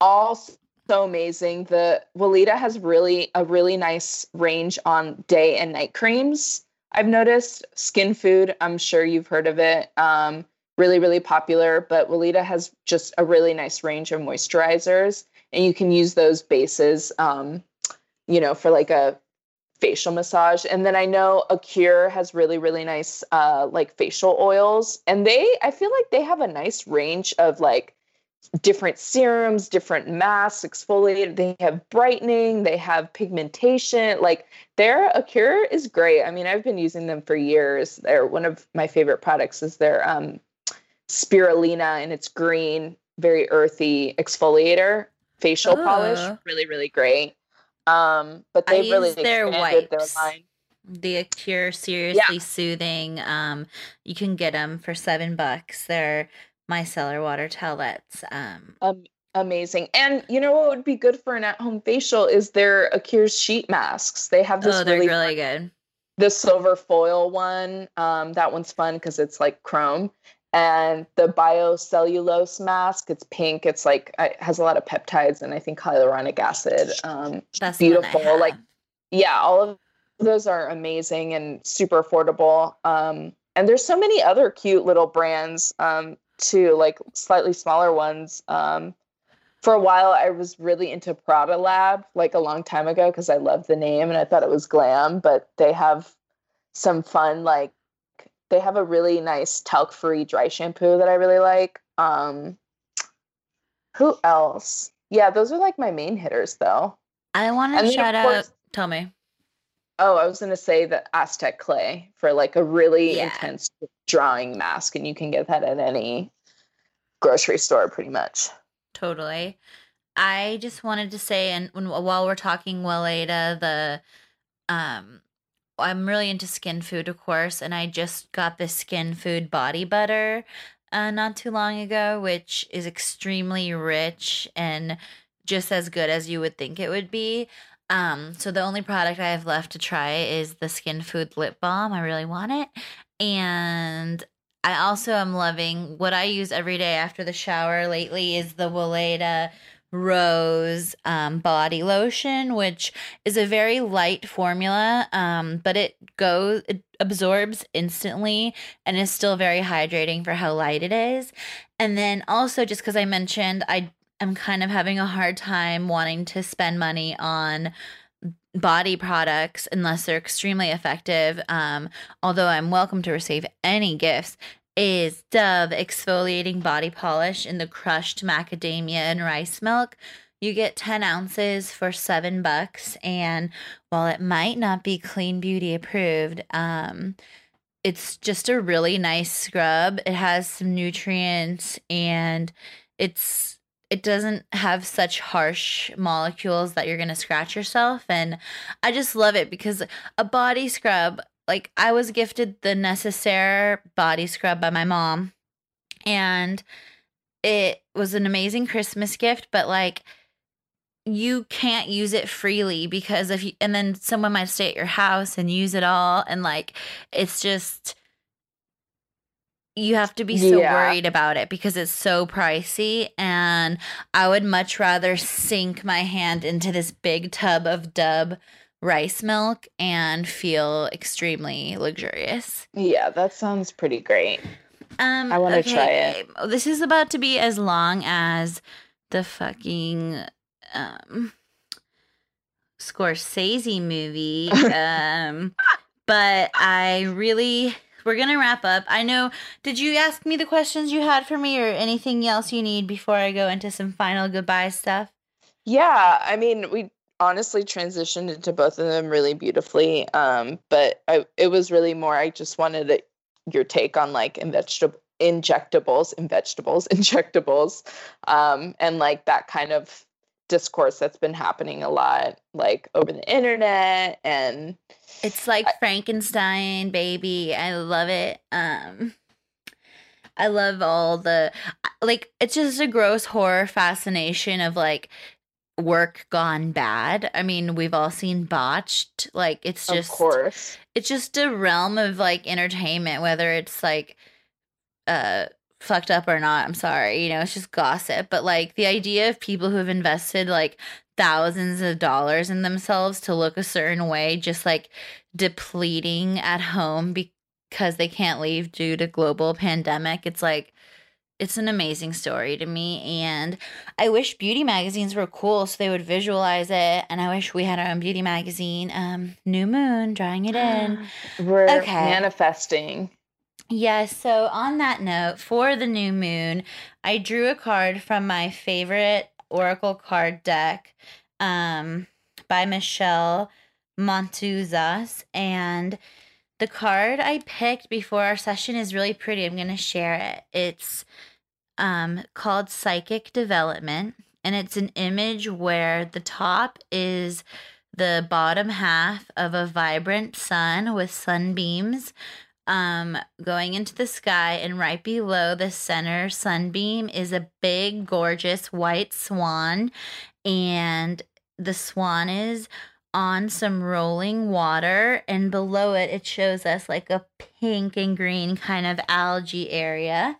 all so amazing. The Weleda has really a really nice range on day and night creams. I've noticed Skin Food. I'm sure you've heard of it. Um, really, really popular. But Weleda has just a really nice range of moisturizers, and you can use those bases. Um, you know, for like a facial massage. And then I know Acure has really, really nice uh, like facial oils, and they I feel like they have a nice range of like different serums, different masks, exfoliated. They have brightening, they have pigmentation. Like their Acure is great. I mean, I've been using them for years. They're one of my favorite products is their um spirulina and it's green, very earthy exfoliator facial polish. Oh. Really, really great. Um, but they've really use their expanded their wipes. line. The Cure seriously soothing. Um, you can get them for seven bucks. They're micellar water towelettes. Um, Um, amazing. And you know what would be good for an at-home facial is their Acure's sheet masks. They have this oh, they're really, really good. the silver foil one. Um, that one's fun because it's like chrome. And the biocellulose mask. It's pink. It's like it has a lot of peptides and I think hyaluronic acid. Um, That's the one I beautiful. Like yeah, all of those are amazing and super affordable. Um, and there's so many other cute little brands um, too, like slightly smaller ones. Um, for a while, I was really into Prada Lab, like a long time ago, because I loved the name and I thought it was glam. But they have some fun, like they have a really nice talc-free dry shampoo that I really like. Um, who else? Yeah, those are like my main hitters, though. I want to shout out. course- Tell me. Oh, I was gonna say the Aztec clay for like a really Yeah. intense drawing mask, and you can get that at any grocery store, pretty much. Totally. I just wanted to say, and when, while we're talking Weleda, the um, I'm really into skin food, of course, and I just got this skin food body butter uh, not too long ago, which is extremely rich and just as good as you would think it would be. Um, so the only product I have left to try is the Skin Food lip balm. I really want it, and I also am loving what I use every day after the shower lately is the Weleda Rose um, body lotion, which is a very light formula, um, but it goes it absorbs instantly and is still very hydrating for how light it is. And then also just because I mentioned I am kind of having a hard time wanting to spend money on body products unless they're extremely effective. Um, although I'm welcome to receive any gifts is Dove exfoliating body polish in the crushed macadamia and rice milk. You get 10 ounces for seven bucks. And while it might not be clean beauty approved, um, it's just a really nice scrub. It has some nutrients and it's it doesn't have such harsh molecules that you're going to scratch yourself and I just love it because a body scrub like I was gifted the necessaire body scrub by my mom and it was an amazing Christmas gift but like you can't use it freely because if you and then someone might stay at your house and use it all and like it's just you have to be so Yeah. worried about it because it's so pricey and I would much rather sink my hand into this big tub of Dove rice milk and feel extremely luxurious. Yeah, that sounds pretty great. Um, I wanna try it. This is about to be as long as the fucking um Scorsese movie. [LAUGHS] um, but I really we're gonna wrap up. I know. Did you ask me the questions you had for me, or anything else you need before I go into some final goodbye stuff? Yeah, I mean, we honestly transitioned into both of them really beautifully. Um, but I, it was really more. I just wanted it, your take on like in vegetable injectables, in vegetables, [LAUGHS] injectables, um, and like that kind of discourse that's been happening a lot, like over the internet and It's like I- Frankenstein, baby. I love it. Um I love all the like it's just a gross horror fascination of like work gone bad. I mean, we've all seen botched. Like it's just of course. it's just a realm of like entertainment whether it's like uh fucked up or not i'm sorry you know it's just gossip but like the idea of people who have invested like thousands of dollars in themselves to look a certain way just like depleting at home because they can't leave due to global pandemic it's like it's an amazing story to me and i wish beauty magazines were cool so they would visualize it and i wish we had our own beauty magazine um new moon drawing it in [GASPS] We're Okay. manifesting. Yes. So, on that note, for the new moon, I drew a card from my favorite Oracle card deck um, by Michelle Montuzas. And the card I picked before our session is really pretty. I'm going to share it. It's um, called Psychic Development, and it's an image where the top is the bottom half of a vibrant sun with sunbeams um going into the sky and right below the center sunbeam is a big gorgeous white swan and the swan is on some rolling water, and below it, it shows us like a pink and green kind of algae area.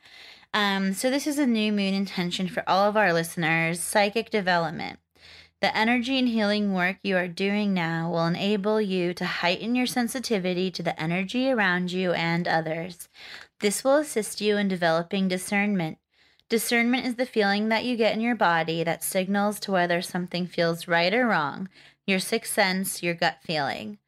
Um, so, this is a new moon intention for all of our listeners psychic development. The energy and healing work you are doing now will enable you to heighten your sensitivity to the energy around you and others. This will assist you in developing discernment. Discernment is the feeling that you get in your body that signals to whether something feels right or wrong, your sixth sense, your gut feeling.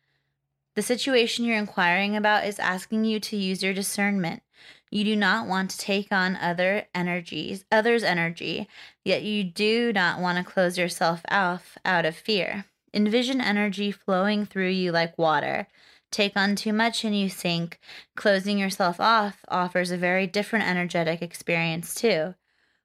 The situation you're inquiring about is asking you to use your discernment. You do not want to take on other energies, others' energy, yet you do not want to close yourself off out of fear. Envision energy flowing through you like water. Take on too much and you sink. Closing yourself off offers a very different energetic experience, too.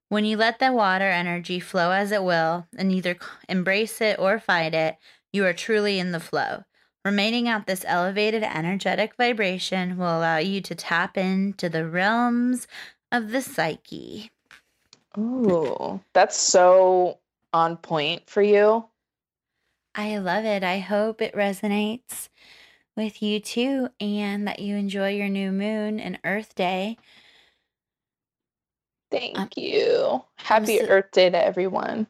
When you let the water energy flow as it will and either embrace it or fight it, you are truly in the flow. Remaining at this elevated energetic vibration will allow you to tap into the realms of the psyche. Oh, that's so on point for you. I love it. I hope it resonates with you too and that you enjoy your new moon and Earth Day. Thank um, you. Happy so- Earth Day to everyone.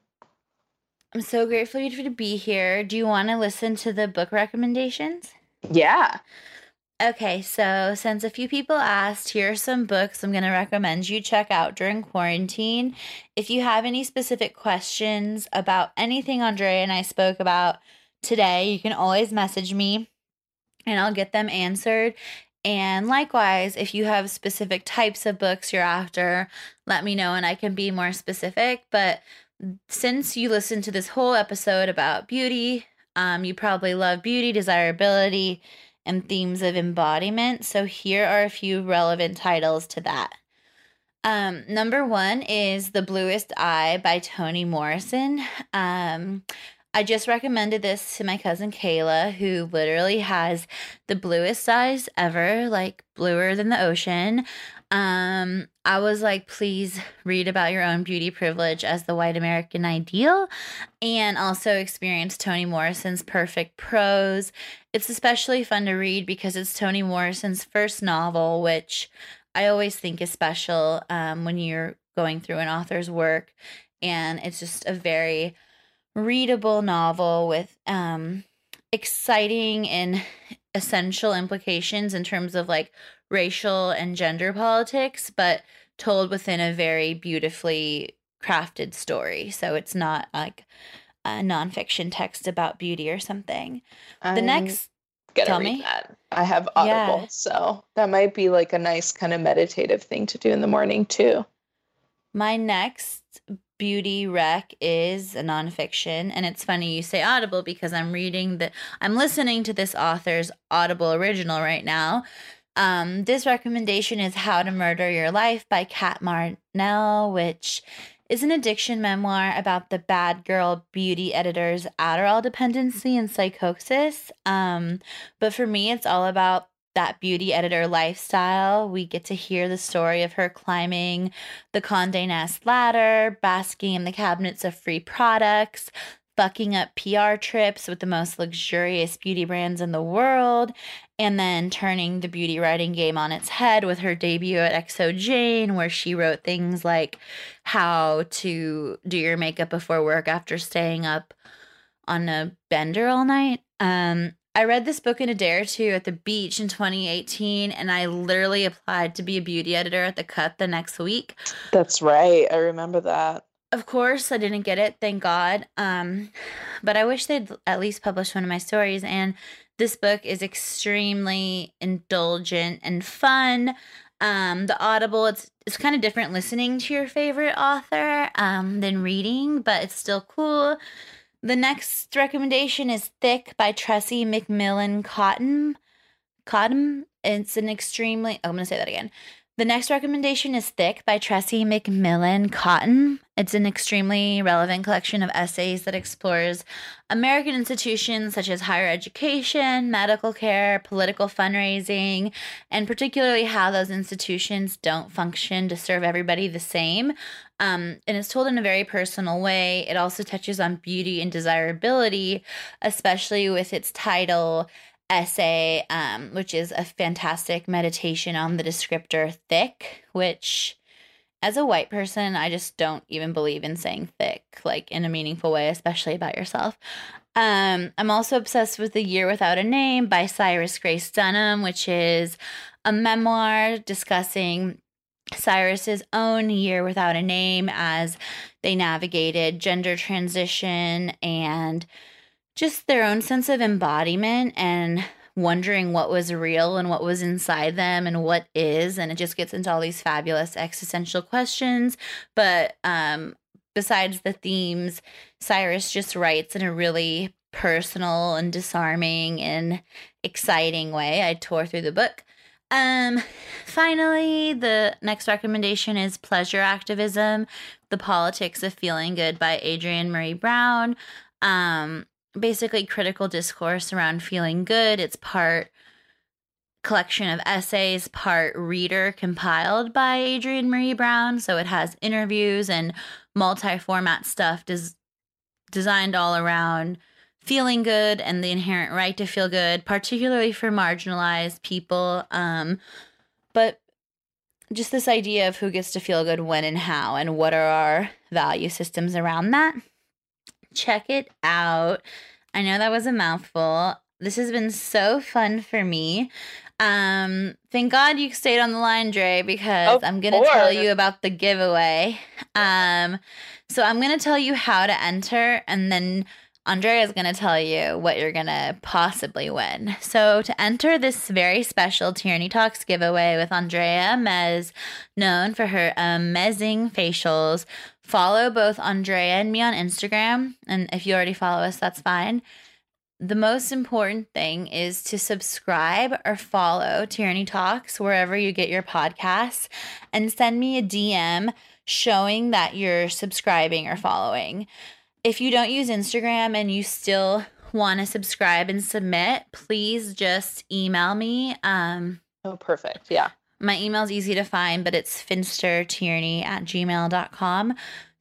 I'm so grateful you to be here. Do you want to listen to the book recommendations? Yeah. Okay, so since a few people asked, here are some books I'm going to recommend you check out during quarantine. If you have any specific questions about anything Andre and I spoke about today, you can always message me and I'll get them answered. And likewise, if you have specific types of books you're after, let me know and I can be more specific. But since you listened to this whole episode about beauty, um, you probably love beauty, desirability, and themes of embodiment. So here are a few relevant titles to that. Um, number one is The Bluest Eye by Toni Morrison. Um, I just recommended this to my cousin Kayla, who literally has the bluest eyes ever, like bluer than the ocean. Um, I was like, please read about your own beauty privilege as the white American ideal and also experience Toni Morrison's perfect prose. It's especially fun to read because it's Toni Morrison's first novel, which I always think is special um, when you're going through an author's work. And it's just a very readable novel with um, exciting and essential implications in terms of like racial and gender politics, but told within a very beautifully crafted story. So it's not like a nonfiction text about beauty or something. I'm the next tell me. that. I have Audible, yeah. so that might be like a nice kind of meditative thing to do in the morning too. My next beauty rec is a nonfiction and it's funny you say audible because i'm reading the i'm listening to this author's audible original right now um, this recommendation is How to Murder Your Life by Cat Marnell, which is an addiction memoir about the bad girl beauty editor's Adderall dependency and psychosis. Um, but for me, it's all about that beauty editor lifestyle. We get to hear the story of her climbing the Conde Nast ladder, basking in the cabinets of free products, fucking up PR trips with the most luxurious beauty brands in the world, and then turning the beauty writing game on its head with her debut at xoJane, where she wrote things like how to do your makeup before work after staying up on a bender all night. Um, I read this book in a day or two at the beach in 2018, and I literally applied to be a beauty editor at the cut the next week. That's right. I remember that. Of course, I didn't get it, thank God. Um, but I wish they'd at least publish one of my stories. And this book is extremely indulgent and fun. Um, the Audible, it's it's kind of different listening to your favorite author um, than reading, but it's still cool. The next recommendation is Thick by Tressie McMillan Cotton. Cotton. It's an extremely, oh, I'm going to say that again. The next recommendation is Thick by Tressie McMillan Cottom. It's an extremely relevant collection of essays that explores American institutions such as higher education, medical care, political fundraising, and particularly how those institutions don't function to serve everybody the same. Um, and it's told in a very personal way. It also touches on beauty and desirability, especially with its title essay, um, which is a fantastic meditation on the descriptor thick, which as a white person, I just don't even believe in saying thick, like in a meaningful way, especially about yourself. Um, I'm also obsessed with The Year Without a Name by Cyrus Grace Dunham, which is a memoir discussing Cyrus's own year without a name as they navigated gender transition and just their own sense of embodiment and wondering what was real and what was inside them and what is. And it just gets into all these fabulous existential questions. But um besides the themes cyrus just writes in a really personal and disarming and exciting way. I tore through the book. Um finally the next recommendation is pleasure activism the politics of feeling good by adrienne marie brown. Um basically critical discourse around feeling good. It's part collection of essays, part reader compiled by Adrienne Marie Brown. So it has interviews and multi format stuff des- designed all around feeling good and the inherent right to feel good, particularly for marginalized people. Um, but just this idea of who gets to feel good when and how, and what are our value systems around that check it out. I know that was a mouthful. This has been so fun for me. Um, thank God you stayed on the line, Dre, because Of I'm gonna tell you about the giveaway. Um, so I'm gonna tell you how to enter, and then Andrea is gonna tell you what you're gonna possibly win. So to enter this very special Tyranny Talks giveaway with Andrea Mez, known for her amazing facials, follow both Andrea and me on Instagram. And if you already follow us, that's fine the most important thing is to subscribe or follow Tierney Talks wherever you get your podcasts and send me a DM showing that you're subscribing or following. If you don't use Instagram and you still want to subscribe and submit, please just email me. Um, Oh, perfect. Yeah. My email is easy to find, but it's finstertierney at gmail.com.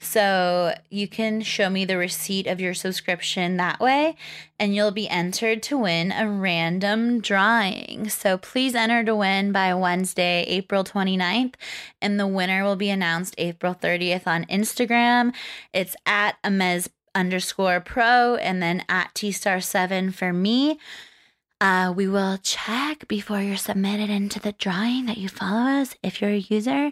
So you can show me the receipt of your subscription that way, and you'll be entered to win a random drawing. So please enter to win by Wednesday, April 29th, and the winner will be announced April 30th on Instagram. It's at Amez underscore pro and then at T star 7 for me. Uh, we will check before you're submitted into the drawing that you follow us if you're a user.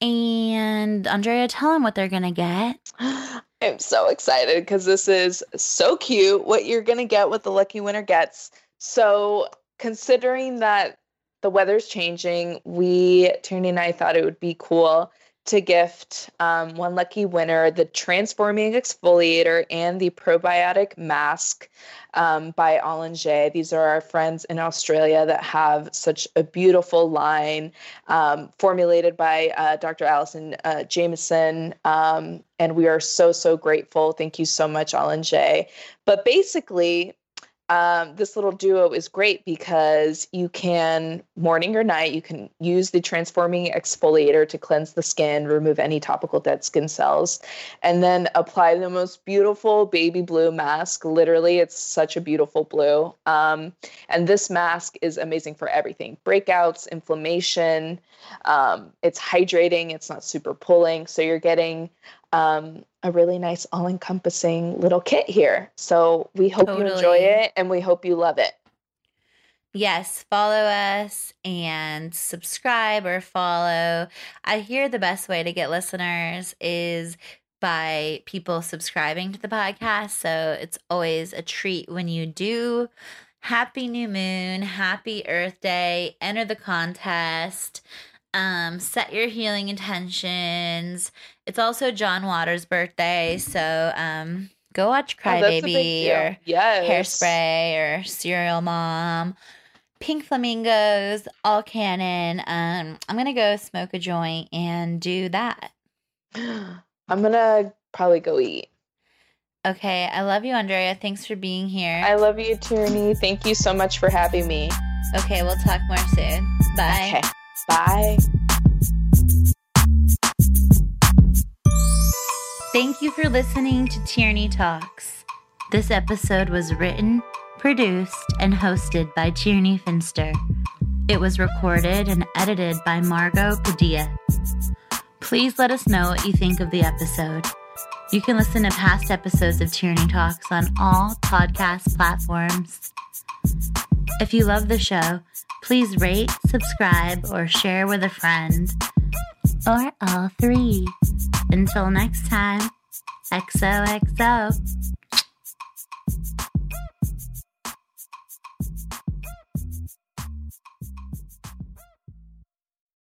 And Andrea, tell them what they're going to get. [GASPS] I'm so excited because this is so cute what you're going to get, what the lucky winner gets. So, considering that the weather's changing, we, Tierney and I, thought it would be cool to gift um, one lucky winner the Transforming Exfoliator and the Probiotic Mask um, by Allenge. These are our friends in Australia that have such a beautiful line um, formulated by uh, Dr. Allison uh, Jameson. Um, and we are so, so grateful. Thank you so much, Allenge. But basically, um, this little duo is great because you can morning or night you can use the transforming exfoliator to cleanse the skin remove any topical dead skin cells and then apply the most beautiful baby blue mask. Literally it's such a beautiful blue. Um, and this mask is amazing for everything breakouts inflammation. Um, it's hydrating it's not super pulling. So you're getting um, a really nice all-encompassing little kit here. So we hope you enjoy it and we hope you love it. Yes, follow us and subscribe or follow. I hear the best way to get listeners is by people subscribing to the podcast. So it's always a treat when you do. Happy new moon, happy Earth Day, enter the contest. Um, set your healing intentions. It's also John Waters' birthday, so um go watch Oh, that's a big Crybaby deal. or yes. Hairspray or Serial Mom. pink flamingos, all canon. Um, I'm gonna go smoke a joint and do that. [GASPS] I'm gonna probably go eat. Okay, I love you, Andrea. Thanks for being here. I love you, Tierney. Thank you so much for having me. okay, we'll talk more soon. Bye. Okay. Bye. Thank you for listening to Tierney Talks. This episode was written, produced, and hosted by Tierney Finster. It was recorded and edited by Margot Padilla. Please let us know what you think of the episode. You can listen to past episodes of Tierney Talks on all podcast platforms. If you love the show, please rate, subscribe, or share with a friend. Or all three. Until next time, XOXO.